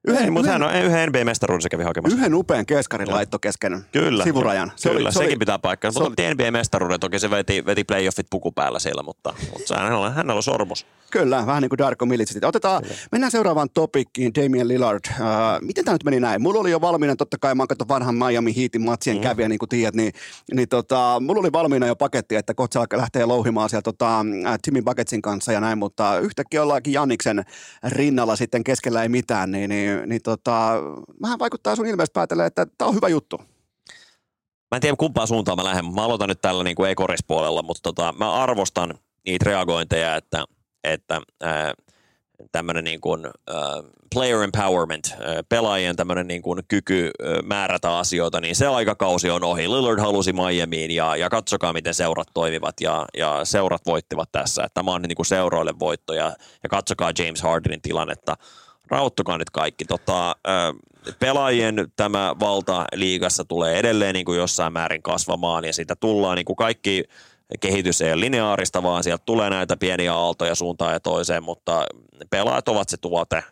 Yhden, mutta hän on yhden NBA-mestaruuden se kävi hakemassa. Yhden upean keskarin laitto kesken kyllä, sivurajan. Se kyllä, oli, se sekin oli, pitää paikkaa. Mutta oli... NBA-mestaruuden, toki se veti, veti playoffit puku päällä siellä, mutta, mutta hänellä, hänellä on sormus. Kyllä, vähän niin kuin Darko Militsit. Otetaan, Kyllä. mennään seuraavaan topikkiin, Damian Lillard. Uh, miten tämä nyt meni näin? Mulla oli jo valmiina, totta kai mä oon vanhan Miami Heatin matsien mm. kävijä, niin kuin tiedät, niin, niin tota, mulla oli valmiina jo paketti, että kohta lähtee louhimaan siellä tota, uh, Timmy Bucketsin kanssa ja näin, mutta yhtäkkiä ollaankin Janniksen rinnalla sitten keskellä ei mitään, niin, niin, niin tota, vähän vaikuttaa sun ilmeisesti päätellä, että tämä on hyvä juttu. Mä en tiedä kumpaan suuntaan mä lähden. Mä aloitan nyt tällä niin kuin ekorispuolella, mutta tota, mä arvostan niitä reagointeja, että että äh, tämmöinen niin kuin, äh, player empowerment, äh, pelaajien tämmöinen niin kuin kyky äh, määrätä asioita, niin se aikakausi on ohi. Lillard halusi Miamiin ja, ja katsokaa, miten seurat toimivat ja, ja seurat voittivat tässä. Tämä on niin kuin seuroille voitto ja, ja katsokaa James Hardenin tilannetta. Rauttukaa nyt kaikki. Tota, äh, pelaajien tämä valta liigassa tulee edelleen niin kuin jossain määrin kasvamaan ja siitä tullaan niin kuin kaikki – kehitys ei ole lineaarista, vaan sieltä tulee näitä pieniä aaltoja suuntaan ja toiseen, mutta pelaajat ovat se tuote.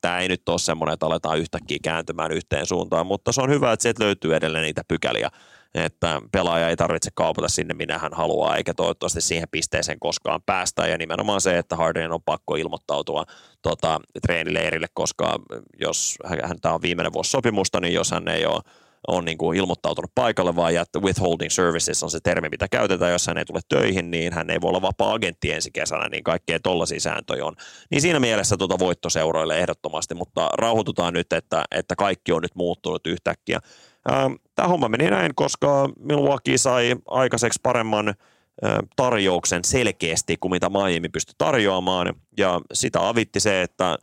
Tämä ei nyt ole semmoinen, että aletaan yhtäkkiä kääntymään yhteen suuntaan, mutta se on hyvä, että sieltä löytyy edelleen niitä pykäliä, että pelaaja ei tarvitse kaupata sinne, minä hän haluaa, eikä toivottavasti siihen pisteeseen koskaan päästä. Ja nimenomaan se, että Harden on pakko ilmoittautua tota, treenileirille, koska jos hän on viimeinen vuosi sopimusta, niin jos hän ei ole on niin kuin ilmoittautunut paikalle, vaan että withholding services on se termi, mitä käytetään, jos hän ei tule töihin, niin hän ei voi olla vapaa-agentti ensi kesänä, niin kaikkea tollaisia sääntöjä on. Niin siinä mielessä tuota voittoseuroille ehdottomasti, mutta rauhoitutaan nyt, että, että kaikki on nyt muuttunut yhtäkkiä. Tämä homma meni näin, koska Milwaukee sai aikaiseksi paremman tarjouksen selkeästi kuin mitä Miami pystyi tarjoamaan, ja sitä avitti se, että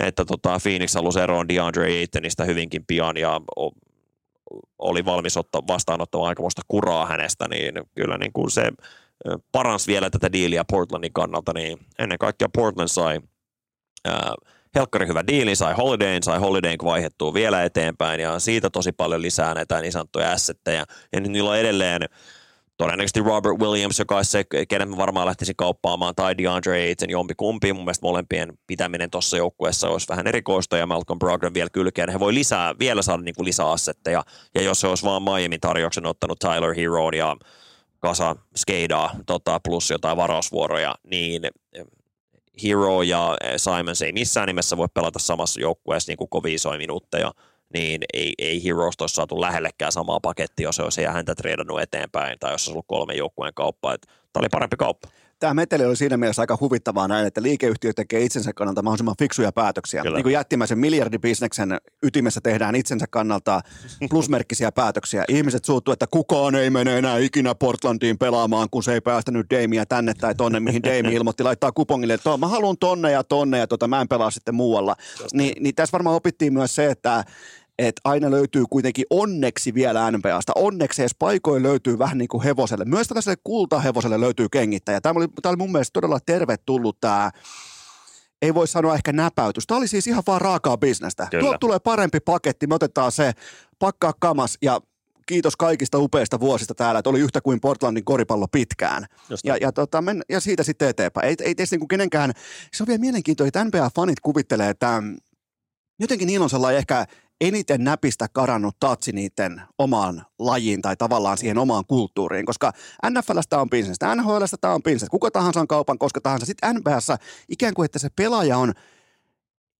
että tota Phoenix halusi eroon DeAndre Aytonista hyvinkin pian ja oli valmis ottaa vastaanottamaan aikamoista kuraa hänestä, niin kyllä niin kuin se paransi vielä tätä diiliä Portlandin kannalta, niin ennen kaikkea Portland sai ää, helkkari hyvä diili, sai Holidayn, sai Holidayn vaihettua vielä eteenpäin ja siitä tosi paljon lisää näitä niin sanottuja assetteja. Ja nyt niillä on edelleen todennäköisesti Robert Williams, joka olisi se, kenen mä varmaan lähtisi kauppaamaan, tai DeAndre Ayton, jompi kumpi. Mun mielestä molempien pitäminen tuossa joukkueessa olisi vähän erikoista, ja Malcolm Brogdon vielä kylkeen. He voi lisää, vielä saada niin kuin lisää assetteja, ja jos se olisi vaan Miamin tarjouksen ottanut Tyler Hero ja kasa skeidaa tota, plus jotain varausvuoroja, niin Hero ja Simons ei missään nimessä voi pelata samassa joukkueessa niin kuin kovin isoja minuutteja niin ei, ei Heroes olisi saatu lähellekään samaa pakettia, jos olisi häntä treidannut eteenpäin tai jos olisi ollut kolme joukkueen kauppaa. Tämä oli parempi kauppa. Tämä meteli oli siinä mielessä aika huvittavaa näin, että liikeyhtiö tekee itsensä kannalta mahdollisimman fiksuja päätöksiä. Kyllä. Niin kuin jättimäisen miljardibisneksen ytimessä tehdään itsensä kannalta plusmerkkisiä päätöksiä. Ihmiset suuttuu, että kukaan ei mene enää ikinä Portlandiin pelaamaan, kun se ei päästänyt Damia tänne tai tonne, mihin Dami ilmoitti laittaa kupongille, että mä haluan tonne ja tonne ja tota, mä en pelaa sitten muualla. Ni, niin tässä varmaan opittiin myös se, että että aina löytyy kuitenkin onneksi vielä NBAsta. Onneksi edes paikoin löytyy vähän niin kuin hevoselle. Myös tällaiselle kultahevoselle löytyy kengittäjä. Tämä oli, tämä oli mun mielestä todella tervetullut tämä ei voi sanoa ehkä näpäytys. Tämä oli siis ihan vaan raakaa bisnestä. Tuolta tulee parempi paketti, me otetaan se, pakkaa kamas ja kiitos kaikista upeista vuosista täällä, että oli yhtä kuin Portlandin koripallo pitkään. Ja, ja, tota, men, ja, siitä sitten eteenpäin. Ei, ei tietysti niin kenenkään, se on vielä mielenkiintoista, että NBA-fanit kuvittelee, että jotenkin niillä on sellainen ehkä eniten näpistä karannut tatsi niiden omaan lajiin tai tavallaan siihen omaan kulttuuriin, koska NFLstä on bisnestä, NHLstä tämä on bisnestä, kuka tahansa on kaupan, koska tahansa. Sitten NBAssa ikään kuin, että se pelaaja on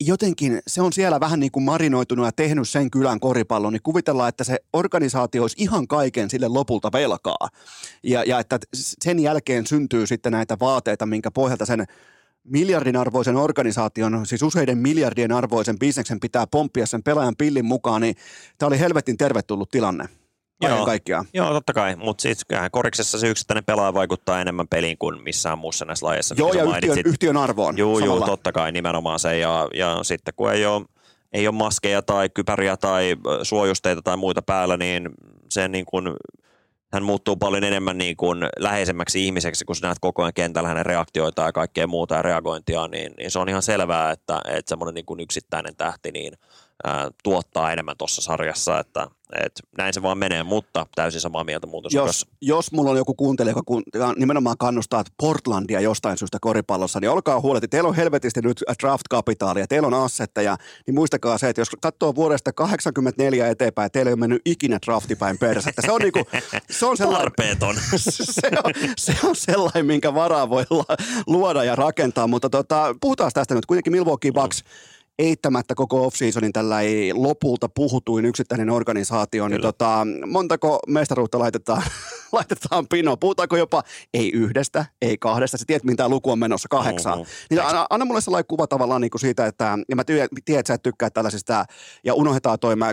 jotenkin, se on siellä vähän niin kuin marinoitunut ja tehnyt sen kylän koripallon, niin kuvitellaan, että se organisaatio olisi ihan kaiken sille lopulta velkaa. Ja, ja että sen jälkeen syntyy sitten näitä vaateita, minkä pohjalta sen miljardin arvoisen organisaation, siis useiden miljardien arvoisen bisneksen pitää pomppia sen pelaajan pillin mukaan, niin tämä oli helvetin tervetullut tilanne. Joo, kaikkiaan. joo, totta kai, mutta siis koriksessa se yksittäinen pelaaja vaikuttaa enemmän peliin kuin missään muussa näissä lajeissa. Joo, ja yhtiön, yhtiön arvoon. Joo, joo, totta kai, nimenomaan se. Ja, ja sitten kun ei ole, ei ole maskeja tai kypäriä tai suojusteita tai muita päällä, niin se niin kuin hän muuttuu paljon enemmän niin kuin läheisemmäksi ihmiseksi, kun sä näet koko ajan kentällä hänen reaktioita ja kaikkea muuta ja reagointia, niin, niin se on ihan selvää, että, että semmoinen niin kuin yksittäinen tähti niin ää, tuottaa enemmän tuossa sarjassa, että, et näin se vaan menee, mutta täysin samaa mieltä muutos. Jos, jos mulla on joku kuuntelija, joka nimenomaan kannustaa Portlandia jostain syystä koripallossa, niin olkaa huoletti. Teillä on helvetisti nyt draft-kapitaalia, teillä on assetteja, niin muistakaa se, että jos katsoo vuodesta 84 eteenpäin, teillä ei ole mennyt ikinä draftipäin persettä. Se on, niinku, se on sellainen, se, on, se on sellainen, minkä varaa voi luoda ja rakentaa, mutta tota, puhutaan tästä nyt. Kuitenkin Milwaukee Bucks mm eittämättä koko off-seasonin tällä ei lopulta puhutuin yksittäinen organisaatio, niin tota, montako mestaruutta laitetaan, laitetaan pino? Puhutaanko jopa ei yhdestä, ei kahdesta, sä tiedät, mitä tämä luku on menossa, kahdeksaan. Mm-hmm. Niin anna, anna mulle sellainen kuva tavallaan niin kuin siitä, että, ja mä tiedän, että sä et tykkää tällaisista, ja unohdetaan toi, mä,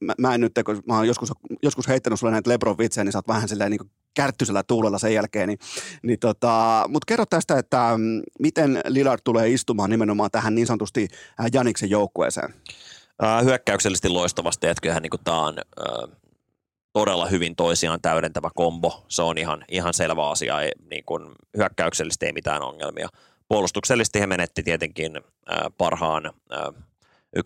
mä, mä en nyt, kun mä oon joskus, joskus heittänyt sulle näitä Lebron vitsejä, niin sä oot vähän silleen niin kuin kärttysellä tuulella sen jälkeen. Niin, niin tota, Mutta kerro tästä, että mm, miten Lillard tulee istumaan nimenomaan tähän niin sanotusti äh, Janiksen joukkueeseen? Äh, hyökkäyksellisesti loistavasti, että kyllähän niin tämä on äh, todella hyvin toisiaan täydentävä kombo. Se on ihan, ihan selvä asia. Ei, niin kuin, hyökkäyksellisesti ei mitään ongelmia. Puolustuksellisesti he menetti tietenkin äh, parhaan äh, 1-3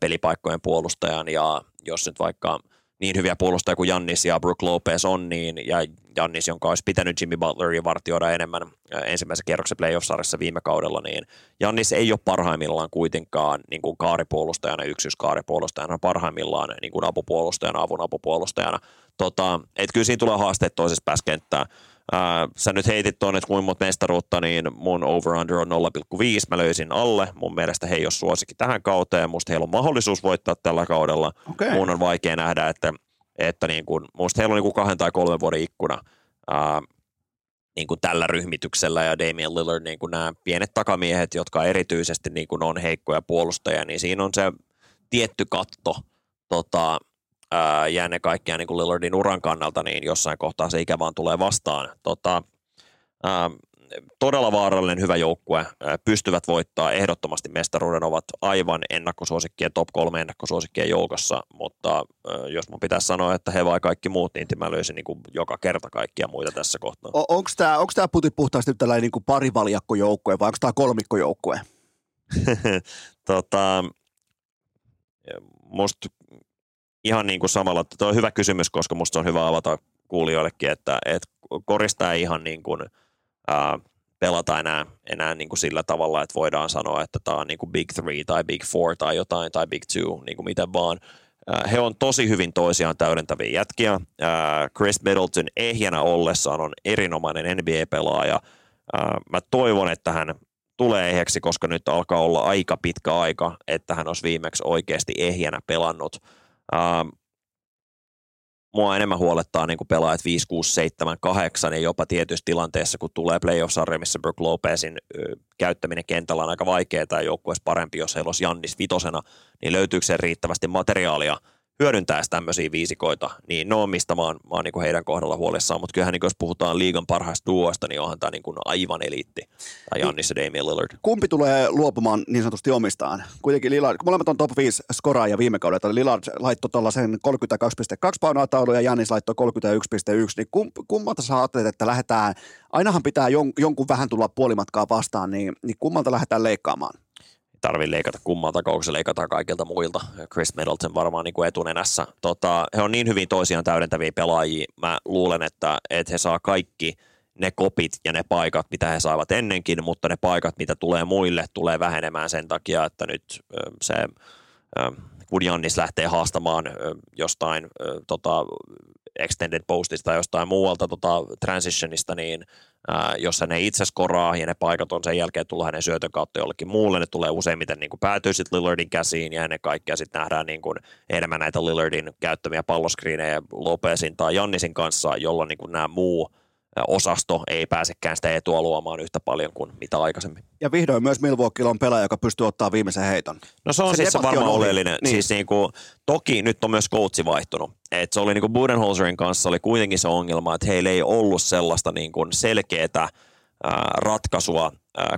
pelipaikkojen puolustajan ja jos nyt vaikka – niin hyviä puolustajia kuin Jannis ja Brook Lopez on, niin, ja Jannis, jonka olisi pitänyt Jimmy Butlerin vartioida enemmän ensimmäisen kierroksen playoff-sarjassa viime kaudella, niin Jannis ei ole parhaimmillaan kuitenkaan niin kuin kaaripuolustajana, yksyyskaaripuolustajana, parhaimmillaan niin kuin apupuolustajana, avun apupuolustajana. Tota, et kyllä siinä tulee haasteet toisessa päässä kenttää. Ää, sä nyt heitit tuonne, että kuinka monta mestaruutta, niin mun over-under on 0,5. Mä löysin alle. Mun mielestä he ei ole suosikki tähän kauteen. Musta heillä on mahdollisuus voittaa tällä kaudella. Okay. Mun on vaikea nähdä, että, että niin kuin, musta heillä on niin kuin kahden tai kolmen vuoden ikkuna ää, niin kuin tällä ryhmityksellä ja Damian Lillard, niin kuin nämä pienet takamiehet, jotka erityisesti niin kuin on heikkoja puolustajia, niin siinä on se tietty katto tota, ää, ja ennen niin kuin Lillardin uran kannalta, niin jossain kohtaa se ikä vaan tulee vastaan. Tota, ää, todella vaarallinen hyvä joukkue, pystyvät voittaa ehdottomasti mestaruuden, ovat aivan ennakkosuosikkien, top kolme ennakkosuosikkien joukossa, mutta jos mun pitäisi sanoa, että he vai kaikki muut, niin mä löysin niin kuin joka kerta kaikkia muita tässä kohtaa. O- onko tämä onko tää puti puhtaasti tällainen niin parivaljakkojoukkue vai onko tämä kolmikkojoukkue? tota, musta ihan niin kuin samalla, tuo on hyvä kysymys, koska musta on hyvä avata kuulijoillekin, että, että korista ei ihan niin kuin, ää, pelata enää, enää niin kuin sillä tavalla, että voidaan sanoa, että tämä on niin kuin big three tai big four tai jotain tai big two, niin kuin miten vaan. He on tosi hyvin toisiaan täydentäviä jätkiä. Chris Middleton ehjänä ollessaan on erinomainen NBA-pelaaja. Mä toivon, että hän tulee ehjäksi, koska nyt alkaa olla aika pitkä aika, että hän olisi viimeksi oikeasti ehjänä pelannut – mua enemmän huolettaa niin pelaajat 5, 6, 7, 8 ja jopa tietyissä tilanteissa, kun tulee playoff-sarja, missä Brook Lopezin käyttäminen kentällä on aika vaikeaa tai joukkueessa parempi, jos heillä olisi Jannis vitosena, niin löytyykö se riittävästi materiaalia hyödyntäisi tämmöisiä viisikoita, niin ne on mistä mä oon, mä oon niin kuin heidän kohdalla huolissaan, mutta kyllähän niin jos puhutaan liigan parhaista duosta, niin onhan tämä niin kuin aivan eliitti, tai Jannis ja Damian Lillard. Kumpi tulee luopumaan niin sanotusti omistaan? Kuitenkin Lillard, molemmat on top 5 skoraaja viime kaudella, Lillard laittoi tuollaisen 32,2 paunaa taulu ja Jannis laittoi 31,1, niin kum, kummalta sä ajattelet, että lähdetään, ainahan pitää jon, jonkun vähän tulla puolimatkaa vastaan, niin, niin kummalta lähdetään leikkaamaan? Tarvitse leikata kummalta, kun se leikataan kaikilta muilta. Chris Middleton varmaan niin kuin etunenässä. Tota, he on niin hyvin toisiaan täydentäviä pelaajia. Mä luulen, että, että he saa kaikki ne kopit ja ne paikat, mitä he saivat ennenkin, mutta ne paikat, mitä tulee muille, tulee vähenemään sen takia, että nyt se kun Jannis lähtee haastamaan jostain tota, extended postista tai jostain muualta tota, transitionista, niin ää, jos hän ei itse skoraa ja ne paikat on sen jälkeen tulla hänen syötön kautta jollekin muulle, ne tulee useimmiten niin kuin päätyy sitten Lillardin käsiin ja ennen kaikkea sitten nähdään niin kuin enemmän näitä Lillardin käyttämiä palloskriinejä Lopezin tai Jannisin kanssa, jolloin niin kuin nämä muu osasto ei pääsekään sitä etua luomaan yhtä paljon kuin mitä aikaisemmin. Ja vihdoin myös Milwaukee on pelaaja, joka pystyy ottaa viimeisen heiton. No se on se siis varmaan on oleellinen. Niin. Siis niin kuin, toki nyt on myös coachi vaihtunut. Et se oli niin kuin Budenholzerin kanssa oli kuitenkin se ongelma, että heillä ei ollut sellaista niin kuin selkeää ratkaisua,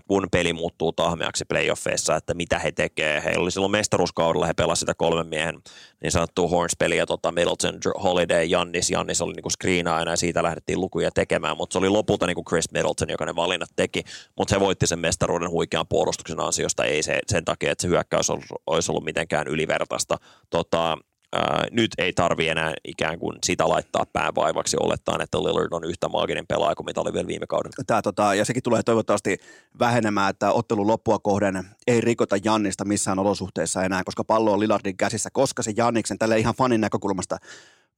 kun peli muuttuu tahmeaksi playoffeissa, että mitä he tekee. Heillä oli silloin mestaruuskaudella, he pelasivat sitä kolmen miehen niin sanottua Horns-peliä, tota Middleton, Holiday, Jannis. Jannis oli niinku screenaajana ja siitä lähdettiin lukuja tekemään, mutta se oli lopulta niinku Chris Middleton, joka ne valinnat teki, mutta he voitti sen mestaruuden huikean puolustuksen ansiosta, ei se, sen takia, että se hyökkäys olisi ollut mitenkään ylivertaista. Tota, ää, nyt ei tarvi enää ikään kuin sitä laittaa päävaivaksi olettaen, että Lillard on yhtä maaginen pelaaja kuin mitä oli vielä viime kauden. Tää, tota, ja sekin tulee toivottavasti vähenemään, että ottelun loppua kohden ei rikota Jannista missään olosuhteissa enää, koska pallo on Lillardin käsissä, koska se Janniksen tälle ihan fanin näkökulmasta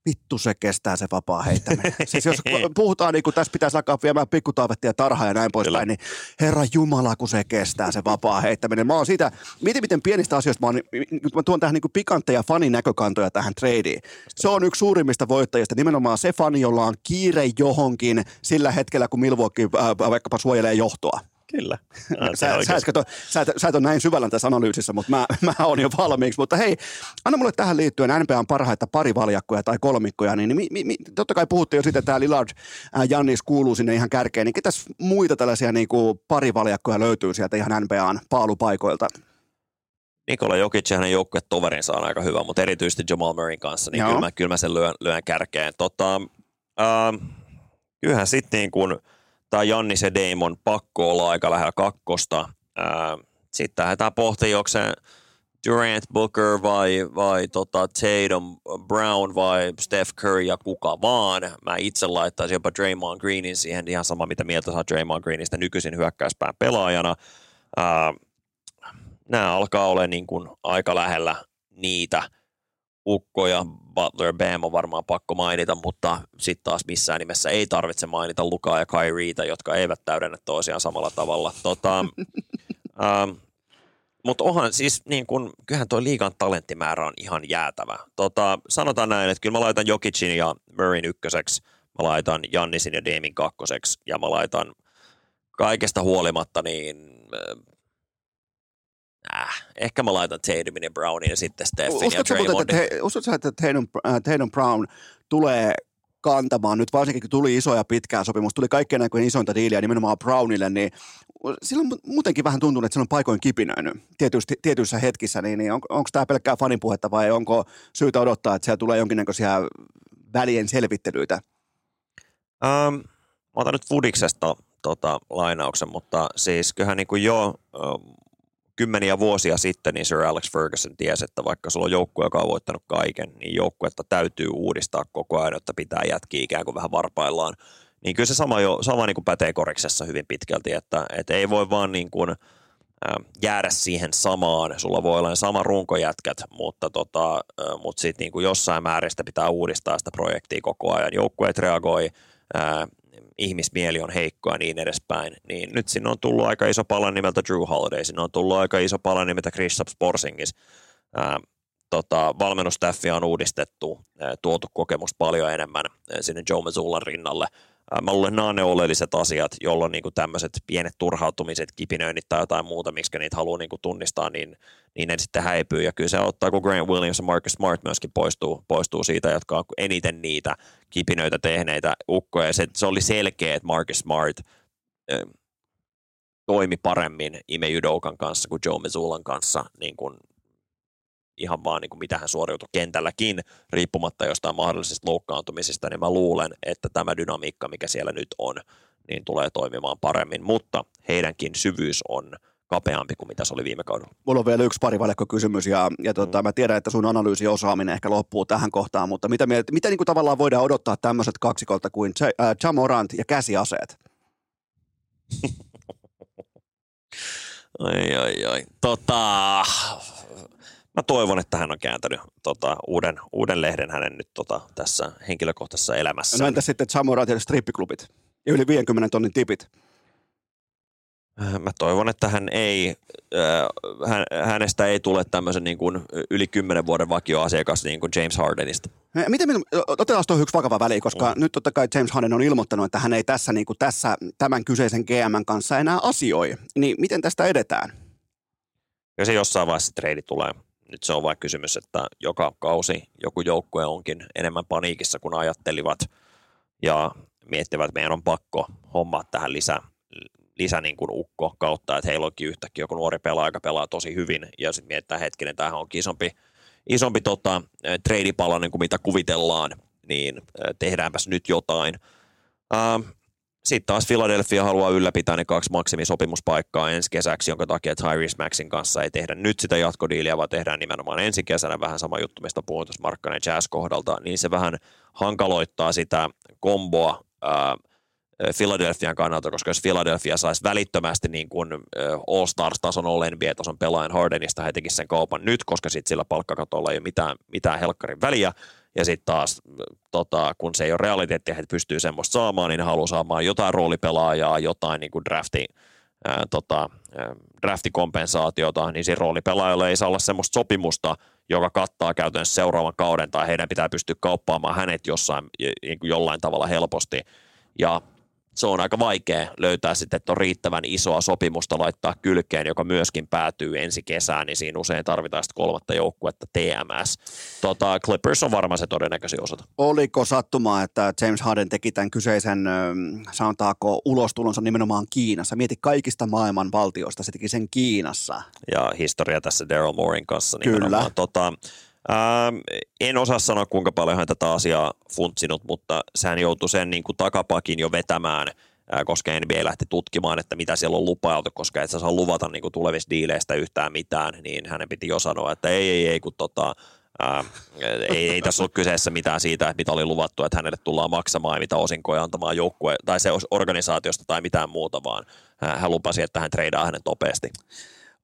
vittu se kestää se vapaa heittäminen. siis jos puhutaan, niin kun tässä pitäisi alkaa viemään pikkutaavettia tarhaa ja näin poispäin, niin herra Jumala, kun se kestää se vapaa heittäminen. Mä oon siitä, miten, miten pienistä asioista mä, oon, mä tuon tähän niin pikantteja fanin näkökantoja tähän tradeen. Se on yksi suurimmista voittajista, nimenomaan se fani, jolla on kiire johonkin sillä hetkellä, kun Milwaukee äh, vaikkapa suojelee johtoa. Kyllä. sä, sä, et, kato, sä, et, sä et ole näin syvällä tässä analyysissä, mutta mä, mä oon jo valmiiksi. Mutta hei, anna mulle tähän liittyen NBAn parhaita parivaljakkoja tai kolmikkoja. Niin, niin mi, mi, totta kai puhuttiin jo siitä, että tämä Lillard äh, Jannis kuuluu sinne ihan kärkeen. Niin ketäs muita tällaisia niin kuin parivaljakkoja löytyy sieltä ihan NBAn paalupaikoilta? Nikola Jokic ja hänen joukkuetoverinsa on aika hyvä, mutta erityisesti Jamal Murrayn kanssa, niin kyllä mä, kyllä mä sen lyön, lyön kärkeen. Tota, äh, kyllähän sitten niin kuin – tai Jannis ja Damon pakko olla aika lähellä kakkosta. Sitten lähdetään se Durant, Booker vai, vai tota Tatum, Brown vai Steph Curry ja kuka vaan. Mä itse laittaisin jopa Draymond Greenin siihen, ihan sama mitä mieltä saa Draymond Greenistä nykyisin hyökkäyspään pelaajana. nämä alkaa olla niin kuin aika lähellä niitä – Ukko ja Butler Bam on varmaan pakko mainita, mutta sitten taas missään nimessä ei tarvitse mainita Lukaa ja Kyrieta, jotka eivät täydennä toisiaan samalla tavalla. Tota, ähm, mutta onhan siis, niin kun, kyllähän tuo liigan talenttimäärä on ihan jäätävä. Tota, sanotaan näin, että kyllä mä laitan Jokicin ja Murrayn ykköseksi, mä laitan Jannisin ja Deemin kakkoseksi, ja mä laitan kaikesta huolimatta niin ehkä mä laitan Tatumin ja Brownin ja sitten Stephin ja Draymondin. Uskotko että Tatum, äh, Tatum Brown tulee kantamaan nyt, varsinkin kun tuli iso ja pitkää sopimus, tuli kaikkein näköinen isointa diiliä nimenomaan Brownille, niin silloin muutenkin vähän tuntunut, että se on paikoin kipinöinyt tietyissä hetkissä, niin, niin on, onko tämä pelkkää fanipuhetta vai onko syytä odottaa, että siellä tulee jonkinnäköisiä välien selvittelyitä? Um, mä otan nyt Fudiksesta tota, lainauksen, mutta siis kyllähän niin kuin jo kymmeniä vuosia sitten niin Sir Alex Ferguson tiesi, että vaikka sulla on joukkue, joka on voittanut kaiken, niin joukkuetta täytyy uudistaa koko ajan, että pitää jätkiä ikään kuin vähän varpaillaan. Niin kyllä se sama, jo, sama niin kuin pätee koriksessa hyvin pitkälti, että, että ei voi vaan niin kuin, jäädä siihen samaan. Sulla voi olla sama runkojätkät, mutta, tota, mutta sitten niin jossain määrin sitä pitää uudistaa sitä projektia koko ajan. Joukkueet reagoi, ihmismieli on heikko ja niin edespäin, niin nyt sinne on tullut aika iso pala nimeltä Drew Holiday, sinne on tullut aika iso pala nimeltä Chris Porzingis. Tota, valmennustaffia on uudistettu, tuotu kokemus paljon enemmän sinne Joe Mazzulan rinnalle. Mä luulen, nämä on ne oleelliset asiat, jolloin niin tämmöiset pienet turhautumiset, kipinöinnit tai jotain muuta, miksi niitä haluaa niin tunnistaa, niin, niin ne sitten häipyy. Ja kyllä se ottaa, kun Grant Williams ja Marcus Smart myöskin poistuu, poistuu siitä, jotka on eniten niitä kipinöitä tehneitä ukkoja. Se, se oli selkeä, että Marcus Smart äh, toimi paremmin Ime Judoukan kanssa kuin Joe Mezulan kanssa niin kuin ihan vaan niin kuin mitä hän suoriutui kentälläkin, riippumatta jostain mahdollisista loukkaantumisista, niin mä luulen, että tämä dynamiikka, mikä siellä nyt on, niin tulee toimimaan paremmin, mutta heidänkin syvyys on kapeampi kuin mitä se oli viime kaudella. Mulla on vielä yksi pari kysymys ja, ja tota, mm. mä tiedän, että sun analyysiosaaminen ehkä loppuu tähän kohtaan, mutta mitä, mitä, mitä niin kuin tavallaan voidaan odottaa tämmöiset kaksikolta kuin Jamorant ja käsiaseet? ai, ai, ai. Tota, mä toivon, että hän on kääntänyt tota, uuden, uuden lehden hänen nyt tota, tässä henkilökohtaisessa elämässä. No entä sitten Samurai ja strippiklubit ja yli 50 tonnin tipit? Mä toivon, että hän ei, äh, hänestä ei tule tämmöisen niin kuin yli kymmenen vuoden vakioasiakas niin kuin James Hardenista. Miten, otetaan tuohon yksi vakava väli, koska mm. nyt totta kai James Harden on ilmoittanut, että hän ei tässä, niin kuin tässä tämän kyseisen GM kanssa enää asioi. Niin miten tästä edetään? Ja se jossain vaiheessa treidi tulee nyt se on vain kysymys, että joka kausi joku joukkue onkin enemmän paniikissa kuin ajattelivat ja miettivät, että meidän on pakko hommaa tähän lisää lisä niin kuin ukko kautta, että heillä onkin yhtäkkiä joku nuori pelaaja, joka pelaa tosi hyvin, ja sitten mietitään hetkinen, tämähän onkin isompi, isompi tota, treidipala, niin kuin mitä kuvitellaan, niin tehdäänpäs nyt jotain. Ähm, sitten taas Philadelphia haluaa ylläpitää ne kaksi maksimisopimuspaikkaa ensi kesäksi, jonka takia Tyrese Maxin kanssa ei tehdä nyt sitä jatkodiiliä, vaan tehdään nimenomaan ensi kesänä. Vähän sama juttu, mistä puhuin tuossa Markkanen Jazz kohdalta, niin se vähän hankaloittaa sitä komboa ää, Philadelphian kannalta, koska jos Philadelphia saisi välittömästi niin kuin All-Stars-tason All NBA-tason pelaajan Hardenista, he sen kaupan nyt, koska sitten sillä palkkakatolla ei ole mitään, mitään helkkarin väliä, ja sitten taas, tota, kun se ei ole realiteetti, että pystyy semmoista saamaan, niin haluaa saamaan jotain roolipelaajaa, jotain niin kuin drafti, ää, tota, draftikompensaatiota, niin siinä roolipelaajalle ei saa olla semmoista sopimusta, joka kattaa käytännössä seuraavan kauden, tai heidän pitää pystyä kauppaamaan hänet jossain, niin kuin jollain tavalla helposti. Ja se on aika vaikea löytää sitten, että on riittävän isoa sopimusta laittaa kylkeen, joka myöskin päätyy ensi kesään, niin siinä usein tarvitaan sitten kolmatta joukkuetta TMS. Tota, Clippers on varmaan se todennäköisin osata. Oliko sattumaa, että James Harden teki tämän kyseisen, sanotaanko, ulostulonsa nimenomaan Kiinassa? Mieti kaikista maailman valtioista, se teki sen Kiinassa. Ja historia tässä Daryl Moorin kanssa nimenomaan. Kyllä. Tota, Ähm, en osaa sanoa, kuinka paljon hän tätä asiaa funtsinut, mutta sehän joutui sen niin kuin takapakin jo vetämään, ää, koska NBA lähti tutkimaan, että mitä siellä on lupailtu, koska et sä saa luvata niin kuin tulevista diileistä yhtään mitään, niin hänen piti jo sanoa, että ei, ei, ei, kun tota, ää, ei, ei tässä ole kyseessä mitään siitä, mitä oli luvattu, että hänelle tullaan maksamaan ja mitä osinkoja antamaan joukkue tai se organisaatiosta tai mitään muuta, vaan hän lupasi, että hän treidaa hänet nopeasti.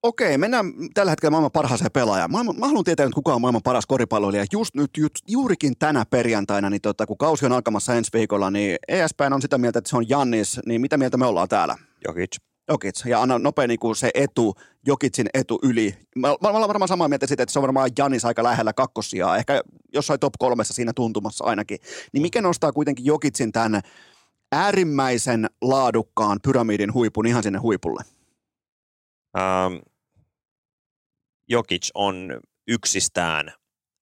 Okei, mennään tällä hetkellä maailman parhaaseen pelaajaan. Maailman, mä haluan tietää, että kuka on maailman paras koripalloilija. Just nyt, ju, juurikin tänä perjantaina, niin tota, kun kausi on alkamassa ensi viikolla, niin ESPN on sitä mieltä, että se on Jannis. Niin mitä mieltä me ollaan täällä? Jokic. Jokic. Ja anna nopea niin kuin se etu, Jokicin etu yli. Mä, mä, mä olen varmaan samaa mieltä siitä, että se on varmaan Jannis aika lähellä kakkosia. Ehkä jossain top kolmessa siinä tuntumassa ainakin. Niin mikä nostaa kuitenkin Jokicin tämän äärimmäisen laadukkaan pyramidin huipun ihan sinne huipulle? Um, Jokic on yksistään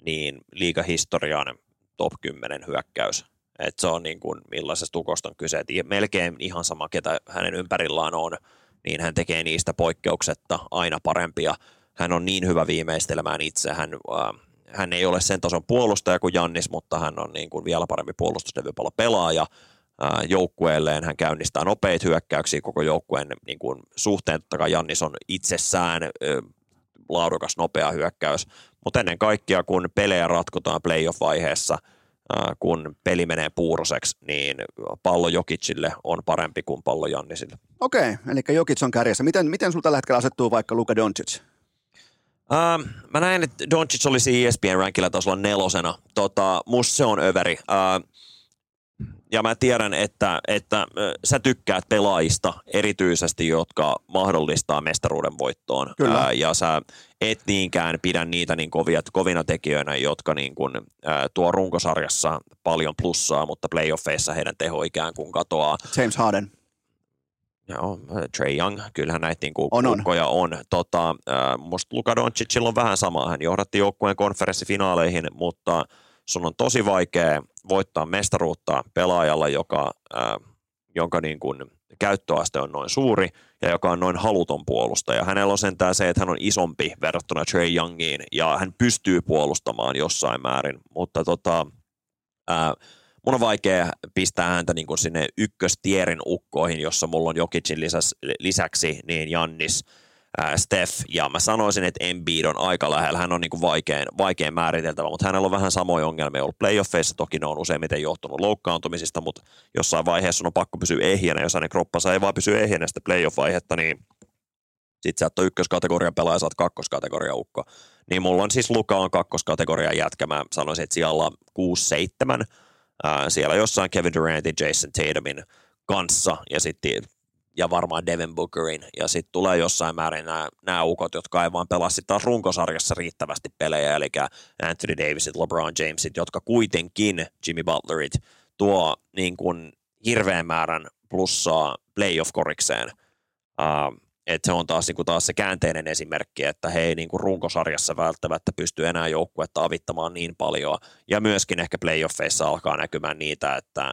niin liikahistorian top 10 hyökkäys. Et se on niin kuin millaisesta tukosta on kyse. Et melkein ihan sama, ketä hänen ympärillään on, niin hän tekee niistä poikkeuksetta aina parempia. Hän on niin hyvä viimeistelemään itse. Hän, äh, hän ei ole sen tason puolustaja kuin Jannis, mutta hän on niin kuin vielä parempi puolustuslevypallo pelaaja äh, joukkueelleen. Hän käynnistää nopeita hyökkäyksiä koko joukkueen niin kuin suhteen. Totta kai Jannis on itsessään äh, laadukas, nopea hyökkäys. Mutta ennen kaikkea, kun pelejä ratkotaan playoff-vaiheessa, kun peli menee puuroseksi, niin pallo Jokicille on parempi kuin pallo Jannisille. Okei, eli Jokic on kärjessä. Miten, miten sinulla tällä hetkellä asettuu vaikka Luka Doncic? Uh, mä näen, että Doncic olisi ESPN rankilla tasolla nelosena. Tota, musta se on överi. Uh, ja mä tiedän, että, että sä tykkäät pelaajista erityisesti, jotka mahdollistaa mestaruuden voittoon. Kyllä. Ää, ja sä et niinkään pidä niitä niin kovia, kovina tekijöinä, jotka niin kuin, ää, tuo runkosarjassa paljon plussaa, mutta playoffeissa heidän teho ikään kuin katoaa. James Harden. Joo, Trey Young, kyllähän näitä niin kuin On, on. on. Tota, äh, musta Luka Doncicilla on vähän samaa. Hän johdatti joukkueen konferenssifinaaleihin, mutta sun on tosi vaikea voittaa mestaruutta pelaajalla, joka, äh, jonka niin kuin käyttöaste on noin suuri ja joka on noin haluton puolustaja. Hänellä on sentään se, että hän on isompi verrattuna Trey Youngiin ja hän pystyy puolustamaan jossain määrin, mutta tota, äh, mun on vaikea pistää häntä niin kuin sinne ykköstierin ukkoihin, jossa mulla on Jokicin lisäksi, lisäksi niin Jannis, ää, Steph, ja mä sanoisin, että Embiid on aika lähellä. Hän on niin kuin vaikein, vaikein määriteltävä, mutta hänellä on vähän samoja ongelmia ollut playoffeissa. Toki ne on useimmiten johtunut loukkaantumisista, mutta jossain vaiheessa on pakko pysyä ehjänä. Jos hänen kroppansa ei vaan pysy ehjänä sitä playoff-vaihetta, niin sit sä et ole ykköskategorian pelaaja, sä oot kakkoskategorian ukko. Niin mulla on siis Luka on kakkoskategorian jätkä. Mä sanoisin, että siellä 6-7 ää, siellä jossain Kevin Durantin, Jason Tatumin kanssa ja sitten ja varmaan Devin Bookerin, ja sitten tulee jossain määrin nämä ukot, jotka ei vaan pelaa sitten taas runkosarjassa riittävästi pelejä, eli Anthony Davisit, LeBron Jamesit, jotka kuitenkin, Jimmy Butlerit, tuo niin kuin hirveän määrän plussaa playoff-korikseen. Uh, että se on taas, niin kuin taas se käänteinen esimerkki, että he ei niin kuin runkosarjassa välttämättä pysty enää joukkuetta avittamaan niin paljon. Ja myöskin ehkä playoffeissa alkaa näkymään niitä, että,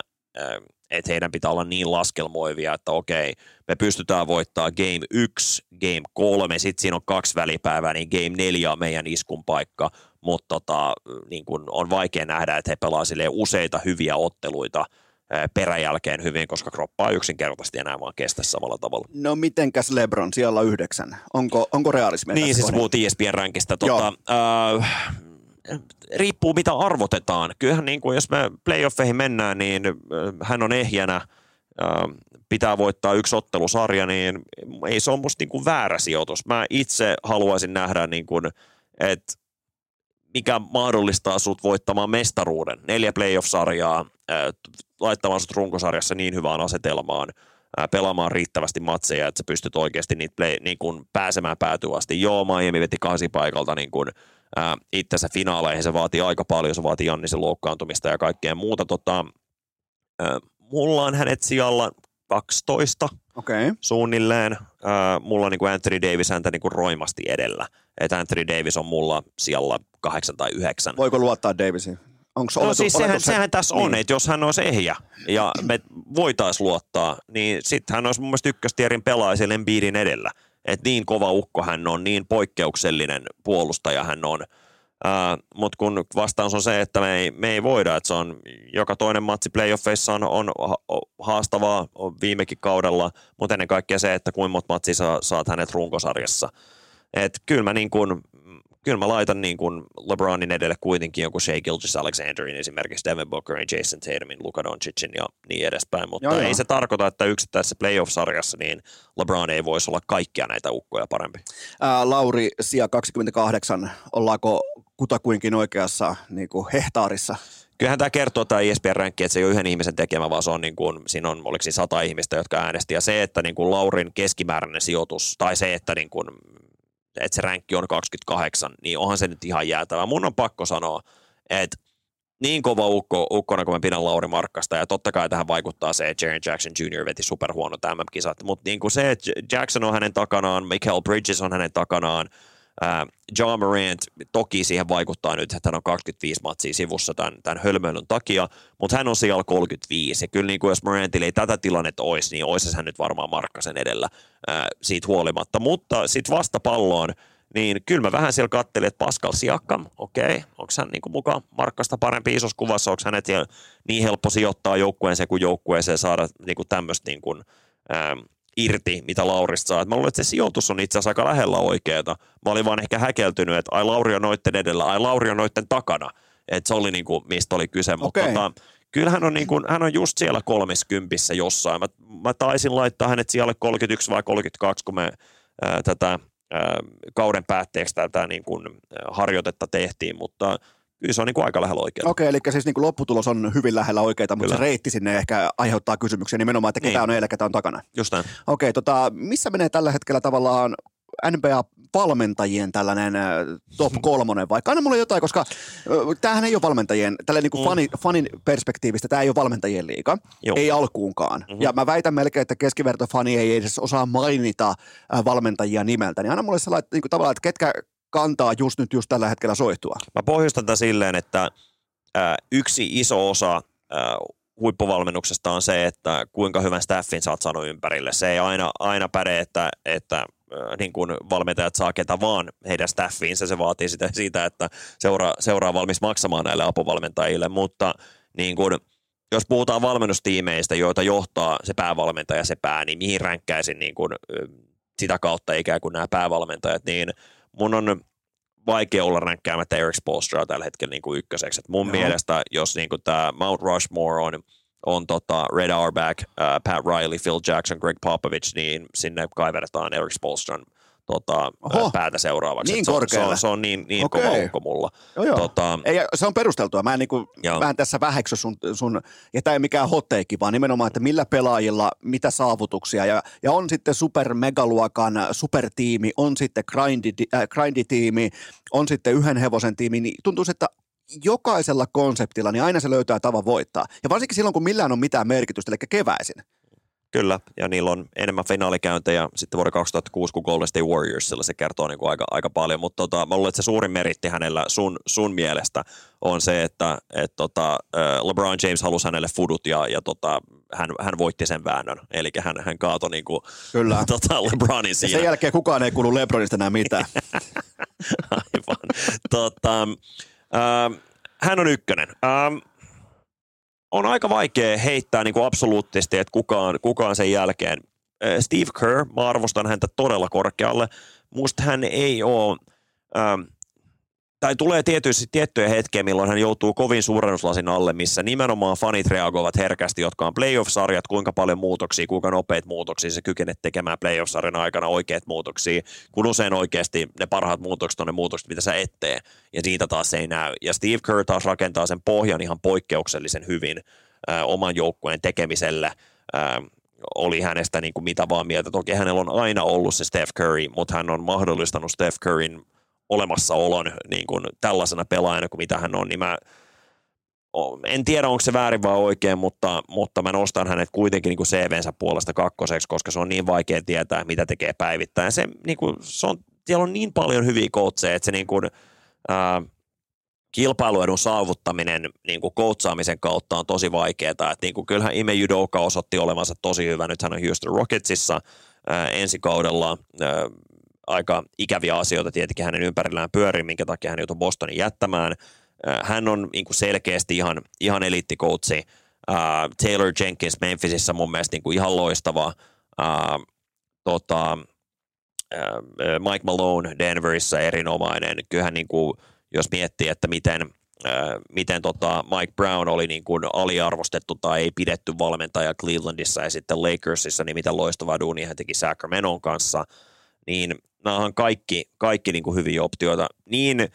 että heidän pitää olla niin laskelmoivia, että okei, me pystytään voittaa game 1, game 3, sitten siinä on kaksi välipäivää, niin game 4 on meidän iskun paikka, mutta tota, niin kuin on vaikea nähdä, että he pelaa useita hyviä otteluita – peräjälkeen hyvin, koska kroppaa yksinkertaisesti enää vaan kestä samalla tavalla. No mitenkäs Lebron siellä yhdeksän? Onko, onko realismia Niin, siis puhut ESPN-rankista. Tota, äh, riippuu mitä arvotetaan. Kyllähän niin kuin, jos me playoffeihin mennään, niin hän on ehjänä, äh, pitää voittaa yksi ottelusarja, niin ei se ole musta niin kuin väärä sijoitus. Mä itse haluaisin nähdä, niin kuin, että mikä mahdollistaa sut voittamaan mestaruuden. Neljä playoff-sarjaa, laittamaan sut runkosarjassa niin hyvään asetelmaan, pelaamaan riittävästi matseja, että sä pystyt oikeasti niitä play, niin kuin pääsemään päätyä asti. Joo, Miami veti kasi paikalta niin kuin, ää, itsensä finaaleihin, se vaatii aika paljon, se vaatii Jannisen loukkaantumista ja kaikkea muuta. Tota, ää, mulla on hänet sijalla 12 okay. suunnilleen. Ää, mulla on niin kuin Anthony Davis häntä niin kuin roimasti edellä. Että Anthony Davis on mulla siellä kahdeksan tai yhdeksän. Voiko luottaa Davisiin? Onko no oletu, siis sehän, se... sehän tässä niin. on, että jos hän olisi ehjä ja me voitaisiin luottaa, niin sitten hän olisi mun mielestä ykköstierin pelaaja siellä Embiidin edellä. Että niin kova ukko hän on, niin poikkeuksellinen puolustaja hän on. Mutta kun vastaus on se, että me ei, me ei voida, että se on joka toinen matsi playoffeissa on, on haastavaa viimekin kaudella, mutta ennen kaikkea se, että kuinka monta matsia saa, saat hänet runkosarjassa. Et kyllä mä niin kuin, kyllä mä laitan niin kuin LeBronin edelle kuitenkin joku Shea Gilgis Alexanderin esimerkiksi Devin Bookerin, Jason Tatumin, Luka Doncicin ja niin edespäin, mutta joo, ei joo. se tarkoita, että yksittäisessä playoff-sarjassa niin LeBron ei voisi olla kaikkia näitä ukkoja parempi. Ää, Lauri, sija 28, ollaanko kutakuinkin oikeassa niin kuin hehtaarissa? Kyllähän tämä kertoo tämä ESPN-ränkki, että se ei ole yhden ihmisen tekemä, vaan se on niin kuin, siinä on, oliko siinä sata ihmistä, jotka äänesti. Ja se, että niin kuin Laurin keskimääräinen sijoitus, tai se, että niin kuin että se ränkki on 28, niin onhan se nyt ihan jäätävä. Mun on pakko sanoa, että niin kova ukko, ukkona, kun mä pidän Lauri Markkasta, ja totta kai tähän vaikuttaa se, että Jaren Jackson Jr. veti superhuono MM-kisat, mutta niin kuin se, että Jackson on hänen takanaan, Michael Bridges on hänen takanaan, John Morant, toki siihen vaikuttaa nyt, että hän on 25 matsia sivussa tämän, tämän hölmöilyn takia, mutta hän on siellä 35. Ja kyllä niin kuin jos Morantille ei tätä tilannetta olisi, niin olisi hän nyt varmaan Markkasen edellä uh, siitä huolimatta. Mutta sitten vasta palloon, niin kyllä mä vähän siellä kattelin, että Pascal Siakam, okei, okay, onko hän niin mukaan Markkasta parempi isossa kuvassa, onko hänet niin helppo sijoittaa joukkueeseen kuin joukkueeseen saada niin tämmöistä niin kuin, ähm, irti, mitä Laurista saa. Et mä luulen, että se sijoitus on itse asiassa aika lähellä oikeeta. Mä olin vaan ehkä häkeltynyt, että ai Lauri on noitten edellä, ai Lauri on noitten takana. Että se oli niin kuin, mistä oli kyse. Okay. Mutta tota, kyllä hän on, niin kuin, hän on just siellä kolmeskympissä jossain. Mä, mä taisin laittaa hänet siellä 31 vai 32, kun me ää, tätä ää, kauden päätteeksi tätä niin kuin, harjoitetta tehtiin, mutta kyllä se on niin kuin aika lähellä oikeaa. Okei, eli siis niin kuin lopputulos on hyvin lähellä oikeita, mutta se reitti sinne ehkä aiheuttaa kysymyksiä nimenomaan, että ketä Niin. on eilen, ketä on takana. Just näin. Okei, tota, missä menee tällä hetkellä tavallaan NBA-valmentajien tällainen top kolmonen, vaikka anna mulle jotain, koska äh, tämähän ei ole valmentajien, tällä niin kuin Mm. fani, fanin perspektiivistä, tämä ei ole valmentajien liiga, Joo. ei alkuunkaan. Mhm. Ja mä väitän melkein, että keskivertofani ei edes osaa mainita valmentajia nimeltä, niin anna mulle sellainen niin kuin tavallaan, että ketkä kantaa just nyt just tällä hetkellä soihtua. Mä pohjustan tätä silleen, että yksi iso osa huippuvalmennuksesta on se, että kuinka hyvän staffin sä oot saanut ympärille. Se ei aina, aina päde, että, että niin kuin valmentajat saa ketä vaan heidän staffiinsa. Se vaatii sitä, siitä, että seura, seuraa valmis maksamaan näille apuvalmentajille, mutta niin kuin, jos puhutaan valmennustiimeistä, joita johtaa se päävalmentaja, se pää, niin mihin ränkkäisin niin kuin, sitä kautta ikään kuin nämä päävalmentajat, niin mun on vaikea olla ränkkäämättä Eric Spolstra tällä hetkellä niin kuin ykköseksi. Et mun Joo. mielestä, jos niin kuin tämä Mount Rushmore on, on tota Red Auerbach, uh, Pat Riley, Phil Jackson, Greg Popovich, niin sinne kaivertaan Eric Spolstran tota, Oho. päätä seuraavaksi. Niin se, on- se, on, se on niin, niin Okei. kova ukko mulla. Joo, joo. Tota, Ei, se on perusteltua. Mä en, niin kuin, mä en tässä väheksy sun, sun ja tämä ei mikään hotteikki, vaan nimenomaan, että millä pelaajilla, mitä saavutuksia. Ja, ja on sitten super megaluokan supertiimi, on sitten grindi, äh, grinditiimi, on sitten yhden hevosen tiimi, niin tuntuu, että jokaisella konseptilla, niin aina se löytää tavan voittaa. Ja varsinkin silloin, kun millään on mitään merkitystä, eli keväisin. Kyllä, ja niillä on enemmän finaalikäyntejä sitten vuonna 2006 kuin Golden State Warriorsilla, se kertoo niin kuin aika, aika paljon, mutta tota, mä luulen, että se suurin meritti hänellä sun, sun mielestä on se, että et tota, LeBron James halusi hänelle fudut ja, ja tota, hän, hän voitti sen väännön, eli hän, hän kaatoi niin kuin, Kyllä. tota, LeBronin Ja siinä. sen jälkeen kukaan ei kuulu Lebronista enää mitään. Aivan. Tota, ähm, hän on ykkönen. Ähm, on aika vaikea heittää niin kuin absoluuttisesti, että kukaan, kukaan sen jälkeen. Äh, Steve Kerr, mä arvostan häntä todella korkealle. Musta hän ei ole, ähm, tai tulee tietysti tiettyjä hetkiä, milloin hän joutuu kovin suurennuslasin alle, missä nimenomaan fanit reagoivat herkästi, jotka on playoff-sarjat, kuinka paljon muutoksia, kuinka nopeat muutoksia se kykenet tekemään playoff-sarjan aikana oikeat muutoksia, kun usein oikeasti ne parhaat muutokset on ne muutokset, mitä sä et tee, ja siitä taas ei näy. Ja Steve Kerr taas rakentaa sen pohjan ihan poikkeuksellisen hyvin äh, oman joukkueen tekemiselle, äh, oli hänestä niin kuin mitä vaan mieltä. Toki hänellä on aina ollut se Steph Curry, mutta hän on mahdollistanut Steph Curryn olemassaolon niin kuin tällaisena pelaajana kuin mitä hän on, niin mä en tiedä, onko se väärin vai oikein, mutta, mutta mä nostan hänet kuitenkin niin kuin CVnsä puolesta kakkoseksi, koska se on niin vaikea tietää, mitä tekee päivittäin. Se, niin kuin, se on, siellä on niin paljon hyviä coacheja, että se niin kuin, ää, kilpailuedun saavuttaminen niin kuin coachaamisen kautta on tosi vaikeaa. Että niin kuin, kyllähän Ime Judoka osoitti olevansa tosi hyvä. Nyt hän on Houston Rocketsissa ää, ensi kaudella. Ää, aika ikäviä asioita tietenkin hänen ympärillään pyörii, minkä takia hän joutui Bostonin jättämään. Ää, hän on niin kuin selkeästi ihan, ihan eliittikoutsi. Ää, Taylor Jenkins Memphisissa mun mielestä niin kuin ihan loistava. Ää, tota, Mike Malone Denverissä erinomainen. Kyllähän niin kuin, jos miettii, että miten, miten tota Mike Brown oli niin kuin aliarvostettu tai ei pidetty valmentaja Clevelandissa ja sitten Lakersissa, niin miten loistavaa duunia hän teki Sacramenton kanssa, niin nämä on kaikki, kaikki niin kuin hyviä optioita. Niin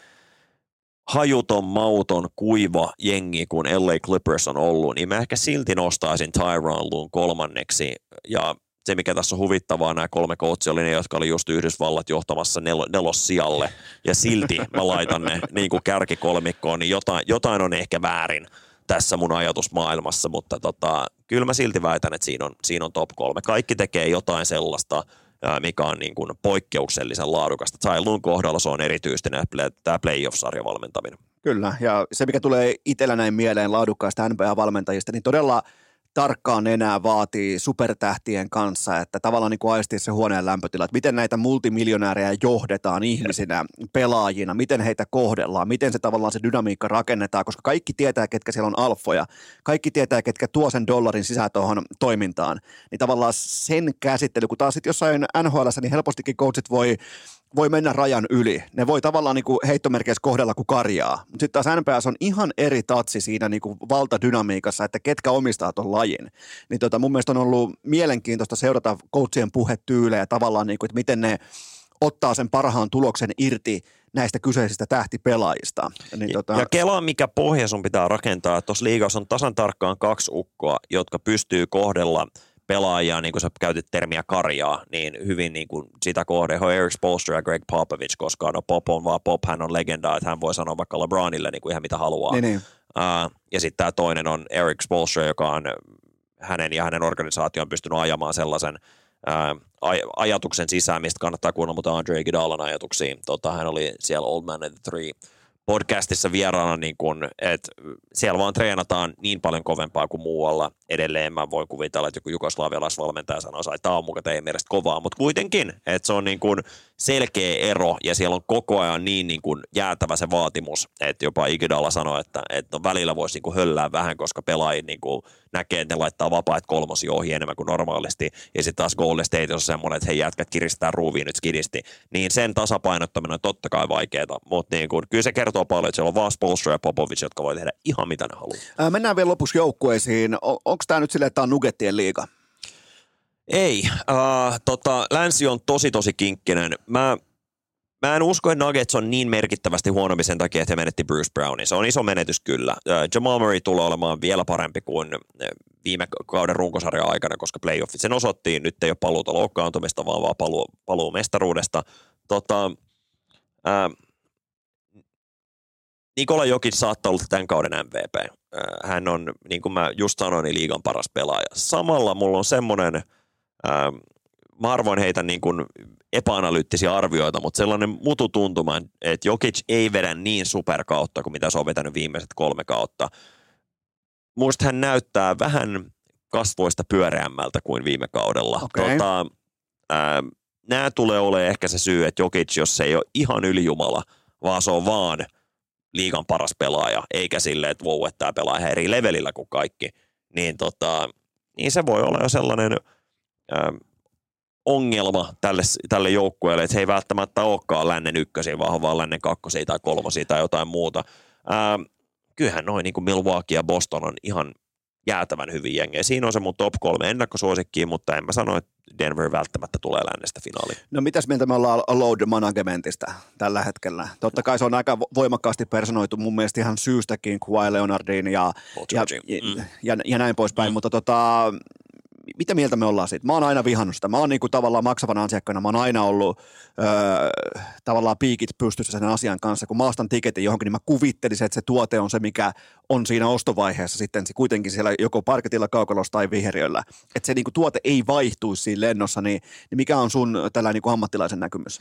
hajuton, mauton, kuiva jengi kuin LA Clippers on ollut, niin mä ehkä silti nostaisin Tyron Luun kolmanneksi. Ja se, mikä tässä on huvittavaa, nämä kolme coachia oli ne, jotka oli just Yhdysvallat johtamassa nel- nelossijalle. Ja silti mä laitan ne niin kuin kärkikolmikkoon, niin jotain, jotain on ehkä väärin tässä mun ajatusmaailmassa, mutta tota, kyllä mä silti väitän, että siinä on, siinä on top kolme. Kaikki tekee jotain sellaista, mikä on niin kuin poikkeuksellisen laadukasta. Zailun kohdalla se on erityisesti tämä playoff-sarjan valmentaminen. Kyllä, ja se mikä tulee itsellä näin mieleen laadukkaista NBA-valmentajista, niin todella tarkkaan enää vaatii supertähtien kanssa, että tavallaan niin kuin aistii se huoneen lämpötila, että miten näitä multimiljonäärejä johdetaan ihmisinä, pelaajina, miten heitä kohdellaan, miten se tavallaan se dynamiikka rakennetaan, koska kaikki tietää, ketkä siellä on alfoja, kaikki tietää, ketkä tuo sen dollarin sisään tuohon toimintaan, niin tavallaan sen käsittely, kun taas sitten jossain NHL, niin helpostikin coachit voi voi mennä rajan yli. Ne voi tavallaan niin kuin heittomerkeissä kohdella kuin karjaa. Mutta sitten taas NPS on ihan eri tatsi siinä niin kuin valtadynamiikassa, että ketkä omistaa tuon lajin. Niin tota, mun mielestä on ollut mielenkiintoista seurata coachien puhetyylejä tavallaan, niin kuin, että miten ne ottaa sen parhaan tuloksen irti näistä kyseisistä tähtipelaajista. Niin, tota... Ja kelaa, mikä pohja sun pitää rakentaa. Tuossa liigassa on tasan tarkkaan kaksi ukkoa, jotka pystyy kohdella pelaajia, niin kuin sä käytit termiä karjaa, niin hyvin niin kuin sitä kohde. He Eric Spolster ja Greg Popovich, koska no Pop on vaan Pop, hän on legenda, että hän voi sanoa vaikka LeBronille niin kuin ihan mitä haluaa. Niin, niin. Uh, ja sitten tämä toinen on Eric Spolster, joka on hänen ja hänen organisaation pystynyt ajamaan sellaisen uh, aj- ajatuksen sisään, mistä kannattaa kuunnella, mutta Andre Iguodalan ajatuksiin. Tota, hän oli siellä Old Man and the Three – podcastissa vieraana, niin kun, että siellä vaan treenataan niin paljon kovempaa kuin muualla. Edelleen mä voin kuvitella, että joku jugoslavialaisvalmentaja sanoo, että tämä on muka teidän mielestä kovaa, mutta kuitenkin, että se on niin kun selkeä ero ja siellä on koko ajan niin, niin kun jäätävä se vaatimus, että jopa Igidalla sanoi, että, että no välillä voisi niin höllää vähän, koska pelaajat niin näkee, että ne laittaa vapaat kolmosia ohi enemmän kuin normaalisti. Ja sitten taas Golden State on semmoinen, että hei jätkät kiristää ruuviin nyt skidisti. Niin sen tasapainottaminen on totta kai vaikeaa, mutta niin kun, kyllä se kertoo paljon, että siellä on vaan Spolstra ja Popovic, jotka voi tehdä ihan mitä ne haluaa. Ää, mennään vielä lopuksi joukkueisiin. Onko tämä nyt silleen, että tämä on Nugettien liiga? Ei. Uh, tota, länsi on tosi tosi kinkkinen. Mä Mä en usko, että Nuggets on niin merkittävästi huonompi sen takia, että he menetti Bruce Brownin. Se on iso menetys kyllä. Jamal Murray tulee olemaan vielä parempi kuin viime kauden runkosarjan aikana, koska playoffit sen osoittiin. Nyt ei ole paluuta loukkaantumista, vaan vaan paluu, paluu mestaruudesta. Tota, ää, Nikola Jokic saattaa olla tämän kauden MVP. Hän on, niin kuin mä just sanoin, niin liigan paras pelaaja. Samalla mulla on semmoinen, ää, mä harvoin heitä niin kuin epäanalyyttisiä arvioita, mutta sellainen mututuntuma, että Jokic ei vedä niin superkautta kuin mitä se on vetänyt viimeiset kolme kautta. Muista hän näyttää vähän kasvoista pyöreämmältä kuin viime kaudella. Okay. Tota, ää, nämä tulee olemaan ehkä se syy, että Jokic, jos se ei ole ihan ylijumala, vaan se on vaan liigan paras pelaaja, eikä silleen, että vau, että tämä pelaa eri levelillä kuin kaikki, niin, tota, niin se voi olla jo sellainen ongelma tälle, tälle joukkueelle, että he ei välttämättä olekaan lännen ykkösiä, vaan vaan lännen kakkosia tai kolmosia tai jotain muuta. Ää, kyllähän noin niin kuin Milwaukee ja Boston on ihan jäätävän hyvin jengejä. Siinä on se mun top kolme ennakkosuosikkiin, mutta en mä sano, että Denver välttämättä tulee lännestä finaaliin. No mitäs mieltä me ollaan load managementista tällä hetkellä? Totta kai se on aika voimakkaasti personoitu mun mielestä ihan syystäkin Kawhi Leonardin ja, ja, mm. ja, ja, näin poispäin, mm. mutta tota, mitä mieltä me ollaan siitä? Mä oon aina vihannut sitä. Mä oon niinku tavallaan maksavana asiakkaana, mä oon aina ollut öö, tavallaan piikit pystyssä sen asian kanssa. Kun mä ostan tiketin johonkin, niin mä kuvittelisin, että se tuote on se, mikä on siinä ostovaiheessa sitten se kuitenkin siellä joko parketilla, kaukalossa tai viheriöllä. Että se niinku tuote ei vaihtuisi siinä lennossa, niin, niin mikä on sun tällä niinku ammattilaisen näkymys?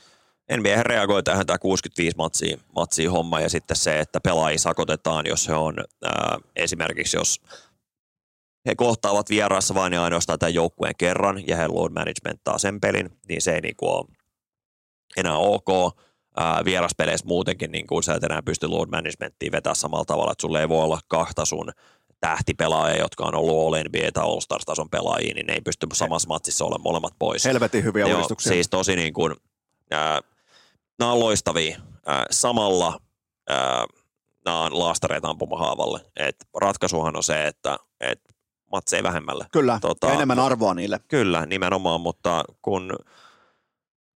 NBA reagoi tähän tämä 65 matsia, matsia homma ja sitten se, että pelaajia sakotetaan, jos he on ää, esimerkiksi, jos he kohtaavat vieraassa vain ja ainoastaan tämän joukkueen kerran ja he load managementtaa sen pelin, niin se ei niin kuin ole enää ok. Ää, vieraspeleissä muutenkin niin kuin sä et enää pysty load managementtiin vetää samalla tavalla, että sulle ei voi olla kahta sun tähtipelaajia, jotka on ollut All NBA tai All Stars tason pelaajia, niin ne ei pysty samassa matsissa olemaan molemmat pois. Helvetin hyviä Joo, uudistuksia. Siis tosi niin kuin, ää, nämä on loistavia. Ää, samalla ää, nämä on laastareita ampumahaavalle. Et ratkaisuhan on se, että et matseja vähemmällä. Kyllä, tota, ja enemmän arvoa niille. Kyllä, nimenomaan, mutta kun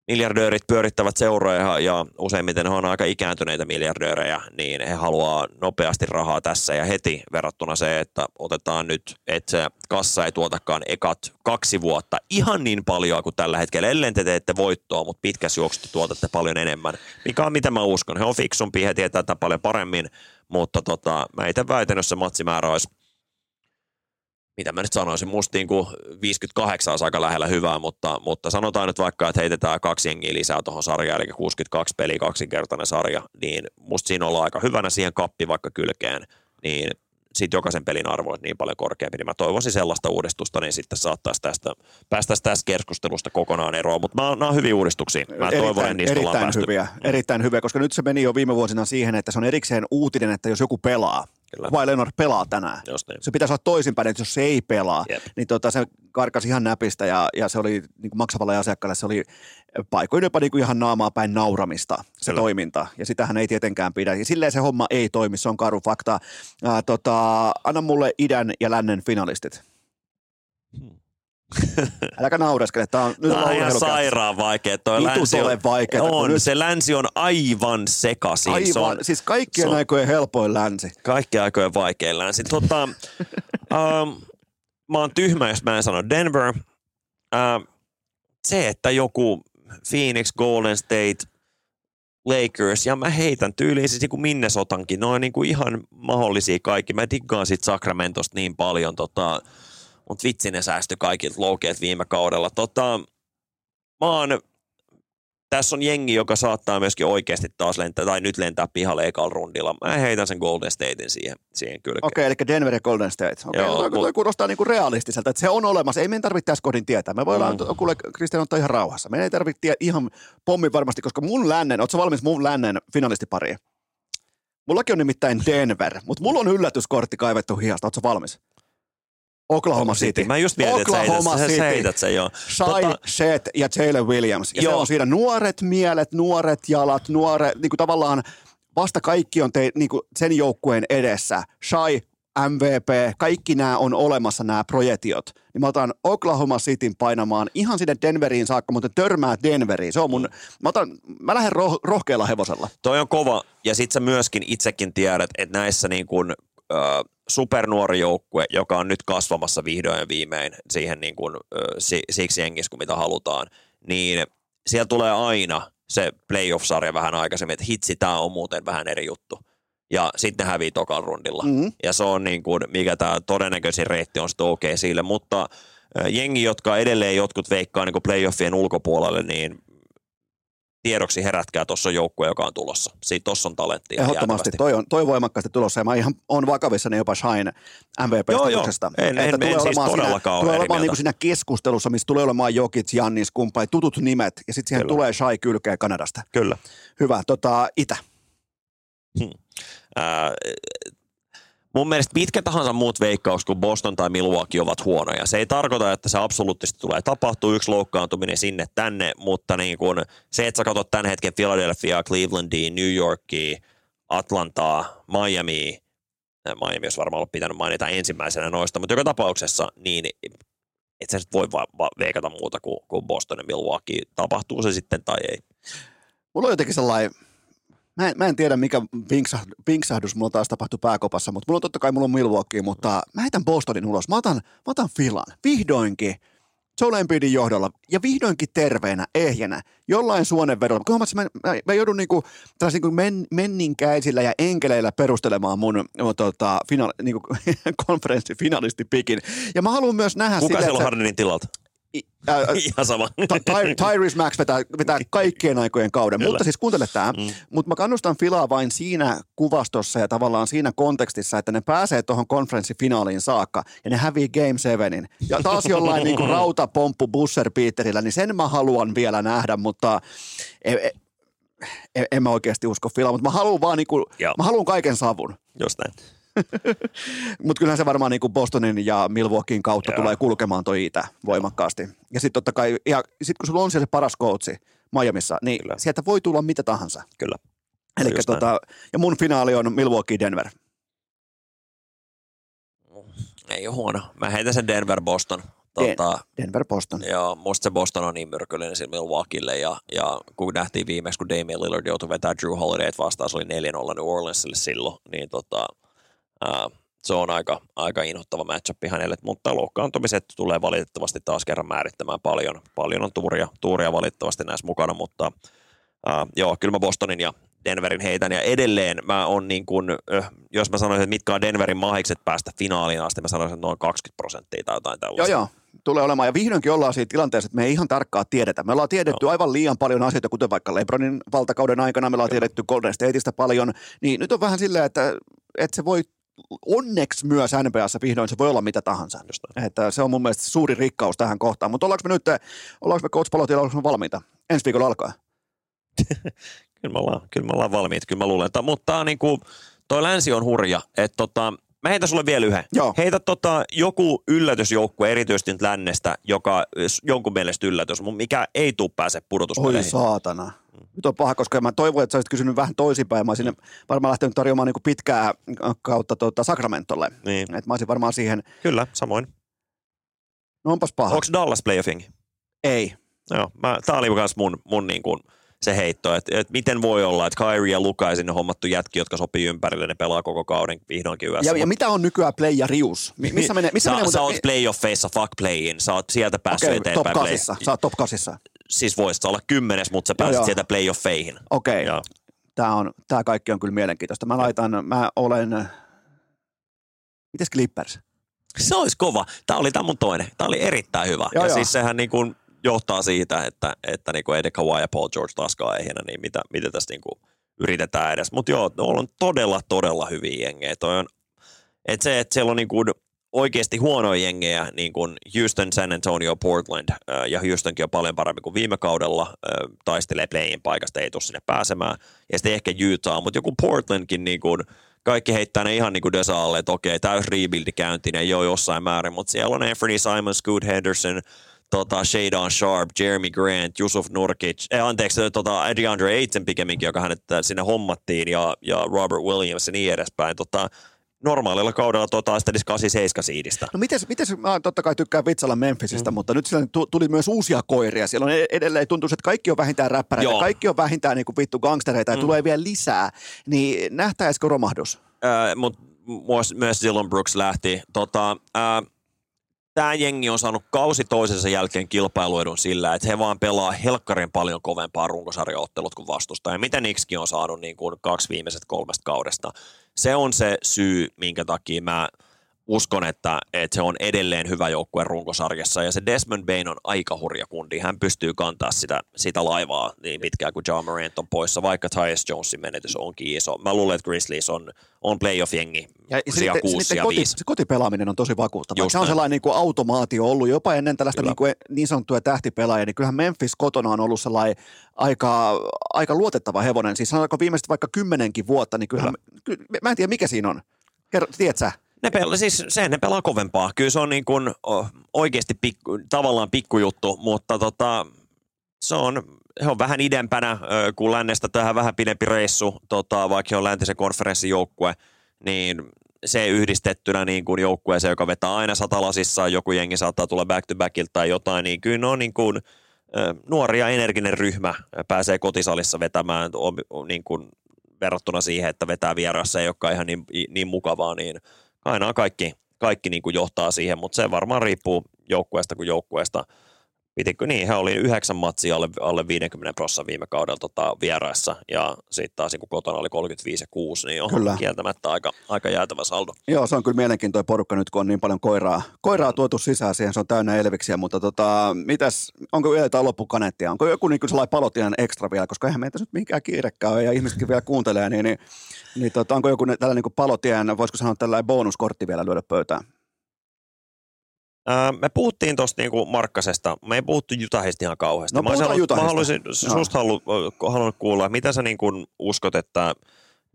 miljardöörit pyörittävät seuroja ja useimmiten he on aika ikääntyneitä miljardöörejä, niin he haluaa nopeasti rahaa tässä ja heti verrattuna se, että otetaan nyt, että se kassa ei tuotakaan ekat kaksi vuotta ihan niin paljon kuin tällä hetkellä, ellen te teette voittoa, mutta pitkässä juoksussa tuotatte paljon enemmän, mikä on mitä mä uskon. He on fiksumpi, he tietää tätä paljon paremmin, mutta tota, mä itse väitän, jos se matsimäärä olisi mitä mä nyt sanoisin, musta niin kuin 58 on aika lähellä hyvää, mutta, mutta sanotaan nyt vaikka, että heitetään kaksi jengiä lisää tuohon sarjaan, eli 62 peli kaksinkertainen sarja, niin musta siinä ollaan aika hyvänä siihen kappi vaikka kylkeen, niin sitten jokaisen pelin arvo on niin paljon korkeampi, niin mä toivoisin sellaista uudistusta, niin sitten saattaisi tästä, päästäisiin tästä keskustelusta kokonaan eroon, mutta nämä on hyviä uudistuksia. Mä erittäin, toivon, että niistä erittäin hyviä, erittäin hyviä, koska nyt se meni jo viime vuosina siihen, että se on erikseen uutinen, että jos joku pelaa, Kyllä. vai Leonard pelaa tänään. Just niin. Se pitäisi olla toisinpäin, että jos se ei pelaa, Jep. niin tota, se karkasi ihan näpistä ja, ja se oli niin kuin maksavalle asiakkaalle, se oli paikoin jopa niin kuin ihan naamaa päin nauramista se Kyllä. toiminta. Ja sitähän ei tietenkään pidä. Ja silleen se homma ei toimi, se on karu fakta. Ää, tota, anna mulle idän ja lännen finalistit. Äläkä naureskele, tää on, nyt Tämä on ihan sairaan vaikea. Toi Vitut länsi on, vaikeeta, on, nyt- se länsi on aivan sekaisin. Aivan, Se on, siis kaikkien on- aikojen helpoin länsi. kaikki aikojen vaikein länsi. Tota, ähm, mä oon tyhmä, jos mä en sano Denver. Ähm, se, että joku Phoenix, Golden State, Lakers, ja mä heitän tyyliin siis niin Minnesotankin, ne on niin kuin ihan mahdollisia kaikki. Mä diggaan sit Sacramentosta niin paljon, tota, mutta vitsi ne säästyi kaikilta loukeet viime kaudella. Tota, mä oon, tässä on jengi, joka saattaa myöskin oikeasti taas lentää, tai nyt lentää pihalle ekalla rundilla. Mä heitän sen Golden Statein siihen, siihen kylkeen. Okei, eli Denver ja Golden State. Okei, Joo, toi, toi mut- kuulostaa niinku realistiselta, että se on olemassa. Ei meidän tarvitse tässä kohdin tietää. Me voidaan, Mm. kuule, Kristian ottaa ihan rauhassa. Meidän ei tarvitse tie- ihan pommin varmasti, koska mun lännen, ootko valmis mun lännen finalistipariin? Mullakin on nimittäin Denver, mutta mulla on yllätyskortti kaivettu hihasta. Ootko valmis? Oklahoma City. Mä just mietin, että sä heität, Oklahoma City. sä heität sen joo. Shai, Tota- Shet ja Jalen Williams. Ja Joo. se on siinä nuoret mielet, nuoret jalat, nuoret, niin kuin tavallaan vasta kaikki on te, niin kuin sen joukkueen edessä. Shai, MVP, kaikki nämä on olemassa nämä projektiot. Niin mä otan Oklahoma Cityn painamaan ihan sinne Denveriin saakka, mutta törmää Denveriin. Se on mun, mä, otan, mä lähden roh, rohkealla hevosella. Toi on kova, ja sit sä myöskin itsekin tiedät, että näissä niin kuin, ö, supernuori joukkue, joka on nyt kasvamassa vihdoin ja viimein siihen niin kuin, siksi jengissä, kuin mitä halutaan, niin siellä tulee aina se playoff-sarja vähän aikaisemmin, että hitsi, tämä on muuten vähän eri juttu. Ja sitten ne hävii tokalla rundilla. Mhm. Ja se on niin kuin, mikä tämä todennäköisin reitti on sitten okei sille, mutta jengi, jotka edelleen jotkut veikkaa niin kuin playoffien ulkopuolelle, niin tiedoksi herätkää, tuossa on joukkue, joka on tulossa. Siitä tuossa on talenttia. Ehdottomasti. Toi on, toi voimakkaasti tulossa ja mä ihan on vakavissani jopa Shine MVP-statuksesta. Joo, joo. En- en- en siis todellakaan ole tulee eri olemaan niin kuin siinä keskustelussa, missä tulee olemaan Jokic, Jannis, kumppanit, tutut nimet ja sitten siihen Kyllä. tulee Shai kylkeen Kanadasta. Kyllä. Hyvä. Tota, Itä. Ää, mun mielestä mitkä tahansa muut veikkaus kuin Boston tai Milwaukee ovat huonoja. Se ei tarkoita, että se absoluuttisesti tulee tapahtua yksi loukkaantuminen sinne tänne, mutta niin kun se, että sä katsot tämän hetken Philadelphia, Clevelandia, New Yorkia, Atlantaa, Miami, Miami olisi varmaan ollut pitänyt mainita ensimmäisenä noista, mutta joka tapauksessa niin et sä voi va- va- veikata muuta kuin, kuin Boston ja Milwaukee. Tapahtuu se sitten tai ei. Mulla on jotenkin sellainen, mä en, mä en tiedä mikä vinksah, vinksahdus mulla taas tapahtui pääkopassa, mutta mulla on totta kai mulla on Milwaukee, mutta mä heitän Bostonin ulos. Mä otan, mä otan Filan. Vihdoinkin. Joel Embiidin johdolla ja vihdoinkin terveenä, ehjänä, jollain suonenvedolla. Kun mä, mä, mä joudun niinku, niinku men, menninkäisillä ja enkeleillä perustelemaan mun tota, finaali, niinku, konferenssifinalistipikin. Ja mä haluan myös nähdä Kuka sille, siellä on Hardenin tilalta? Ää, ää, Ihan sama. Ty- Ty- Tyrese Max vetää, vetää kaikkien aikojen kauden, Kyllä. mutta siis kuuntele tämä. Mm. Mutta mä kannustan Filaa vain siinä kuvastossa ja tavallaan siinä kontekstissa, että ne pääsee tuohon konferenssifinaaliin saakka ja ne hävii Game 7. Ja taas jollain niinku rautapomppu Busser Peterillä, niin sen mä haluan vielä nähdä, mutta en, en, en mä oikeasti usko Filaa, mutta mä haluan vaan niinku, Joo. mä haluan kaiken savun. Just näin. Mutta kyllähän se varmaan niinku Bostonin ja Milwaukeein kautta Joo. tulee kulkemaan toi itä voimakkaasti. Ja sitten totta kai, ja sit kun sulla on siellä se paras coachi Miamissa, niin Kyllä. sieltä voi tulla mitä tahansa. Kyllä. Eli tota, ja mun finaali on Milwaukee Denver. Ei ole huono. Mä heitän sen Denver Boston. Den- Tota, Denver Boston. ja musta se Boston on niin myrkyllinen sillä Milwaukeelle ja, ja kun nähtiin viimeksi, kun Damian Lillard joutui vetämään Drew Holidayt vastaan, se oli 4-0 New Orleansille silloin, niin tota, ää, se on aika, aika inhottava matchup hänelle, mutta loukkaantumiset tulee valitettavasti taas kerran määrittämään paljon. Paljon on tuuria, tuuria valitettavasti näissä mukana, mutta ää, joo, kyllä mä Bostonin ja Denverin heitän ja edelleen mä on niin kuin, jos mä sanoisin, että mitkä on Denverin mahikset päästä finaaliin asti, mä sanoisin, että noin 20 prosenttia tai jotain Joo, tällaista. joo. Tulee olemaan. Ja vihdoinkin ollaan siinä tilanteessa, että me ei ihan tarkkaan tiedetä. Me ollaan tiedetty aivan liian paljon asioita, kuten vaikka Lebronin valtakauden aikana. Me ollaan tiedetty Golden Stateista paljon. Niin nyt on vähän silleen, että, että se voi onneksi myös NBAssa vihdoin se voi olla mitä tahansa. Just. Että se on mun mielestä suuri rikkaus tähän kohtaan. Mutta ollaanko me nyt, ollaanko me Coach Palotilla, ollaanko me valmiita? Ensi viikolla alkaa. Kyllä me ollaan, kyllä me ollaan valmiit, kyllä mä luulen. Että, mutta on niinku, toi länsi on hurja. Että tota, mä heitän sulle vielä yhden. Joo. Heitä tota, joku yllätysjoukkue erityisesti nyt lännestä, joka jonkun mielestä yllätys, mutta mikä ei tuu pääse Oi pudotuspeleihin. saatana. Nyt on paha, koska mä toivoin, että sä olisit kysynyt vähän toisinpäin. Mä olisin Mm. varmaan lähtenyt tarjoamaan niin pitkää kautta tuota Sacramentolle. Niin, Et mä olisin varmaan siihen kyllä, samoin. No onpas paha. Onko Dallas playoffing? Ei. Joo, mä, tää oli myös mun, mun niin kuin se heitto, että, että miten voi olla, että Kyrie ja Luka ja sinne hommattu jätki, jotka sopii ympärille, ne pelaa koko kauden vihdoinkin yössä. Ja, ja mitä on nykyään play ja rius? Mi- missä menee, missä sä, menee sä muuten- oot playoffeissa, fuck playin, sä oot sieltä päässyt Okei, eteenpäin. top play- 8. Sä oot top 8. Siis voisit olla kymmenes, mutta sä pääset joo. sieltä playoffeihin. Okei. Joo. Tämä, on, tämä kaikki on kyllä mielenkiintoista. Mä laitan, mä olen, mites Clippers? Se olisi kova. Tämä oli tämä mun toinen. Tämä oli erittäin hyvä. Joo, ja joo. siis sehän niin kuin johtaa siitä, että, että niin kuin ei Kawhi ja Paul George taaskaan ehjänä, niin mitä, mitä tässä niin kuin yritetään edes. Mutta joo, on todella, todella hyviä jengejä. Toi on, että se, että siellä on niin kuin oikeasti huonoja jengejä, niin kuin Houston, San Antonio, Portland, ää, ja Houstonkin on paljon parempi kuin viime kaudella, ää, taistelee playin paikasta, ei tule sinne pääsemään, ja sitten ehkä Utah, mutta joku Portlandkin niin kuin, kaikki heittää ne ihan niin kuin Desa alle, että okei, täys rebuildi käyntiin, ei ole jossain määrin, mutta siellä on Anthony Simon, Scoot Henderson, tota, Shadon Sharp, Jeremy Grant, Yusuf Nurkic, eh, anteeksi, tota, DeAndre Ayton pikemminkin, joka hänet äh, sinne hommattiin, ja, ja Robert Williams ja niin edespäin. Tota, normaalilla kaudella tuo taistelisi 87 siidistä. No mites, mites mä totta kai tykkään vitsalla Memphisistä, mm. mutta nyt siellä tu- tuli myös uusia koiria. Siellä on e- edelleen tuntuu, että kaikki on vähintään räppäreitä, Joo. kaikki on vähintään niin kuin vittu gangstereita ja Mm. tulee vielä lisää. Niin nähtäisikö romahdus? mutta myös Dylan Brooks lähti. Tota, Tämä jengi on saanut kausi toisensa jälkeen kilpailuedun sillä, että he vaan pelaa helkkarin paljon kovempaa runkosarjaottelut kuin vastustaja. Mitä Nixkin on saanut niin kuin kaksi viimeiset kolmesta kaudesta. Se on se syy, minkä takia mä uskon, että, että se on edelleen hyvä joukkue runkosarjassa. Ja se Desmond Bain on aika hurja kundi. Hän pystyy kantaa sitä, sitä laivaa niin pitkään kuin John Morant on poissa, vaikka Tyus Jonesin menetys onkin iso. Mä luulen, että Grizzlies on, on playoff-jengi Ja sija sitten, 6 sitten ja koti, 5. se kotipelaaminen on tosi vakuuttavaa. Just Se on sellainen niin kuin automaatio ollut jopa ennen tällaista Kyllä. niin, kuin niin sanottuja tähtipelaajia, niin kyllähän Memphis kotona on ollut sellainen aika, aika luotettava hevonen. Siis sanotaanko viimeiset vaikka kymmenenkin vuotta, niin kyllähän, kyllä, mä en tiedä mikä siinä on. Kerro, tiedät sä? Ne pelaa, siis sen ne pelaa kovempaa. Kyllä se on niin kuin, oikeasti pikku, tavallaan pikkujuttu, mutta tota, se on, he on vähän idempänä kuin lännestä tähän vähän pidempi reissu, tota, vaikka he on läntisen konferenssin joukkue, niin se yhdistettynä niin kuin joukkueeseen, joka vetää aina satalasissa, joku jengi saattaa tulla back to backilta tai jotain, niin kyllä ne on niin kuin, nuori ja energinen ryhmä pääsee kotisalissa vetämään niin kuin verrattuna siihen, että vetää vierassa ei olekaan ihan niin, niin mukavaa, niin aina kaikki, kaikki niin kuin johtaa siihen, mutta se varmaan riippuu joukkueesta kuin joukkueesta. Pitikö niin, he oli yhdeksän matsia alle, alle 50 prosenttia viime kaudella tota, vieraissa ja sitten taas niin kun kotona oli 35 ja 6, niin on Kyllä. kieltämättä aika, aika jäätävä saldo. Joo, se on kyllä mielenkiintoinen porukka nyt, kun on niin paljon koiraa, koiraa tuotu sisään siihen, se on täynnä elviksiä, mutta tota, mitäs, onko vielä jotain loppukaneettia? Onko joku niin sellainen palotien ekstra vielä, koska eihän meitä nyt minkään kiirekään ole ja ihmisetkin vielä kuuntelee, niin, niin, niin tota, onko joku ne- tällainen niin palotien, voisiko sanoa tällainen bonuskortti vielä lyödä pöytään? Ää, me puhuttiin tuosta niinku Markkasesta, me ei puhuttu Jutahista ihan kauheasti. No, mä, halunnut- mä haluaisin susta halu, halunnut kuulla, mitä sä niin kuin uskot, että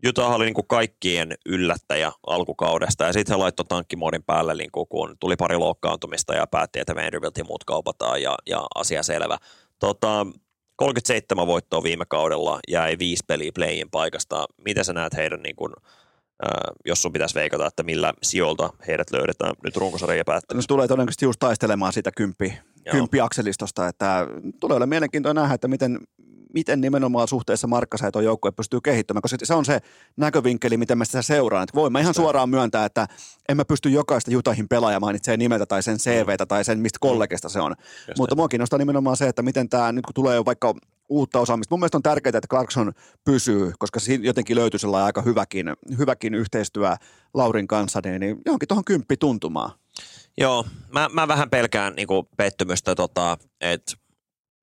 Utah oli niin kuin kaikkien yllättäjä alkukaudesta ja sitten he laittoi tankkimoodin päälle, niin kuin, kun tuli pari loukkaantumista ja päätti, että Vanderbilt ja muut kaupataan ja, ja asia selvä. Tota, 37 voittoa viime kaudella jäi viisi peliä playin paikasta. Miten sä näet heidän, niin kuin, ää, jos sun pitäisi veikata, että millä sijoilta heidät löydetään nyt runkosarjan Ne päättämisessä? tulee todennäköisesti just taistelemaan siitä kymppi, kymppiakselistosta, että tulee olla mielenkiintoinen nähdä, että miten, miten nimenomaan suhteessa Markkaseen tuo joukkue pystyy kehittymään, koska se on se näkövinkkeli, miten mä sitä seuraan. Että voin mä ihan suoraan myöntää, että en mä pysty jokaista Jutahin pelaajaa mainitsee nimeltä tai sen CVtä tai sen, mistä kollegesta se on. Just Mutta mua kiinnostaa nimenomaan se, että miten tämä, nyt kun tulee jo vaikka uutta osaamista, mun mielestä on tärkeää, että Clarkson pysyy, koska siinä jotenkin löytyy sellainen aika hyväkin, hyväkin yhteistyö Laurin kanssa, niin, niin johonkin tuohon kymppi tuntumaan. Joo, mä, mä vähän pelkään niinku pettymystä, tota, että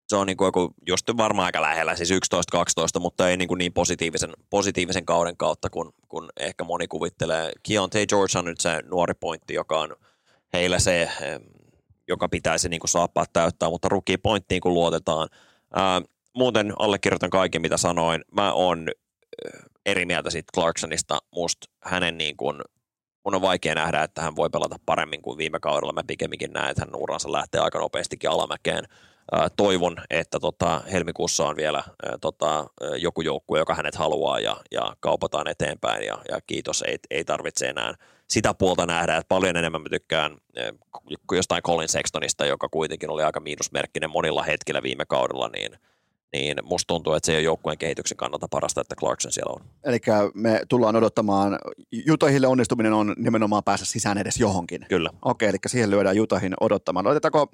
se on niinku joku just varmaan aika lähellä, siis 11-12, mutta ei niinku niin positiivisen, positiivisen kauden kautta, kun, kun ehkä moni kuvittelee. Keontae George on nyt se nuori pointti, joka on heillä se, joka pitäisi niinku saappaat täyttää, mutta rookie pointtiin kun luotetaan. Muuten allekirjoitan kaiken, mitä sanoin. Mä oon ö, eri mieltä siitä Clarksonista. Musta hänen niin kuin, mun on vaikea nähdä, että hän voi pelata paremmin kuin viime kaudella. Mä pikemminkin näen, että hän uransa lähtee aika nopeastikin alamäkeen. Toivon, että tota, helmikuussa on vielä tota, joku joukkue, joka hänet haluaa ja, ja kaupataan eteenpäin ja, ja kiitos, ei, ei tarvitse enää sitä puolta nähdä, että paljon enemmän mä tykkään eh, jostain Colin Sextonista, joka kuitenkin oli aika miinusmerkkinen monilla hetkillä viime kaudella, niin – niin musta tuntuu, että se ei ole joukkueen kehityksen kannalta parasta, että Clarkson siellä on. Eli me tullaan odottamaan, Jutahille onnistuminen on nimenomaan päästä sisään edes johonkin. Kyllä. Okei, eli siihen lyödään Jutahin odottamaan. Otetaanko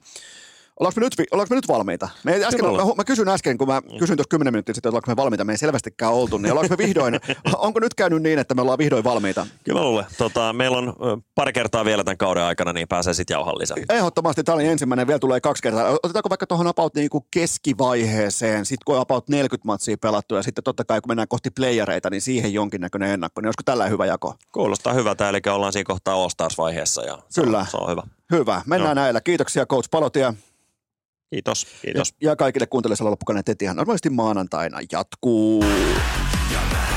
Ollaanko me, nyt, ollaanko me nyt valmiita? Me äsken, mä, mä, kysyn äsken, kun mä mm. kysyin tuossa 10 minuuttia sitten, ollaanko me valmiita, me ei selvästikään oltu, niin ollaanko me vihdoin, onko nyt käynyt niin, että me ollaan vihdoin valmiita? Kyllä mä luulen. Tota, meillä on pari kertaa vielä tämän kauden aikana, niin pääsee sitten jauhan lisää. Ehdottomasti, tämä oli ensimmäinen, vielä tulee kaksi kertaa. Otetaanko vaikka tuohon about niin kuin keskivaiheeseen, sitten kun on about 40 matsia pelattu ja sitten totta kai kun mennään kohti playereita, niin siihen jonkinnäköinen ennakko, niin olisiko tällä hyvä jako? Kuulostaa hyvältä, eli ollaan siinä kohtaa All-Stars-vaiheessa ja Kyllä. Se, on, se on hyvä. Hyvä, mennään Joo. näillä. Kiitoksia Coach Palotia. Kiitos, kiitos. Ja, ja kaikille kuuntelijoille loppukainen tetihän normaalisti maanantaina jatkuu. selvittämään.